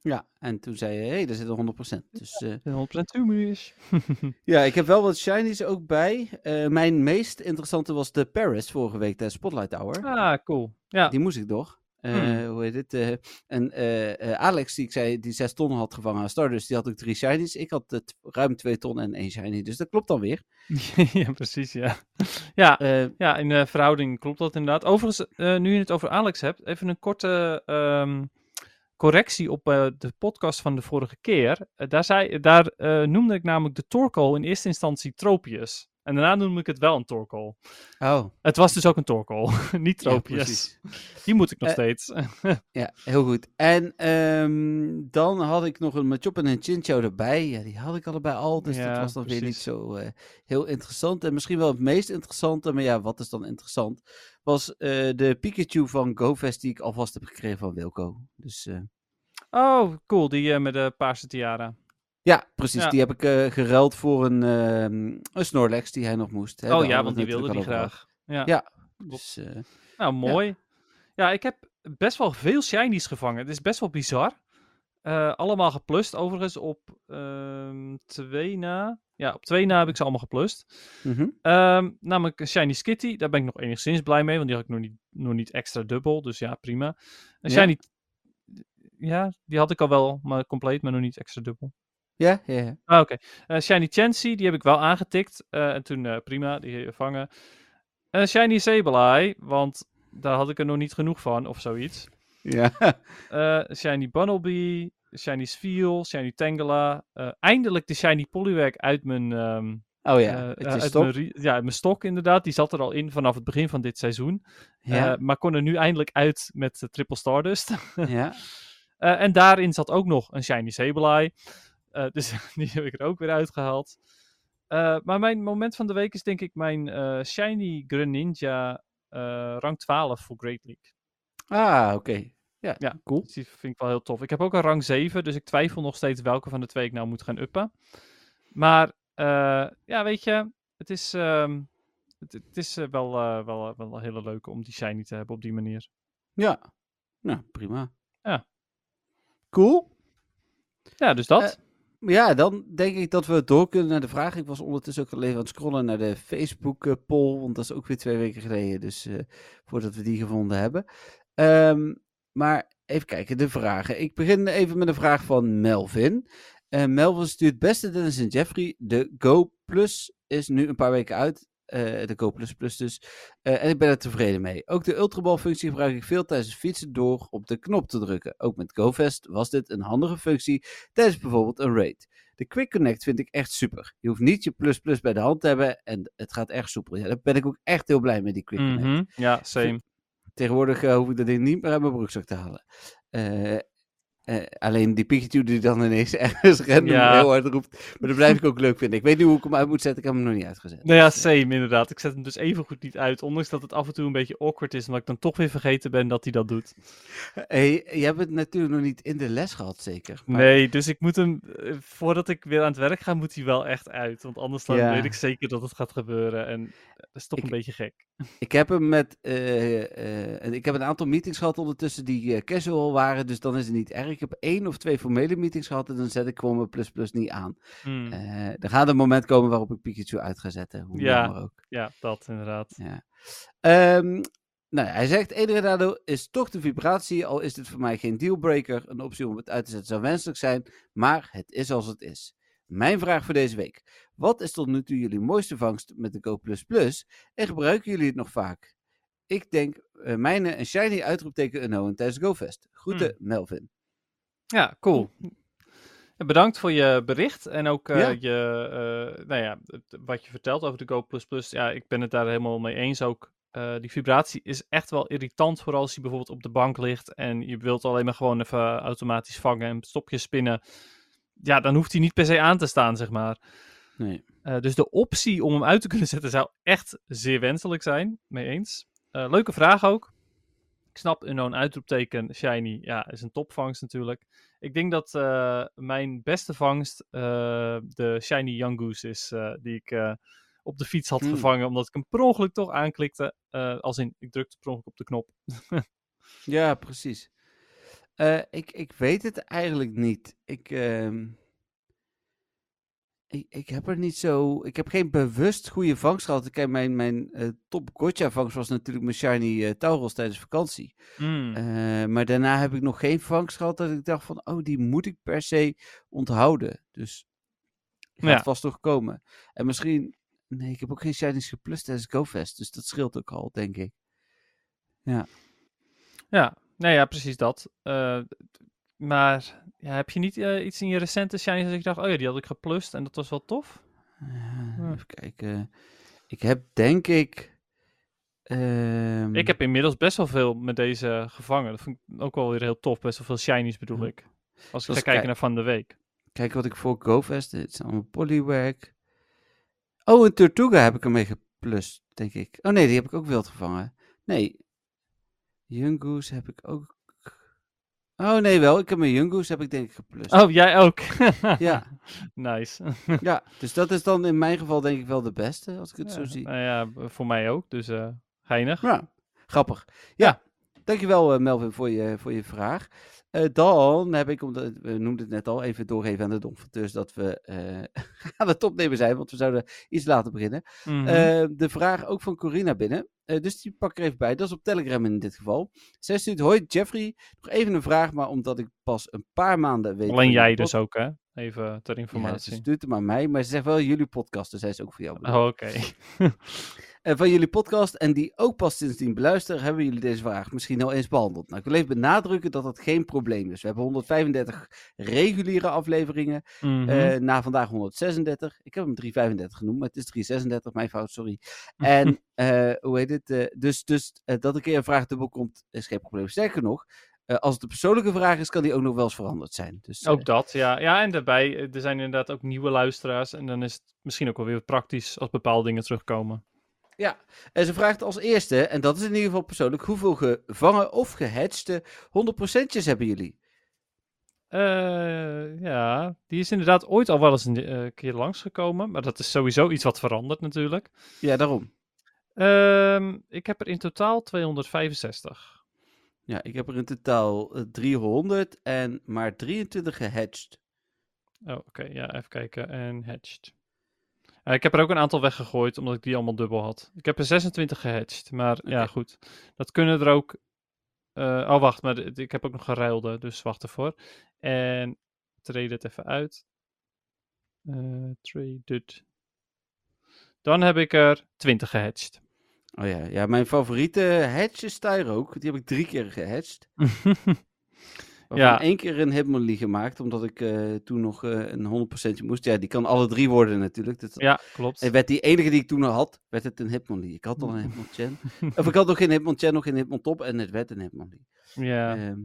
Ja, en toen zei je, hé, hey, daar zit een 100%. Dus Een 100% Shroomis. ja, ik heb wel wat Shinies ook bij. Eh, mijn meest interessante was de Paris vorige week, de Spotlight Hour. ah, cool. Ja. Die moest ik nog. Eh, Hmm. Hoe heet het? eh, en eh, eh, Alex, die ik zei, die 6 ton had gevangen aan Stardust, die had ook drie shinies. Ik had eh, ruim 2 ton en één shiny, dus dat klopt dan weer. ja, precies, ja. Ja, Eh, Ja, in verhouding klopt dat inderdaad. Overigens, eh, nu je het over Alex hebt, even een korte ehm, correctie op eh, de podcast van de vorige keer. Eh, daar zei, daar eh, noemde ik namelijk de Torkoal in eerste instantie Tropius. En daarna noemde ik het wel een Torkoal. oh, Het was dus ook een Torkoal, niet Tropius. precies. Die moet ik nog Eh, steeds. Ja, heel goed. En ehm, dan had ik nog een Machop en een Chinchou erbij. Ja, die had ik allebei al, dus dat was dan weer niet zo eh, heel interessant. En misschien wel het meest interessante, maar ja, wat is dan interessant? Was eh, de Pikachu van GoFest die ik alvast heb gekregen van Wilco. Dus Oh, cool, die met de paarse tiara. Ja, precies. Ja. Die heb ik eh, geruild voor een, ehm, een Snorlax die hij nog moest. Hè. oh Daar ja, want die wilde die graag. Ja. Ja. Dus, eh, Nou, mooi. Ja. ik heb best wel veel shinies gevangen. Het is best wel bizar. Eh, allemaal geplust overigens op ehm, twee na. Ja, op twee na heb ik ze allemaal geplust. mhm. Ehm, namelijk een shiny skitty. Daar ben ik nog enigszins blij mee, want die had ik nog niet, nog niet extra dubbel. Dus ja, prima. Een shiny... Ja, die had ik al wel, maar compleet, maar nog niet extra dubbel. Ja, ja, ja. Ah, oké. Eh, Shiny Chansey, die heb ik wel aangetikt. eh, en toen eh, prima, die vangen. Shiny Sableye, want daar had ik er nog niet genoeg van, of zoiets. ja. Shiny Bunnelby, Shiny Sfeel, Shiny Tangela. eindelijk de Shiny Poliwag uit mijn, ehm, Oh ja, uit top. mijn, ja, mijn stok inderdaad. Die zat er al in vanaf het begin van dit seizoen. Ja, maar kon er nu eindelijk uit met de Triple Stardust. ja. En daarin zat ook nog een Shiny Sableye. Eh, dus die heb ik er ook weer uitgehaald. Eh, maar mijn moment van de week is denk ik mijn eh, Shiny Greninja rang 12 voor Great League. Ah, oké. Ja, Ja. cool. Dus die vind ik wel heel tof. Ik heb ook een rang 7, dus ik twijfel nog steeds welke van de twee ik nou moet gaan uppen. Maar ja, weet je, het is, ehm, het, het is wel, wel, wel een hele leuke om die Shiny te hebben op die manier. Ja. Nou, prima. Ja. Cool. Ja, dus dat. Eh, Ja, dan denk ik dat we door kunnen naar de vraag. Ik was ondertussen ook al even aan het scrollen naar de Facebook-poll, want dat is ook weer twee weken geleden, dus eh, voordat we die gevonden hebben. Ehm, maar even kijken, de vragen. Ik begin even met een vraag van Melvin. Eh, Melvin stuurt beste Dennis en Jeffrey. De Go Plus is nu een paar weken uit. Eh, de Go Plus Plus dus. Eh, en ik ben er tevreden mee. Ook de ultrabal-functie gebruik ik veel tijdens het fietsen door op de knop te drukken. Ook met GoFest was dit een handige functie tijdens bijvoorbeeld een raid. De Quick Connect vind ik echt super. Je hoeft niet je plus plus bij de hand te hebben en het gaat echt soepel. Ja, daar ben ik ook echt heel blij met die Quick Connect. Mhm, Ja, same. Tegenwoordig eh, hoef ik dat ding niet meer uit mijn broekzak te halen. Eh, eh, alleen die Pikachu die dan ineens ergens random Ja. heel hard roept. Maar dat blijf ik ook leuk vinden. Ik weet niet hoe ik hem uit moet zetten. Ik heb hem nog niet uitgezet. Nou ja, Dus, eh, same inderdaad. Ik zet hem dus even goed niet uit. Ondanks dat het af en toe een beetje awkward is. Omdat ik dan toch weer vergeten ben dat hij dat doet. hey, je hebt het natuurlijk nog niet in de les gehad, zeker. Maar- Nee, dus ik moet hem... eh, voordat ik weer aan het werk ga, moet hij wel echt uit. Want anders dan Ja. weet ik zeker dat het gaat gebeuren. En dat is toch Ik- een beetje gek. Ik heb hem met. ik heb een aantal meetings gehad ondertussen die casual waren. Dus dan is het niet erg. Ik heb één of twee formele meetings gehad. En dan zet ik gewoon mijn plus plus niet aan. Hmm, Eh, er gaat een moment komen waarop ik Pikachu uit ga zetten. Hoe Ja. ook. Ja, dat inderdaad. Ja. Ehm, nou, ja, hij zegt: nadeel is toch de vibratie. Al is dit voor mij geen dealbreaker. Een optie om het uit te zetten zou wenselijk zijn. Maar het is als het is. Mijn vraag voor deze week. Wat is tot nu toe jullie mooiste vangst met de Go++? En gebruiken jullie het nog vaak? Ik denk, uh, mijne een shiny uitroepteken unknown tijdens GoFest. Groeten, Melvin. Ja, cool. Ja, Bedankt voor je bericht en ook eh, Ja. je, eh, nou ja, wat je vertelt over de Go++. Ja, ik ben het daar helemaal mee eens ook. eh, die vibratie is echt wel irritant. Vooral als hij bijvoorbeeld op de bank ligt en je wilt alleen maar gewoon even automatisch vangen en stopjes spinnen. Ja, dan hoeft hij niet per se aan te staan, zeg maar. Nee. Dus de optie om hem uit te kunnen zetten zou echt zeer wenselijk zijn. Mee eens. Leuke vraag ook. Ik snap een uitroepteken shiny. Ja, is een topvangst natuurlijk. Ik denk dat eh, mijn beste vangst de shiny young goose is. die ik op de fiets had Hmm. gevangen. Omdat ik hem per ongeluk toch aanklikte. als in, ik drukte per ongeluk op de knop. Ja, precies. Eh, ik, ik weet het eigenlijk niet. Ik, ehm, ik, ik heb er niet zo. Ik heb geen bewust goede vangst gehad. Kijk, mijn, mijn eh, top gotcha vangst was natuurlijk mijn shiny eh, Tauros tijdens vakantie. Hmm. Eh, maar daarna heb ik nog geen vangst gehad dat ik dacht van, oh, die moet ik per se onthouden. Dus gaat Ja. vast nog komen. En misschien, nee, ik heb ook geen shinies geplust tijdens GoFest. Dus dat scheelt ook al, denk ik. Ja, nou ja, precies dat. Maar ja, heb je niet eh, iets in je recente shinies dat ik dacht, oh ja, die had ik geplust en dat was wel tof? Ja. Even kijken. Ik heb denk ik. ehm, Ik heb inmiddels best wel veel met deze gevangen. Dat vind ik ook wel weer heel tof. Best wel veel shinies bedoel ik. Als ik ga kijken naar van de week. Kijk wat ik voor GoFest. Dit is allemaal polywerk. Oh, een Tortuga heb ik ermee geplust, denk ik. Oh nee, die heb ik ook wild gevangen. Nee. Young Goose heb ik ook. Oh nee, wel. Ik heb mijn Goose heb ik denk ik geplust. Oh, jij ook? Ja, nice. ja, dus dat is dan in mijn geval denk ik wel de beste, als ik het zo zie. Nou ja, voor mij ook. Dus eh geinig. Ja, grappig. Ja, dankjewel eh, Melvin voor je, voor je vraag. Eh, dan heb ik, omdat we noemden het net al, even doorgeven aan de donforteurs dat we eh, aan het opnemen zijn, want we zouden iets later beginnen. Mhm. Eh, de vraag ook van Corina binnen, dus die pak ik er even bij. Dat is op Telegram in dit geval. Zij stuurt, hoi Jeffrey, nog even een vraag, maar omdat ik pas een paar maanden weet... Alleen jij dus ook, hè? Even ter Ja, informatie. ze stuurt hem aan mij, maar ze zegt wel jullie podcast, dus hij is ook voor jou. Oh, oké. van jullie podcast en die ook pas sindsdien beluisteren, hebben jullie deze vraag misschien al eens behandeld. Nou, ik wil even benadrukken dat dat geen probleem is. We hebben 135 reguliere afleveringen, Mhm. eh, na vandaag 136. Ik heb hem 335 genoemd, maar het is 336, mijn fout, sorry. En eh, hoe heet het? eh, dus dus eh, dat een keer een vraag dubbel komt, is geen probleem. Sterker nog, eh, als het een persoonlijke vraag is, kan die ook nog wel eens veranderd zijn. Dus, eh, Ook dat, ja. Ja, en daarbij, eh, er zijn inderdaad ook nieuwe luisteraars. En dan is het misschien ook wel weer praktisch als bepaalde dingen terugkomen. Ja, en ze vraagt als eerste, en dat is in ieder geval persoonlijk, hoeveel gevangen of gehatchte 100%'tjes hebben jullie? Eh, ja, die is inderdaad ooit al wel eens een eh, keer langsgekomen. Maar dat is sowieso iets wat verandert natuurlijk. Ja, daarom. Ehm, ik heb er in totaal 265. Ja, ik heb er in totaal eh, 300 en maar 23 gehatcht. Oh, oké. ja, even kijken. En hatched. Eh, ik heb er ook een aantal weggegooid, omdat ik die allemaal dubbel had. Ik heb er 26 gehatched. Maar ja, goed. Dat kunnen er ook... eh, oh, wacht. Maar ik heb ook nog geruilde, dus wacht ervoor. En trade het even uit. Eh traded. Dan heb ik er 20 gehatched. Oh ja, ja mijn favoriete hatch is ook. Die heb ik drie keer gehatcht. Waarvan Ja. één keer een Hitmonlee gemaakt, omdat ik eh, toen nog eh, een 100% moest. Ja, die kan alle drie worden natuurlijk. Dat, ja, klopt. En werd die enige die ik toen nog had, werd het een Hitmonlee. Ik had al een Hitmonchan. of ik had nog geen Hitmonchan, nog geen Hitmontop en het werd een Hitmonlee. Ja. Ehm,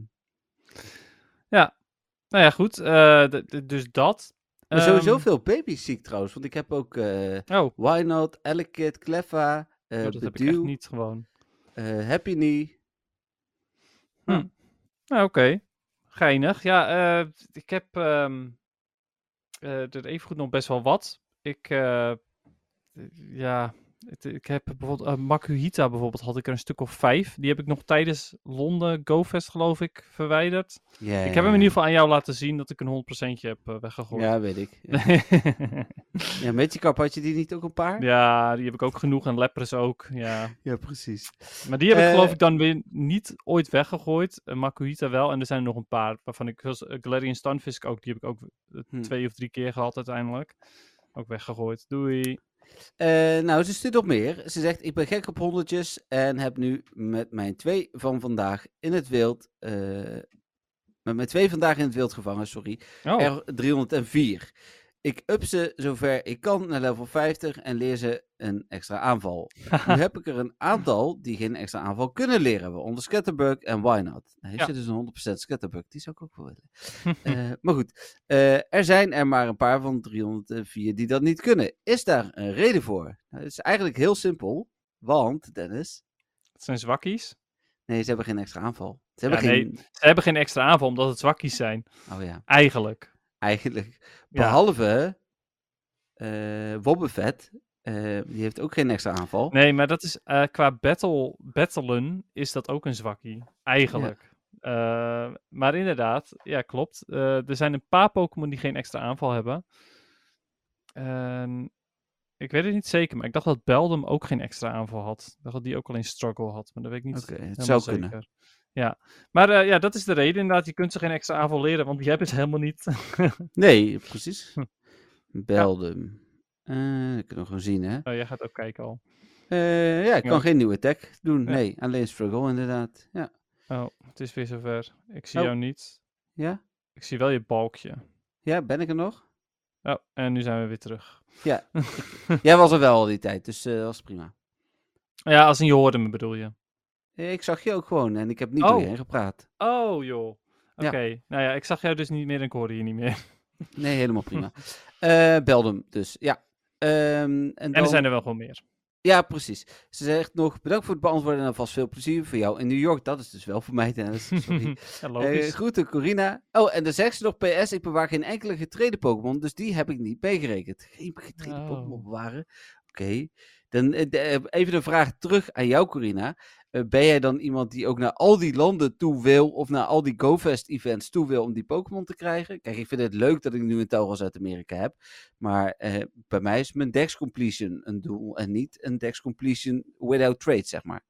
Nou ja, goed. eh, dus dat. maar sowieso Ehm, veel baby's zie ik trouwens. Want ik heb ook eh Oh, Why Not, Elekid, Cleffa, eh oh, dat heb ik echt niet gewoon. eh, Happy Knee. Nou, oké. Geinig. Ja, eh, ik heb ehm eh, er evengoed nog best wel wat. Ik, eh, ja, het- ik heb bijvoorbeeld uh, Makuhita bijvoorbeeld, had ik er een stuk of vijf. Die heb ik nog tijdens Londen GoFest geloof ik verwijderd. Ja, Ik heb hem in ieder geval aan jou laten zien dat ik een 100% heb eh, weggegooid. Ja, weet ik. Ja, ja Magikarp had je die niet ook een paar? ja, die heb ik ook genoeg en Lepres ook. Ja. Ja, precies. Maar die heb ik Eh, geloof ik dan weer niet ooit weggegooid. Uh, Makuhita wel. En er zijn er nog een paar. Waarvan ik, zoals Galarian Stunfisk ook. Die heb ik ook Hm. twee of drie keer gehad uiteindelijk. Ook weggegooid. Doei. Eh, nou, ze stuurt nog meer. Ze zegt, ik ben gek op honderdjes en heb nu met mijn twee van vandaag in het wild... eh, met mijn twee vandaag in het wild gevangen, sorry. Oh, R304. Ik up ze zover ik kan naar level 50 en leer ze een extra aanval. nu heb ik er een aantal die geen extra aanval kunnen leren. Waaronder Scatterbug en Why Not. Nou, heeft Ja. ze dus een 100% Scatterbug. Die zou ik ook wel willen. Eh, maar goed, eh, er zijn er maar een paar van 304 die dat niet kunnen. Is daar een reden voor? Nou, het is eigenlijk heel simpel. Want, Dennis, Het zijn zwakkies. nee, ze hebben geen extra aanval. Ze Ja, hebben nee, geen... Ze hebben geen extra aanval omdat het zwakkies zijn. Oh ja, Eigenlijk. Eigenlijk. Ja. Behalve eh Wobbuffet, eh, die heeft ook geen extra aanval. Nee, maar dat is eh, qua battle, battlen is dat ook een zwakkie. Eigenlijk. Maar inderdaad, ja, klopt. Er zijn een paar Pokémon die geen extra aanval hebben. En ik weet het niet zeker, maar ik dacht dat Beldum ook geen extra aanval had. Ik dacht dat die ook alleen struggle had, maar dat weet ik niet. Oké, het zou zeker. kunnen. Ja, maar eh, ja, dat is de reden inderdaad. Je kunt ze geen extra aanval leren, want die hebben ze helemaal niet. Nee, precies. Hm. Beldum. Eh, dat kunnen we gewoon zien, hè? oh, jij gaat ook kijken al. Eh, ja, ik kan Ja. geen nieuwe attack doen. Ja. Nee, alleen struggle inderdaad. Ja. Oh, het is weer zover. Ik zie Oh. jou niet. Ja? Ik zie wel je balkje. Ja, ben ik er nog? Oh, en nu zijn we weer terug. Ja. Jij was er wel al die tijd, dus dat was prima. Ja, als in je hoorde me bedoel je. Eh, Ik zag je ook gewoon en ik heb niet Oh. door je heen gepraat. Oh, joh. Oké. Ja. Nou ja, ik zag jou dus niet meer en ik hoorde je niet meer. Nee, helemaal prima. Eh Beldum, dus ja. Ehm, en, En dan... er zijn er wel gewoon meer. Ja, precies. Ze zegt nog, bedankt voor het beantwoorden en alvast veel plezier voor jou in New York. Dat is dus wel voor mij, Dennis. Sorry. ja, Eh groeten, Corina. Oh, en dan zegt ze nog, PS, ik bewaar geen enkele getreden Pokémon, dus die heb ik niet meegerekend. Geen getreden Oh. Pokémon bewaren? Oké. Dan even een vraag terug aan jou, Corina. Eh, ben jij dan iemand die ook naar al die landen toe wil, of naar al die GoFest-events toe wil om die Pokémon te krijgen? Kijk, ik vind het leuk dat ik nu een Tauros uit Amerika heb, maar eh, bij mij is mijn Dex Completion een doel en niet een Dex Completion without trade, zeg maar.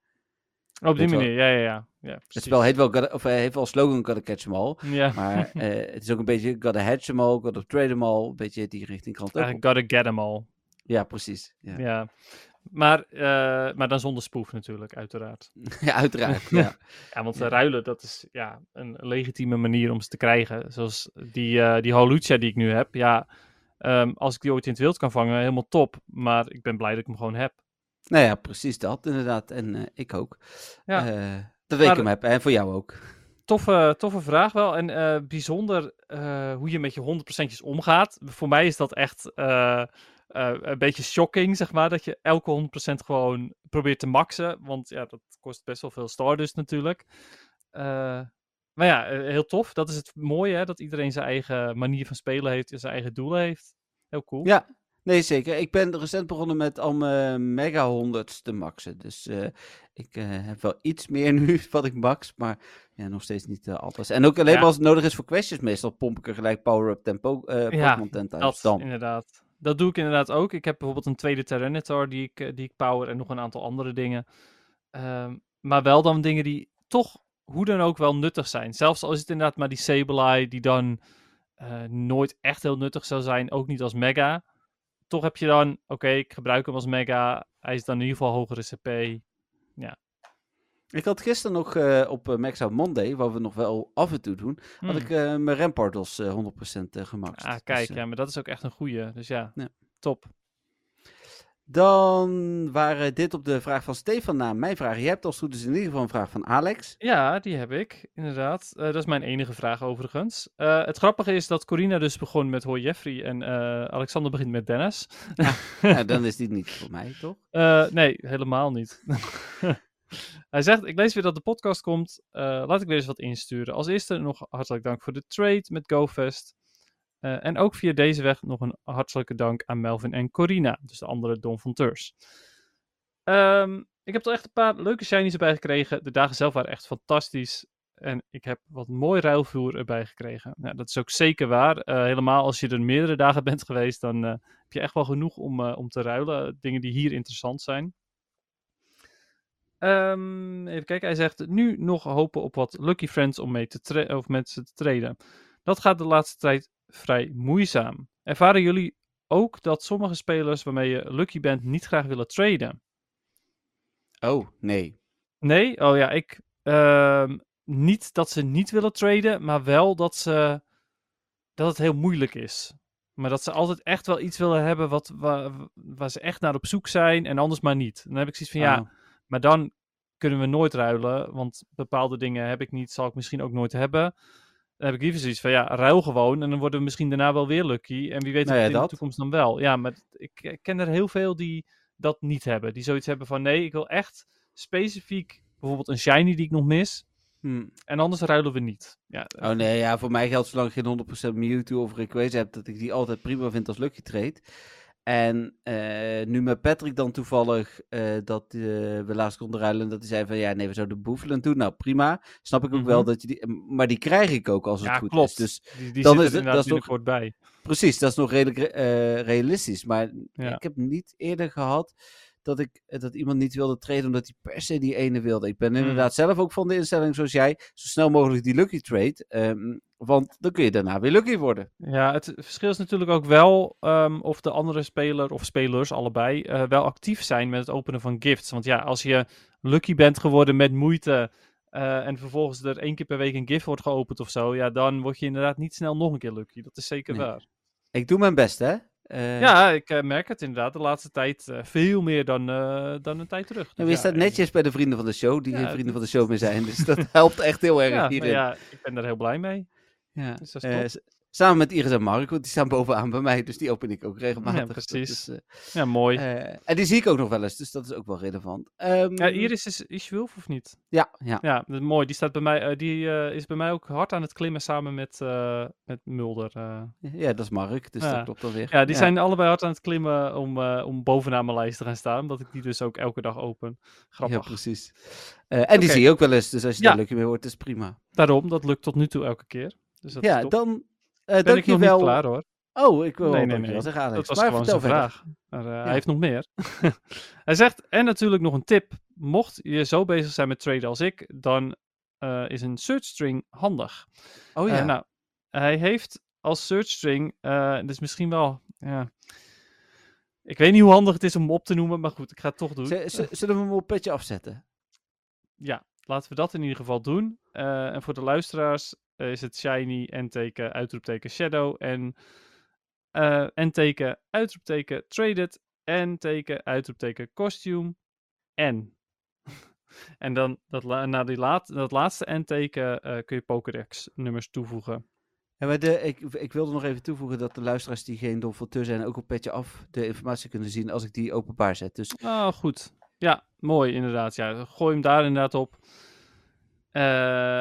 Op die wel- manier, ja, ja, ja. ja Het spel heet wel, gotta- of, eh, heeft wel slogan, gotta catch 'em all. Ja, Maar eh, het is ook een beetje gotta hatch 'em all, gotta trade 'em all. Een beetje die richting kant ook op. gotta get them all. Ja, precies. Ja, Ja. Maar, eh, maar dan zonder spoef natuurlijk, uiteraard. ja uiteraard. Ja. Ja, want Ja. eh, ruilen, dat is ja, een legitieme manier om ze te krijgen. Zoals die, eh die Holucia die ik nu heb. Ja, ehm, als ik die ooit in het wild kan vangen, helemaal top. Maar ik ben blij dat ik hem gewoon heb. nou ja, precies dat inderdaad. En ik ook. Ja. Dat ik Maar- hem heb. En voor jou ook. Toffe, toffe vraag wel. En bijzonder hoe je met je 100%'jes omgaat. Voor mij is dat echt eh, een beetje shocking, zeg maar. Dat je elke 100% gewoon probeert te maxen. Want ja, dat kost best wel veel Stardust natuurlijk. Eh, maar ja, eh, heel tof. Dat is het mooie, hè? Dat iedereen zijn eigen manier van spelen heeft en zijn eigen doelen heeft. Heel cool. Ja, nee zeker. Ik ben recent begonnen met al mijn mega honderd's te maxen. Dus ik heb wel iets meer nu wat ik max. Maar ja, nog steeds niet eh, alles. En ook alleen Ja. maar als het nodig is voor questions. Meestal pomp ik er gelijk power-up tempo, eh Ja, Pokémon tent uit. Dat, Dan. inderdaad. Dat doe ik inderdaad ook. Ik heb bijvoorbeeld een tweede Tyranitar die ik, eh, die ik power en nog een aantal andere dingen. Ehm, maar wel dan dingen die toch hoe dan ook wel nuttig zijn. Zelfs al is het inderdaad maar die Sableye die dan eh, nooit echt heel nuttig zou zijn, ook niet als Mega. Toch heb je dan, oké, ik gebruik hem als Mega. Hij is dan in ieder geval hogere CP. Ik had gisteren nog eh, op eh, Max Out Monday, waar we nog wel af en toe doen, had Hmm. ik eh, mijn remportals eh 100% eh, gemaxt. Ah, Dus, kijk, ja, maar dat is ook echt een goeie. Dus ja, Ja. top. Dan waren dit op de vraag van Stefan na mijn vraag. Je hebt als goed is in ieder geval een vraag van Alex. Ja, die heb ik, inderdaad. Dat is mijn enige vraag overigens. Het grappige is dat Corina dus begon met Hoi Jeffrey en Alexander begint met Dennis. nou, dan is die niet voor mij, toch? Nee, helemaal niet. Hij zegt, ik lees weer dat de podcast komt. Eh, laat ik weer eens wat insturen. Als eerste nog hartelijk dank voor de trade met GoFest. Eh, en ook via deze weg nog een hartelijke dank aan Melvin en Corina. Dus de andere Don van Teurs. Ehm, ik heb er echt een paar leuke shinies erbij gekregen. De dagen zelf waren echt fantastisch. En ik heb wat mooi ruilvoer erbij gekregen. Nou, dat is ook zeker waar. Eh, helemaal als je er meerdere dagen bent geweest, dan heb je echt wel genoeg om, om te ruilen. Dingen die hier interessant zijn. Ehm, even kijken, hij zegt nu nog hopen op wat Lucky Friends om mee te of met ze te treden. Dat gaat de laatste tijd vrij moeizaam. Ervaren jullie ook dat sommige spelers waarmee je Lucky bent niet graag willen traden? Oh, nee. Nee? Oh ja, ik. ehm, niet dat ze niet willen traden, maar wel dat ze. dat het heel moeilijk is. Maar dat ze altijd echt wel iets willen hebben wat, waar, waar ze echt naar op zoek zijn en anders maar niet. Dan heb ik zoiets van, ja, Oh. Maar dan kunnen we nooit ruilen, want bepaalde dingen heb ik niet, zal ik misschien ook nooit hebben. Dan heb ik liever zoiets van, ja, ruil gewoon en dan worden we misschien daarna wel weer lucky. En wie weet Nou ja, in dat. de toekomst dan wel. Ja, maar ik, ik ken er heel veel die dat niet hebben. Die zoiets hebben van, nee, ik wil echt specifiek bijvoorbeeld een shiny die ik nog mis. Hm. En anders ruilen we niet. Ja, Oh nee, ja, voor mij geldt zolang ik geen 100% Mewtwo of Rayquaza heb, dat ik die altijd prima vind als Lucky Trade. En eh, nu met Patrick dan toevallig eh, dat eh, we laatst konden ruilen, dat hij zei van ja, nee, we zouden Boefelen doen. Nou, prima. Snap ik ook wel Mhm. dat je die, maar die krijg ik ook als het ja goed klopt. is. Dus die die dan is er dat is bij. precies, dat is nog redelijk realistisch. Maar Ja. ik heb niet eerder gehad dat, ik, dat iemand niet wilde treden omdat hij per se die ene wilde. Ik ben Hmm. inderdaad zelf ook van de instelling zoals jij, zo snel mogelijk die Lucky Trade. ehm, want dan kun je daarna weer Lucky worden. Ja, het verschil is natuurlijk ook wel ehm, of de andere speler of spelers allebei eh, wel actief zijn met het openen van gifts. Want ja, als je lucky bent geworden met moeite eh, en vervolgens er één keer per week een gift wordt geopend of zo, ja, dan word je inderdaad niet snel nog een keer lucky. Dat is zeker Nee. waar. Ik doe mijn best, hè? Eh, Ja, ik eh, merk het inderdaad de laatste tijd eh, veel meer dan, dan een tijd terug. En Dus we ja, staat en- netjes bij de vrienden van de show, die Ja, geen vrienden van de show meer zijn. Dus dat helpt echt heel erg Ja, hierin. ja, ik ben daar heel blij mee. Ja. dus dat is samen met Iris en Mark, want die staan bovenaan bij mij, dus die open ik ook regelmatig. Ja, precies. eh, Ja, mooi. eh, en die zie ik ook nog wel eens, dus dat is ook wel relevant. Ehm, Ja, Iris is, is je Wulf of niet? Ja, ja. Ja, dat is mooi. Die, staat bij mij, eh, die is bij mij ook hard aan het klimmen samen met, met Mulder. ja, dat is Mark, dus dat klopt dan weer. Ja, die zijn allebei hard aan het klimmen om, om bovenaan mijn lijst te gaan staan. Omdat ik die dus ook elke dag open. Grappig. Ja, precies. En die zie je ook wel eens, dus als je Ja. daar lucky mee wordt, is prima. Daarom, dat lukt tot nu toe elke keer. Dus dat Ja, dan eh ben ik nog niet klaar hoor. Oh, ik wil Nee, nee, nee, zeggen, Alex. Dat was maar gewoon zijn verder. vraag. Maar eh, hij heeft nog meer. hij zegt, en natuurlijk nog een tip. Mocht je zo bezig zijn met traden als ik, dan eh, is een search string handig. Oh ja. nou, hij heeft als search string, dus misschien wel, ja... Ik weet niet hoe handig het is om hem op te noemen, maar goed, ik ga het toch doen. Z- zullen we hem op een petje afzetten? Ja, laten we dat in ieder geval doen. En voor de luisteraars eh, is het shiny en teken, uitroepteken shadow en eh en teken, uitroepteken traded en teken, uitroepteken costume en. en dan dat, na die laat, dat laatste en teken eh, kun je Pokédex nummers toevoegen. Ja, maar de, ik, ik wilde nog even toevoegen dat de luisteraars die geen donfateur zijn ook op petje af de informatie kunnen zien als ik die openbaar zet. Dus Oh, goed. Ja, mooi inderdaad. Ja, gooi hem daar inderdaad op. Eh,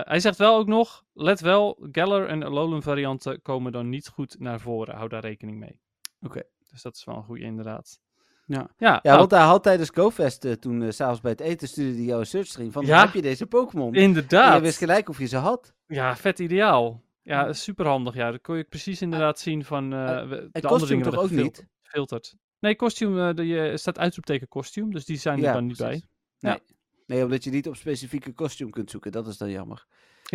hij zegt wel ook nog, let wel, Geller en Alolan varianten komen dan niet goed naar voren. Hou daar rekening mee. Oké. Dus dat is wel een goede inderdaad. Ja. Ja, Ja, nou, want hij had tijdens GoFest eh, toen, eh, s s'avonds bij het eten, stuurde hij jou een searchstring van, Ja. heb je deze Pokémon? En inderdaad. je wist gelijk of je ze had. Ja, vet ideaal. Ja, super handig. Ja, dan kon je precies inderdaad zien van eh, en we- de andere dingen toch ook gefil- niet? gefilterd. Nee, kostuum, eh, je staat uitroepteken kostuum, dus die zijn er dan niet bij. precies. Ja. Nee. Nee, omdat je niet op specifieke kostuum kunt zoeken. Dat is dan jammer.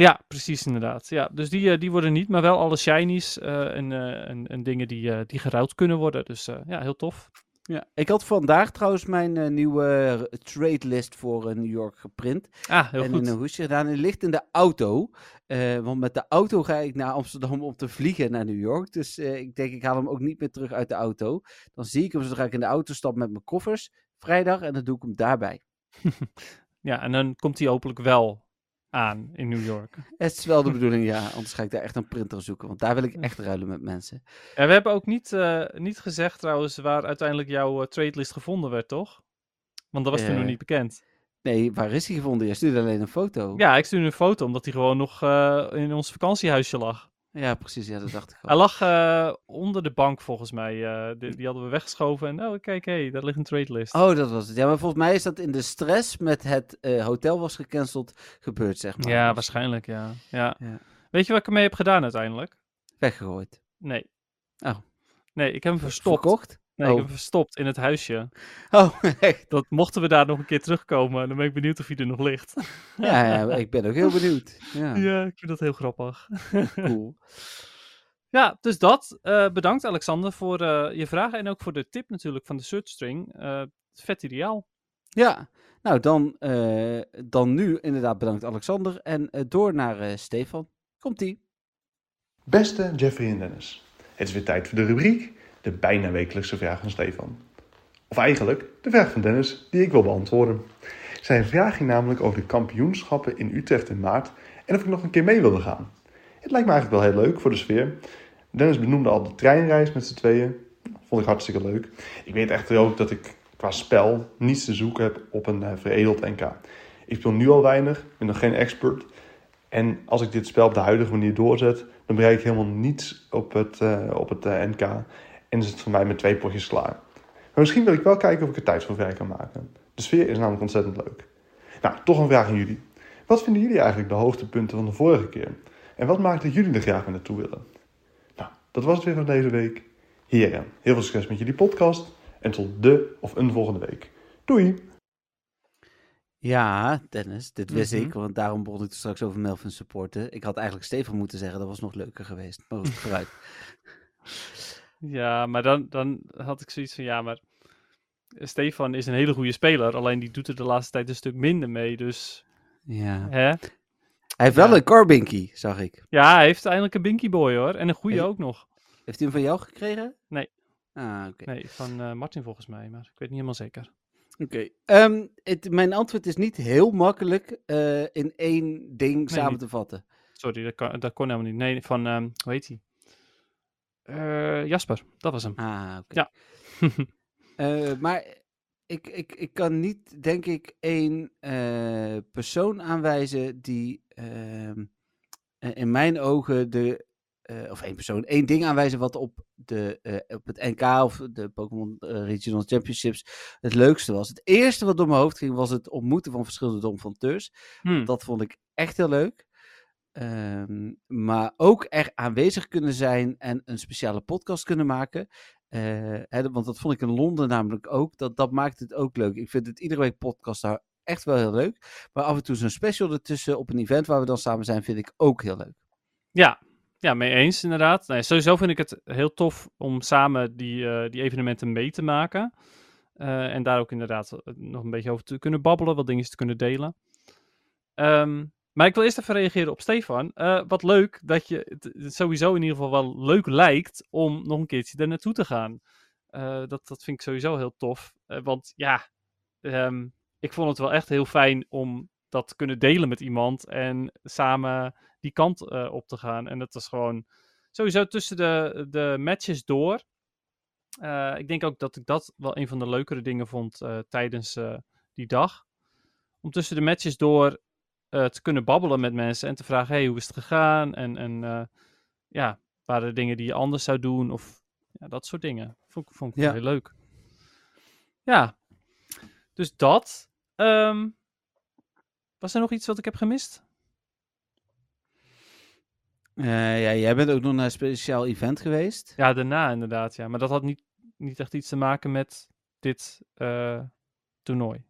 Ja, precies inderdaad. Ja, dus die, eh, die worden niet, maar wel alle shinies eh, en, eh, en, en dingen die, die geruild kunnen worden. Dus ja, heel tof. Ja. Ik had vandaag trouwens mijn nieuwe trade list voor New York geprint. Ah, heel en goed. in een hoesje gedaan. En ligt in de auto. Want met de auto ga ik naar Amsterdam om te vliegen naar New York. Dus ik denk, ik haal hem ook niet meer terug uit de auto. Dan zie ik hem zodra ik in de auto stap met mijn koffers. Vrijdag. En dan doe ik hem daarbij. Ja, en dan komt hij hopelijk wel aan in New York. Het is wel de bedoeling, ja. Anders ga ik daar echt een printer zoeken. Want daar wil ik echt ruilen met mensen. Ja, we hebben ook niet, eh, niet gezegd trouwens waar uiteindelijk jouw eh, trade list gevonden werd, toch? Want dat was toen Eh, nog niet bekend. Nee, waar is hij gevonden? Je stuurde alleen een foto. Ja, ik stuurde een foto omdat hij gewoon nog eh, in ons vakantiehuisje lag. Ja, precies. Ja, dat dacht ik al. Hij lag eh, onder de bank volgens mij. eh, die, die hadden we weggeschoven. En oh, kijk, hé, hey, daar ligt een trade list. Oh, dat was het. Ja, maar volgens mij is dat in de stress met het eh, hotel was gecanceld gebeurd, zeg maar. ja, Dus waarschijnlijk, ja. ja. Ja. Weet je wat ik ermee heb gedaan uiteindelijk? Weggegooid. Nee. Oh. Nee, ik heb hem verstopt. Verkocht? Nee, ik Oh. heb hem verstopt in het huisje. Oh, echt? Dat mochten we daar nog een keer terugkomen. Dan ben ik benieuwd of hij er nog ligt. Ja, ja, ik ben ook heel benieuwd. Ja, Ja, ik vind dat heel grappig. cool. Ja, dus dat. Eh, bedankt Alexander voor eh, je vragen en ook voor de tip natuurlijk van de search string. Eh, vet ideaal. Ja, nou dan, eh, dan nu inderdaad bedankt Alexander. En door naar eh, Stefan. Komt-ie. Beste Jeffrey en Dennis. Het is weer tijd voor de rubriek, de bijna wekelijkse vraag van Stefan. Of eigenlijk de vraag van Dennis, die ik wil beantwoorden. Zijn vraag ging namelijk over de kampioenschappen in Utrecht in maart en of ik nog een keer mee wilde gaan. Het lijkt me eigenlijk wel heel leuk voor de sfeer. Dennis benoemde al de treinreis met z'n tweeën. Vond ik hartstikke leuk. Ik weet echter ook dat ik qua spel niets te zoeken heb op een uh, veredeld NK. Ik speel nu al weinig, ben nog geen expert. En als ik dit spel op de huidige manier doorzet, dan bereik ik helemaal niets op het, uh, op het uh, NK. En is het voor mij met twee potjes klaar. Maar misschien wil ik wel kijken of ik er tijd voor vrij kan maken. De sfeer is namelijk ontzettend leuk. Nou, toch een vraag aan jullie. Wat vinden jullie eigenlijk de hoogtepunten van de vorige keer? En wat maakt dat jullie er graag mee naartoe willen? Nou, dat was het weer van deze week. Heren, heel veel succes met jullie podcast. En tot de of een volgende week. Doei! Ja, Dennis, dit wist Mhm. ik, want daarom begon ik straks over Melvin supporten. Ik had eigenlijk Stefan moeten zeggen, dat was nog leuker geweest. Maar goed, vooruit. Ja, maar dan, dan had ik zoiets van, ja, maar Stefan is een hele goede speler. Alleen die doet er de laatste tijd een stuk minder mee. Dus, Ja. hè? Hij heeft wel een Corbinky, zag ik. Ja, hij heeft eindelijk een Binky Boy hoor. En een goede ook nog. Heeft hij hem van jou gekregen? Nee. Ah, oké. Nee, van eh, Martin volgens mij. Maar ik weet niet helemaal zeker. Oké. Ehm, mijn antwoord is niet heel makkelijk eh, in één ding samen niet. te vatten. Sorry, dat, kan, dat kon helemaal niet. Nee, van, ehm, hoe heet hij? Eh, Jasper, dat was hem. Ah, oké. Ja. Eh, maar ik, ik, ik kan niet, denk ik, één eh, persoon aanwijzen die ehm, eh, in mijn ogen de. of één persoon, één ding aanwijzen wat op, de, op het NK of de Pokémon Regional Championships het leukste was. Het eerste wat door mijn hoofd ging was het ontmoeten van verschillende domfonteurs. Hm. Dat vond ik echt heel leuk. Ehm, maar ook er aanwezig kunnen zijn en een speciale podcast kunnen maken. Eh, hè, want dat vond ik in Londen namelijk ook. Dat, dat maakt het ook leuk. Ik vind het iedere week podcast daar echt wel heel leuk. Maar af en toe zo'n special ertussen op een event waar we dan samen zijn, vind ik ook heel leuk. Ja, ja, mee eens inderdaad. Nee, sowieso vind ik het heel tof om samen die, eh, die evenementen mee te maken. Eh, en daar ook inderdaad nog een beetje over te kunnen babbelen, wat dingen te kunnen delen. Ehm, maar ik wil eerst even reageren op Stefan. Eh, wat leuk dat je het, sowieso in ieder geval wel leuk lijkt om nog een keertje er naartoe te gaan. Eh, dat, dat vind ik sowieso heel tof. Eh, want ja, ehm, ik vond het wel echt heel fijn om dat te kunnen delen met iemand en samen die kant op te gaan. En dat was gewoon sowieso tussen de, de matches door. Ik denk ook dat ik dat wel een van de leukere dingen vond tijdens die dag. Om tussen de matches door eh, te kunnen babbelen met mensen en te vragen: hey, hoe is het gegaan? En, en eh, ja, waren er dingen die je anders zou doen? Of ja, dat soort dingen. Vond, ik- vond ik Ja. heel leuk. Ja, dus dat. Ehm, was er nog iets wat ik heb gemist? Eh, ja, jij bent ook nog naar een speciaal event geweest. Ja, daarna inderdaad, ja. Maar dat had niet, niet echt iets te maken met dit toernooi.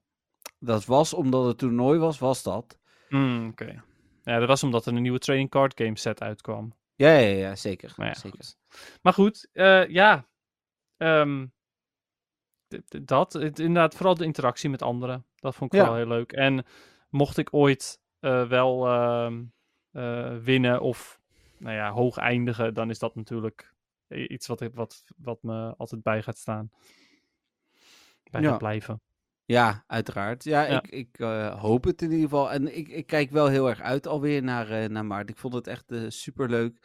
Dat was omdat het toernooi was, was dat. Hmm, Oké. Ja, dat was omdat er een nieuwe trading card game set uitkwam. Ja, ja, ja, zeker. Maar ja, zeker. goed. Maar goed, eh, ja. Ehm, dat, het, inderdaad, vooral de interactie met anderen. Dat vond ik Ja. wel heel leuk. En mocht ik ooit eh, wel ehm, eh, winnen of nou ja, hoog eindigen, dan is dat natuurlijk iets wat, wat, wat me altijd bij gaat staan. Bij Ja. gaat blijven. Ja, uiteraard. Ja, Ja. ik, ik eh, hoop het in ieder geval. En ik, ik kijk wel heel erg uit alweer naar, eh, naar maart. Ik vond het echt super superleuk.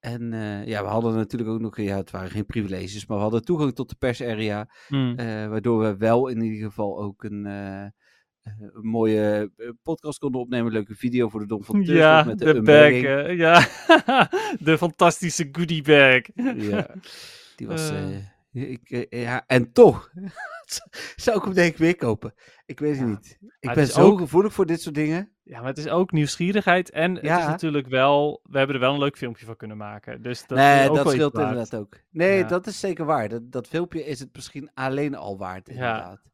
En eh, ja, we hadden natuurlijk ook nog, ja, het waren geen privileges, maar we hadden toegang tot de persarea. Eh, waardoor we wel in ieder geval ook een, eh, eh, een mooie eh, podcast konden opnemen. Leuke video voor de Dom van Tus, Ja, met de, de, bag. eh, ja, de fantastische goodie bag. Ja, die was. Ik, eh, ja, en toch zou ik hem denk ik weer kopen. Ik weet het Ja, niet. Ik ben zo ook- gevoelig voor dit soort dingen. Ja, maar het is ook nieuwsgierigheid. En het is natuurlijk wel... We hebben er wel een leuk filmpje van kunnen maken. Dus dat nee, ook dat scheelt inderdaad ook. Nee, Ja. dat is zeker waar. Dat, dat filmpje is het misschien alleen al waard, Ja. inderdaad.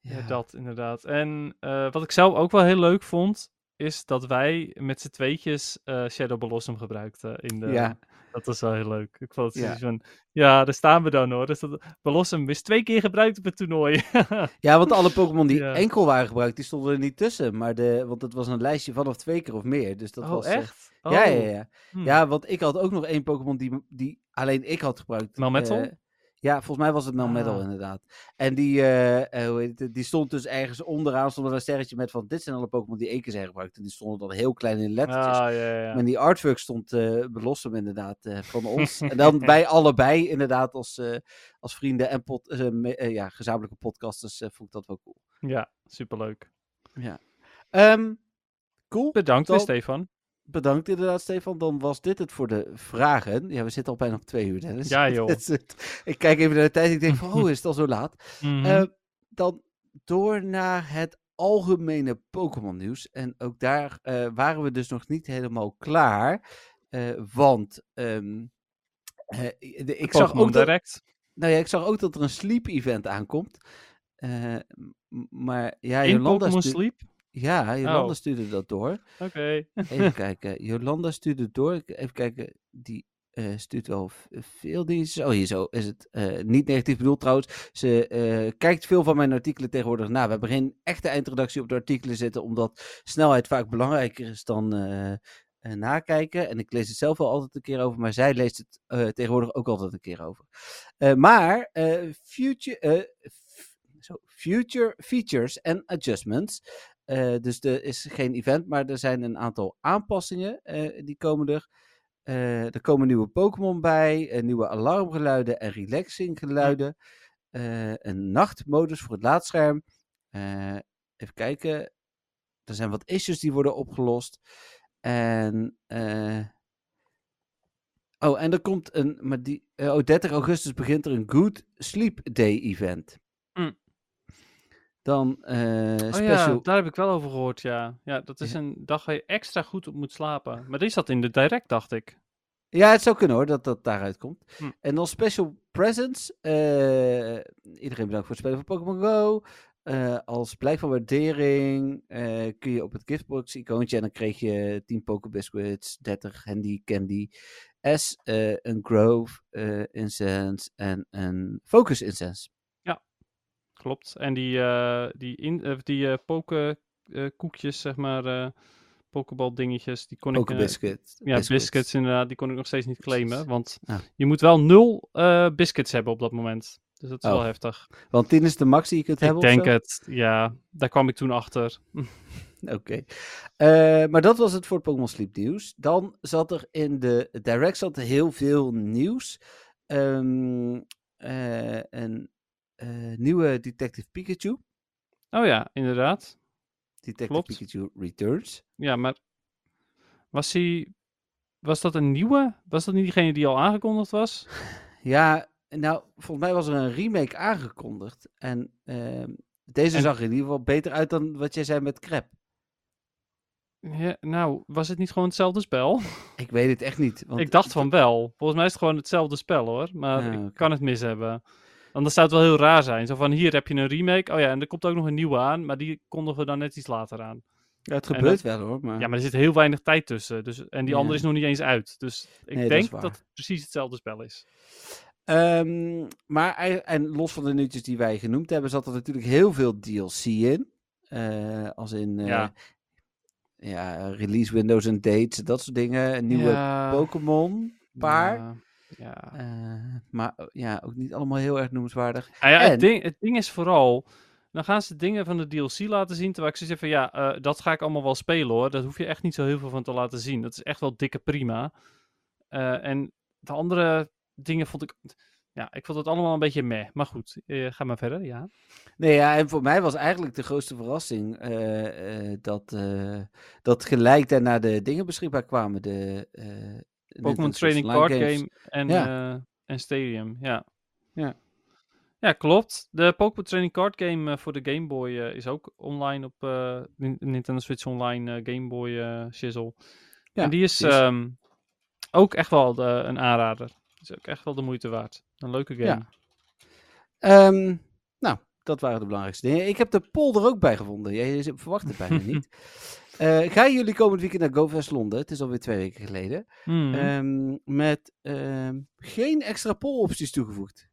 Ja, dat inderdaad. En eh, wat ik zelf ook wel heel leuk vond... is dat wij met z'n tweetjes eh, Shadow Blossom gebruikten. In de, Ja. Dat was wel heel leuk. Ik vond het Ja. van... Ja, daar staan we dan hoor. Dus dat, Blossom is twee keer gebruikt op het toernooi. Ja, want alle Pokémon die Ja. enkel waren gebruikt, die stonden er niet tussen. Maar de, want het was een lijstje vanaf twee keer of meer. Dus dat oh, was, eh, echt? Ja, ja, Oh. ja. Hm. Ja, want ik had ook nog één Pokémon die, die alleen ik had gebruikt. Melmetal? eh, ja, volgens mij was het Melmetal Ah. inderdaad. En die, eh, eh, hoe heet het, die stond dus ergens onderaan, stond er een sterretje met van dit zijn alle Pokémon die één keer zijn gebruikt. En die stonden dan heel klein in lettertjes. Ah, ja, ja, ja. Maar die artwork stond uh, inderdaad van ons. en dan wij allebei inderdaad als, als vrienden en eh, ja, gezamenlijke podcasters vond ik dat wel cool. Ja, superleuk. Ehm, cool. Bedankt Stefan. Bedankt inderdaad, Stefan. Dan was dit het voor de vragen. Ja, we zitten al bijna op twee uur, Dennis. Ja, joh. Ik kijk even naar de tijd ik denk van, oh, is het al zo laat? Mhm. Eh, dan door naar het algemene Pokémon nieuws. En ook daar eh, waren we dus nog niet helemaal klaar. eh, want ehm, eh, de- ik, zag ook dat, Direct. nou ja, ik zag ook dat er een sleep event aankomt. Maar ja, In Jolanda, Pokémon Sleep? Ja, Jolanda Oh. stuurde dat door. Oké. Even kijken. Jolanda stuurde het door. Even kijken. Die eh, stuurt wel veel dingen. Oh, hier zo is het. eh, niet negatief bedoeld trouwens. Ze eh, kijkt veel van mijn artikelen tegenwoordig na. We hebben geen echte eindredactie op de artikelen zitten. Omdat snelheid vaak belangrijker is dan nakijken. En ik lees het zelf wel altijd een keer over. Maar zij leest het tegenwoordig ook altijd een keer over. Maar future, zo, future features en adjustments. Eh, dus er is geen event, maar er zijn een aantal aanpassingen. eh, die komen er. Eh, er komen nieuwe Pokémon bij, nieuwe alarmgeluiden en relaxing geluiden. eh, een nachtmodus voor het laadscherm. Even kijken. Er zijn wat issues die worden opgelost. En. oh, en er komt een. Maar die, oh, 30 augustus begint er een Good Sleep Day event. Dan eh Oh special. ja, daar heb ik wel over gehoord, ja. Ja, dat is Ja. een dag waar je extra goed op moet slapen. Maar die zat in de direct, dacht ik. Ja, het zou kunnen hoor, dat dat daaruit komt. Hm. En dan special presents. eh, iedereen bedankt voor het spelen van Pokémon Go. Eh, als blijk van waardering eh, kun je op het giftbox icoontje en dan kreeg je 10 Pokebiscuits, 30 Handy Candy S, eh, een Grove eh, Incense en een Focus Incense. Klopt. En die, eh die, in, eh, die eh poke koekjes, zeg maar, pokeball dingetjes, die kon ik... ja, biscuits inderdaad, die kon ik nog steeds niet claimen. Want Ah. je moet wel nul biscuits hebben op dat moment. Dus dat is Oh, wel heftig. Want 10 is de max die je kunt Ik hebben of denk het, ja. Daar kwam ik toen achter. Oké. Maar dat was het voor Pokémon Sleep nieuws. Dan zat er in de Direct zat er heel veel nieuws. Een eh, nieuwe Detective Pikachu. Oh ja, inderdaad. Detective Klopt. Pikachu Returns. Ja, maar was hij... Was dat een nieuwe? Was dat niet diegene die al aangekondigd was? Ja, nou, volgens mij was er een remake aangekondigd. En ehm, deze En- zag er in ieder geval beter uit dan wat jij zei met Crap. Ja, nou, was het niet gewoon hetzelfde spel? Ik weet het echt niet. Want ik dacht van wel. Volgens mij is het gewoon hetzelfde spel hoor. Maar Ah, ik kan het mis hebben. Anders zou het wel heel raar zijn. Zo van hier heb je een remake. Oh ja, en er komt ook nog een nieuwe aan. Maar die kondigen we dan net iets later aan. Ja, het gebeurt wel hoor. Maar... Ja, maar er zit heel weinig tijd tussen. Dus, en die Ja. andere is nog niet eens uit. Dus ik Nee, denk dat, het precies hetzelfde spel is. Ehm, maar, en los van de nieuwtjes die wij genoemd hebben, zat er natuurlijk heel veel DLC in. Eh, als in eh, Ja. ja, release windows en dates, dat soort dingen. Een nieuwe Ja, Pokémon, paar. Ja. Eh, maar eh, ja, ook niet allemaal heel erg noemenswaardig. Nou ja, En- het, ding, het ding is vooral, dan gaan ze dingen van de DLC laten zien, terwijl ik zoiets heb van, ja, eh, dat ga ik allemaal wel spelen hoor. Dat hoef je echt niet zo heel veel van te laten zien. Dat is echt wel dikke prima. En de andere dingen vond ik, ja, ik vond het allemaal een beetje meh. Maar goed, ga maar verder, ja. Nee, ja, en voor mij was eigenlijk de grootste verrassing dat, dat gelijk daarna de dingen beschikbaar kwamen. De Pokémon Trading Online Card games. Game en, Ja. eh, en Stadium, ja. Ja. Ja, klopt. De Pokémon Trading Card Game eh, voor de Game Boy eh, is ook online op Nin- Nintendo Switch Online Game Boy shizzle. Ja, en die is, die is- ehm, ook echt wel de- een aanrader. Is ook echt wel de moeite waard. Een leuke game. Ja. Ehm, nou, dat waren de belangrijkste dingen. Ik heb de poll er ook bij gevonden. Jij verwacht het bijna niet. Eh, gaan jullie komend weekend naar GoFest Londen? Het is alweer twee weken geleden. Hmm. Ehm, met ehm, geen extra poll-opties toegevoegd.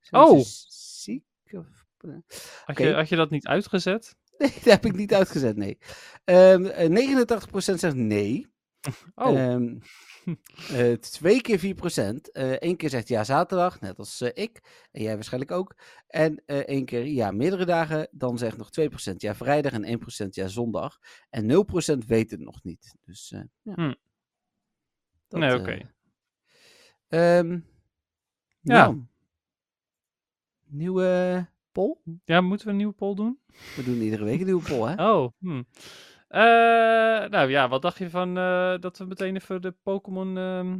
Zijn Oh. Ziek? Of... eh, had, je, had je dat niet uitgezet? Nee, dat heb ik niet uitgezet, nee. Ehm, eh, 89% zegt nee. Oh, eh, twee keer 4%. eh Eén keer zegt ja zaterdag, net als eh, ik. En jij waarschijnlijk ook. En eh één keer ja meerdere dagen. Dan zegt nog 2% ja vrijdag en 1% ja zondag. En 0% weet het nog niet. Dus eh, ja. Hm. Dat, nee, eh, oké. ehm, Ja. nou. Nieuwe poll? Ja, moeten we een nieuwe poll doen? We doen iedere week een nieuwe poll, hè? Oh, hm. Eh, nou ja, wat dacht je van eh, dat we meteen even de Pokémon ehm,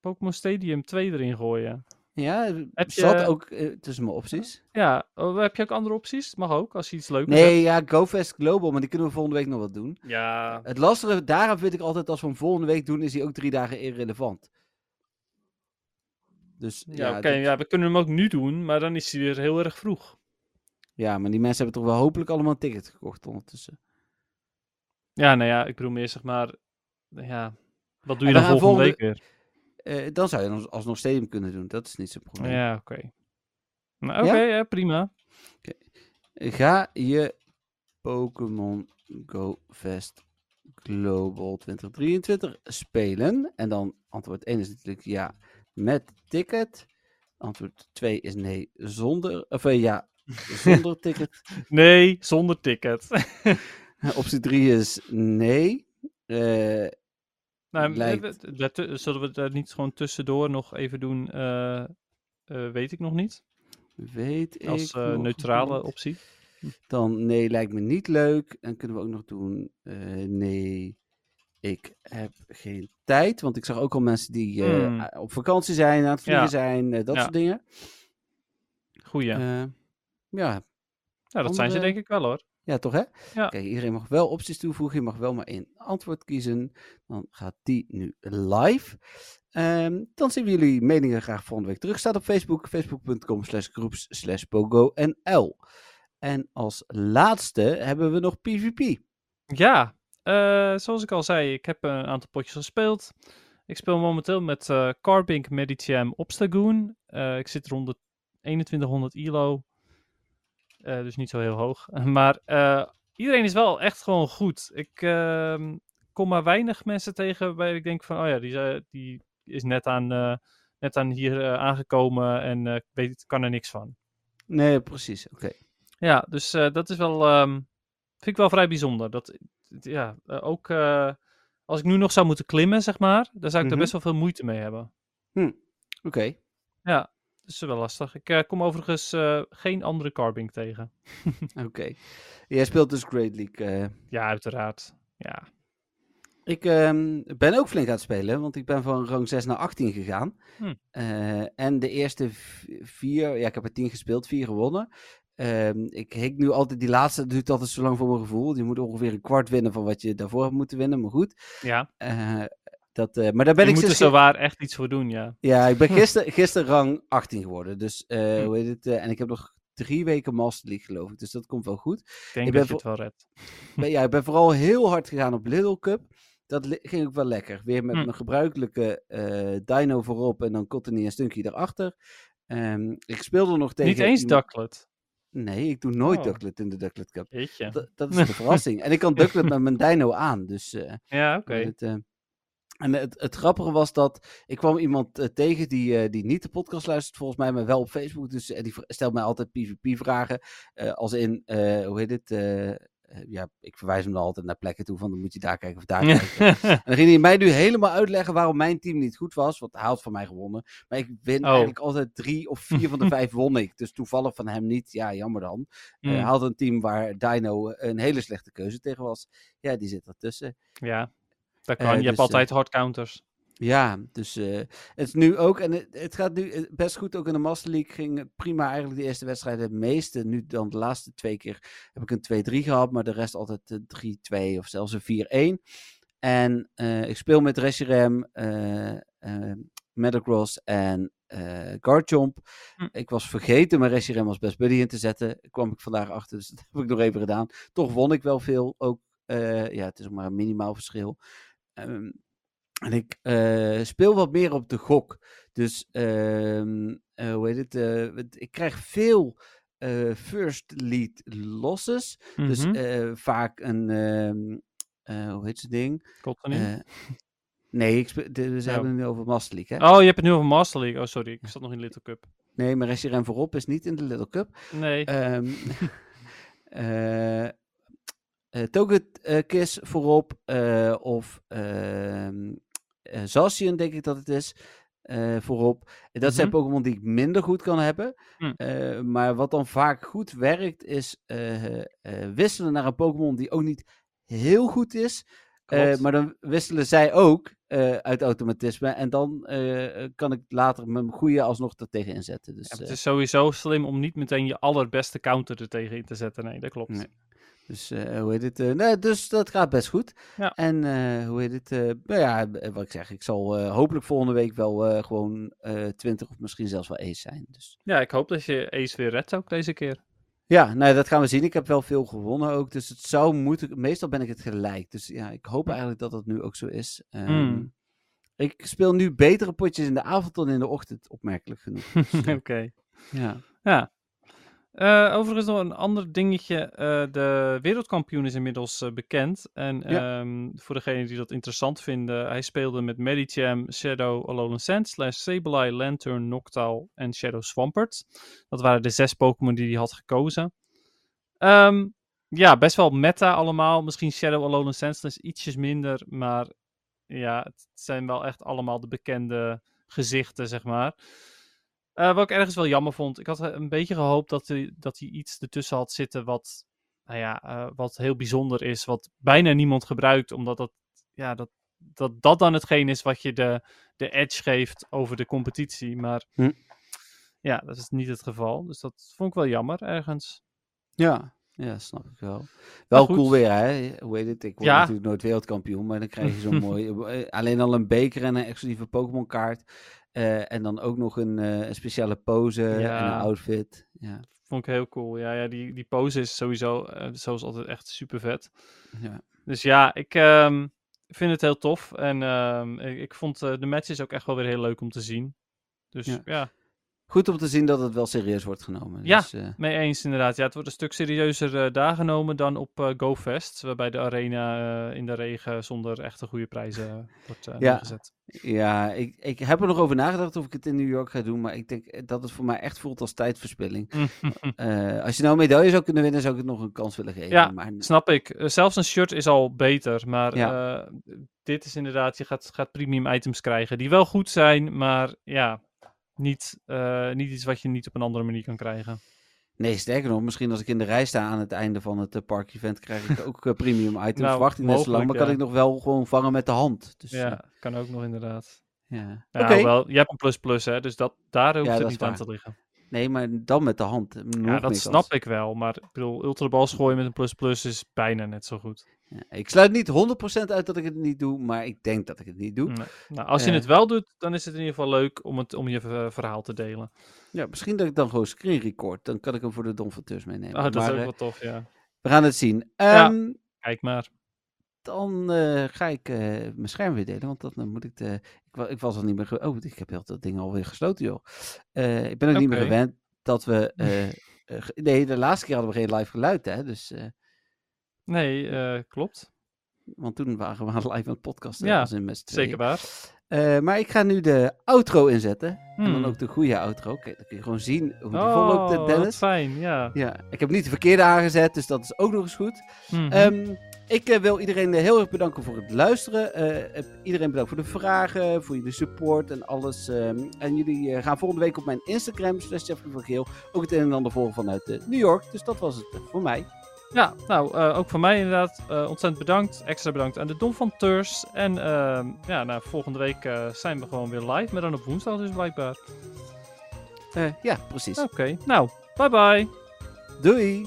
Pokémon Stadium 2 erin gooien? Ja, Heb zat je- ook eh, tussen mijn opties. Ja, oh, heb je ook andere opties? Mag ook, als je iets leuks Nee, ja, GoFest Global, maar die kunnen we volgende week nog wat doen. Ja, Het lastige daarom vind ik altijd, als we hem volgende week doen, is hij ook drie dagen irrelevant. Dus ja, ja, oké, ja, we kunnen hem ook nu doen, maar dan is hij weer heel erg vroeg. ja, maar die mensen hebben toch wel hopelijk allemaal een ticket gekocht ondertussen. Ja, nou ja, ik bedoel meer zeg maar, ja, wat doe je dan volgende week weer? Eh, dan zou je dan alsnog stadium kunnen doen, dat is niet zo'n probleem. Ja, oké. Nou, oké, ja? prima. Ga je Pokémon Go Fest Global 2023 spelen? En dan antwoord 1 is natuurlijk ja met ticket. Antwoord 2 is nee zonder, of eh, ja, zonder ticket. Nee, zonder ticket. Optie 3 is nee. Nou, Lijkt- we- zullen we daar niet gewoon tussendoor nog even doen? weet ik nog niet. weet ik. Als eh, nog neutrale niet. optie. Dan nee, lijkt me niet leuk. En kunnen we ook nog doen nee, ik heb geen tijd. Want ik zag ook al mensen die Hmm. op vakantie zijn, aan het vliegen Ja. zijn, dat Ja. soort dingen. Goeie. Ja. ja, ja, dat zijn ze denk ik wel hoor. Ja, toch hè? Ja. Kijk, iedereen mag wel opties toevoegen. Je mag wel maar één antwoord kiezen. Dan gaat die nu live. Ehm, dan zien we jullie meningen graag volgende week terug. Staat op Facebook. Facebook.com slash groeps slash pogo NL. En als laatste hebben we nog PvP. Ja, eh, zoals ik al zei, ik heb een aantal potjes gespeeld. Ik speel momenteel met eh Carbink, Medicham, Obstagoon. Eh, ik zit rond de 2100 elo. Eh, dus niet zo heel hoog. Maar eh, iedereen is wel echt gewoon goed. Ik ehm, kom maar weinig mensen tegen waarbij ik denk van, oh ja, die, eh, die is net aan, net aan hier aangekomen en weet, kan er niks van. Nee, precies. Oké. Ja, dus dat is wel, ehm, vind ik wel vrij bijzonder. Dat, ja, ook als ik nu nog zou moeten klimmen, zeg maar, dan zou ik Mhm. er best wel veel moeite mee hebben. Oké. Ja, dat is wel lastig. Ik eh, kom overigens eh, geen andere carbing tegen. Oké. Jij speelt dus Great League. eh. Ja, uiteraard. Ja, Ik ehm, ben ook flink aan het spelen, want ik ben van rang 6 naar 18 gegaan. Hm. En de eerste vier, ja, ik heb er 10 gespeeld, vier gewonnen. Ehm, ik hik nu altijd die laatste, dat duurt altijd zo lang voor mijn gevoel. Je moet ongeveer een kwart winnen van wat je daarvoor hebt moeten winnen, maar goed. ja. Dat, eh, maar daar ben je ik moet er zo waar echt iets voor doen, ja. Ja, ik ben gisteren gister rang 18 geworden. Dus, eh, Hm. hoe heet het? eh, en ik heb nog drie weken Master League, geloof ik. Dus dat komt wel goed. Ik denk Ik dat je het wel redt. Ben- ja, ik ben vooral heel hard gegaan op Little Cup. Dat ging ook wel lekker. Weer met Hm. mijn gebruikelijke Dino voorop en dan Cottony en Stunky erachter. Ehm, ik speelde nog tegen... Niet eens Ducklet. Nee, ik doe nooit Oh. Ducklet in de Ducklet Cup. Dat, dat is de verrassing. En ik kan Ducklet met mijn Dino aan. Dus Ja, oké. En het, het grappige was dat ik kwam iemand eh, tegen die, eh, die niet de podcast luistert, volgens mij, maar wel op Facebook. Dus eh, die stelt mij altijd PvP-vragen. als in, hoe heet het? ja, ik verwijs hem dan altijd naar plekken toe van dan moet je daar kijken of daar kijken. En dan ging hij mij nu helemaal uitleggen waarom mijn team niet goed was. Want hij had van mij gewonnen. Maar ik win Oh. eigenlijk altijd drie of vier van de vijf won ik. Dus toevallig van hem niet. Ja, jammer dan. Hm, hij had een team waar Dino een hele slechte keuze tegen was. Ja, die zit ertussen. ja, dat kan. eh, je dus, hebt eh, altijd hard counters. Ja, dus eh, het is nu ook, en het, het gaat nu best goed ook in de Master League. Ging prima eigenlijk de eerste wedstrijden. Het meeste, nu dan de laatste twee keer heb ik een 2-3 gehad, maar de rest altijd eh, 3-2 of zelfs een 4-1. En ik speel met Reshiram, eh eh Metagross en eh Garchomp. Hm. Ik was vergeten mijn Reshiram als best buddy in te zetten. Kwam ik vandaag achter, dus dat heb ik nog even gedaan. Toch won ik wel veel. Ook, ja, het is ook maar een minimaal verschil. Ehm, en ik eh, speel wat meer op de gok. Dus, ehm, eh, hoe heet het? eh, het- ik krijg veel first lead losses. Dus Mhm. vaak een, ehm, eh, hoe heet ze ding? Klopt niet? Eh, nee, ik de- Oh. hebben het nu over Master League, hè? Oh, je hebt het nu over Master League. Oh, sorry. Ik zat nog in Little Cup. Nee, maar Ren voorop is niet in de Little Cup. Nee. Ehm eh eh, Togekiss voorop. eh, of eh, Zacian, denk ik dat het is. eh, voorop. Dat zijn Mhm. Pokémon die ik minder goed kan hebben. Hm. Eh, maar wat dan vaak goed werkt, is eh, eh, wisselen naar een Pokémon die ook niet heel goed is. Eh, maar dan wisselen zij ook eh, uit automatisme. En dan eh, kan ik later mijn goede alsnog er tegen inzetten. Dus, Ja, eh, het is sowieso slim om niet meteen je allerbeste counter er tegen in te zetten. Nee, dat klopt. Nee. Dus eh, hoe heet het? eh, nee, dus dat gaat best goed. Ja. En eh, hoe heet het? nou ja, wat ik zeg, ik zal hopelijk volgende week wel gewoon eh 20 of misschien zelfs wel ace zijn. Dus Ja, ik hoop dat je Ace weer redt ook deze keer. ja, nou dat gaan we zien. Ik heb wel veel gewonnen ook, dus het zou moeten. Meestal ben ik het gelijk. Dus ja, ik hoop eigenlijk dat dat nu ook zo is. Ehm, Hmm. Ik speel nu betere potjes in de avond dan in de ochtend, opmerkelijk genoeg. Dus, Oké. ja. Ja. Eh, overigens nog een ander dingetje. eh, de wereldkampioen is inmiddels eh, bekend. En Ja. ehm, voor degenen die dat interessant vinden, hij speelde met Medicham, Shadow, Alolan Sand, Slash Sableye, Lantern, Noctowl en Shadow Swampert. Dat waren de zes Pokémon die hij had gekozen. Ehm, ja, best wel meta allemaal. Misschien Shadow, Alolan Sand is ietsjes minder, maar ja, het zijn wel echt allemaal de bekende gezichten, zeg maar. Eh, wat ik ergens wel jammer vond. Ik had eh, een beetje gehoopt dat hij, dat hij iets ertussen had zitten wat, nou ja, eh, wat heel bijzonder is. Wat bijna niemand gebruikt. Omdat dat, ja, dat, dat, dat dan hetgeen is wat je de, de edge geeft over de competitie. Maar Hm. ja, dat is niet het geval. Dus dat vond ik wel jammer ergens. Ja, ja, snap ik wel. Wel cool weer, hè? Hoe heet het? Ik word Ja. natuurlijk nooit wereldkampioen, maar dan krijg je zo'n mooi... eh, Alleen al een beker en een exclusieve Pokémon kaart. Eh, en dan ook nog een, eh, speciale pose en een outfit. Ja, Vond ik heel cool. Ja, ja die, die pose is sowieso, eh, zoals altijd, echt super vet. ja. Dus ja, ik ehm, vind het heel tof. En ehm, ik, ik vond de matches ook echt wel weer heel leuk om te zien. Dus Ja. ja, Goed om te zien dat het wel serieus wordt genomen. Ja. Dus, eh, mee eens inderdaad. Ja, het wordt een stuk serieuzer eh, daar genomen dan op eh, GoFest. Waarbij de arena in de regen zonder echte goede prijzen wordt Ja. neergezet. ja, ik, ik heb er nog over nagedacht of ik het in New York ga doen. Maar ik denk dat het voor mij echt voelt als tijdverspilling. Eh, als je nou een medaille zou kunnen winnen, zou ik het nog een kans willen geven. Ja, maar, Snap ik. Zelfs een shirt is al beter. Maar Ja. dit is inderdaad, je gaat, gaat premium items krijgen. Die wel goed zijn, maar ja, niet, eh, niet iets wat je niet op een andere manier kan krijgen. Nee, sterker nog, misschien als ik in de rij sta aan het einde van het eh, park-event, krijg ik ook eh, premium items. Nou, Wacht ik net zo lang, maar kan ik nog wel gewoon vangen met de hand. Dus, Ja, kan ook nog inderdaad. ja. Oké, hoewel, je hebt een plus plus, hè, dus dat, daar hoeft Ja, het niet aan te liggen. Nee, maar dan met de hand. eh, nog Ja, dat snap ik wel, maar ik bedoel, ultrabal gooien met een plus plus is bijna net zo goed. Ja, ik sluit niet 100% uit dat ik het niet doe, maar ik denk dat ik het niet doe. Nee. Nou, als je Eh. het wel doet, dan is het in ieder geval leuk om, het, om je eh, verhaal te delen. Ja, misschien dat ik dan gewoon screen record. Dan kan ik hem voor de donfateurs meenemen. Oh, dat maar is ook wel tof, ja. we gaan het zien. Ja. Ehm, Kijk maar. Dan eh, ga ik eh, mijn scherm weer delen, want dan moet ik de... Ik, ik was al niet meer... Oh, ik heb heel dat ding alweer gesloten, joh. Eh, ik ben ook niet meer gewend dat we... nee, de laatste keer hadden we geen live geluid, hè. Dus, Nee, klopt. want toen waren we live aan het podcasten. Ja. Zeker waar. Eh, maar ik ga nu de outro inzetten. En dan Hmm. ook de goede outro. Kijk, dan kun je gewoon zien hoe die Oh, volloopt, wat Dennis. fijn, ja. Ja, ik heb niet de verkeerde aangezet, dus dat is ook nog eens goed. Mhm. Ehm, ik eh, wil iedereen eh, heel erg bedanken voor het luisteren. Iedereen bedankt voor de vragen, voor jullie support en alles. ehm, en jullie gaan volgende week op mijn Instagram, slash Jeffrey van Geel, ook het een en ander volgen vanuit New York. Dus dat was het voor mij. Ja, nou, eh, ook van mij inderdaad. eh, ontzettend bedankt. Extra bedankt aan de Dom van Teurs. En ehm, ja, nou, volgende week eh, zijn we gewoon weer live, maar dan op woensdag dus blijkbaar. Ja, precies. Oké, nou, bye bye. Doei!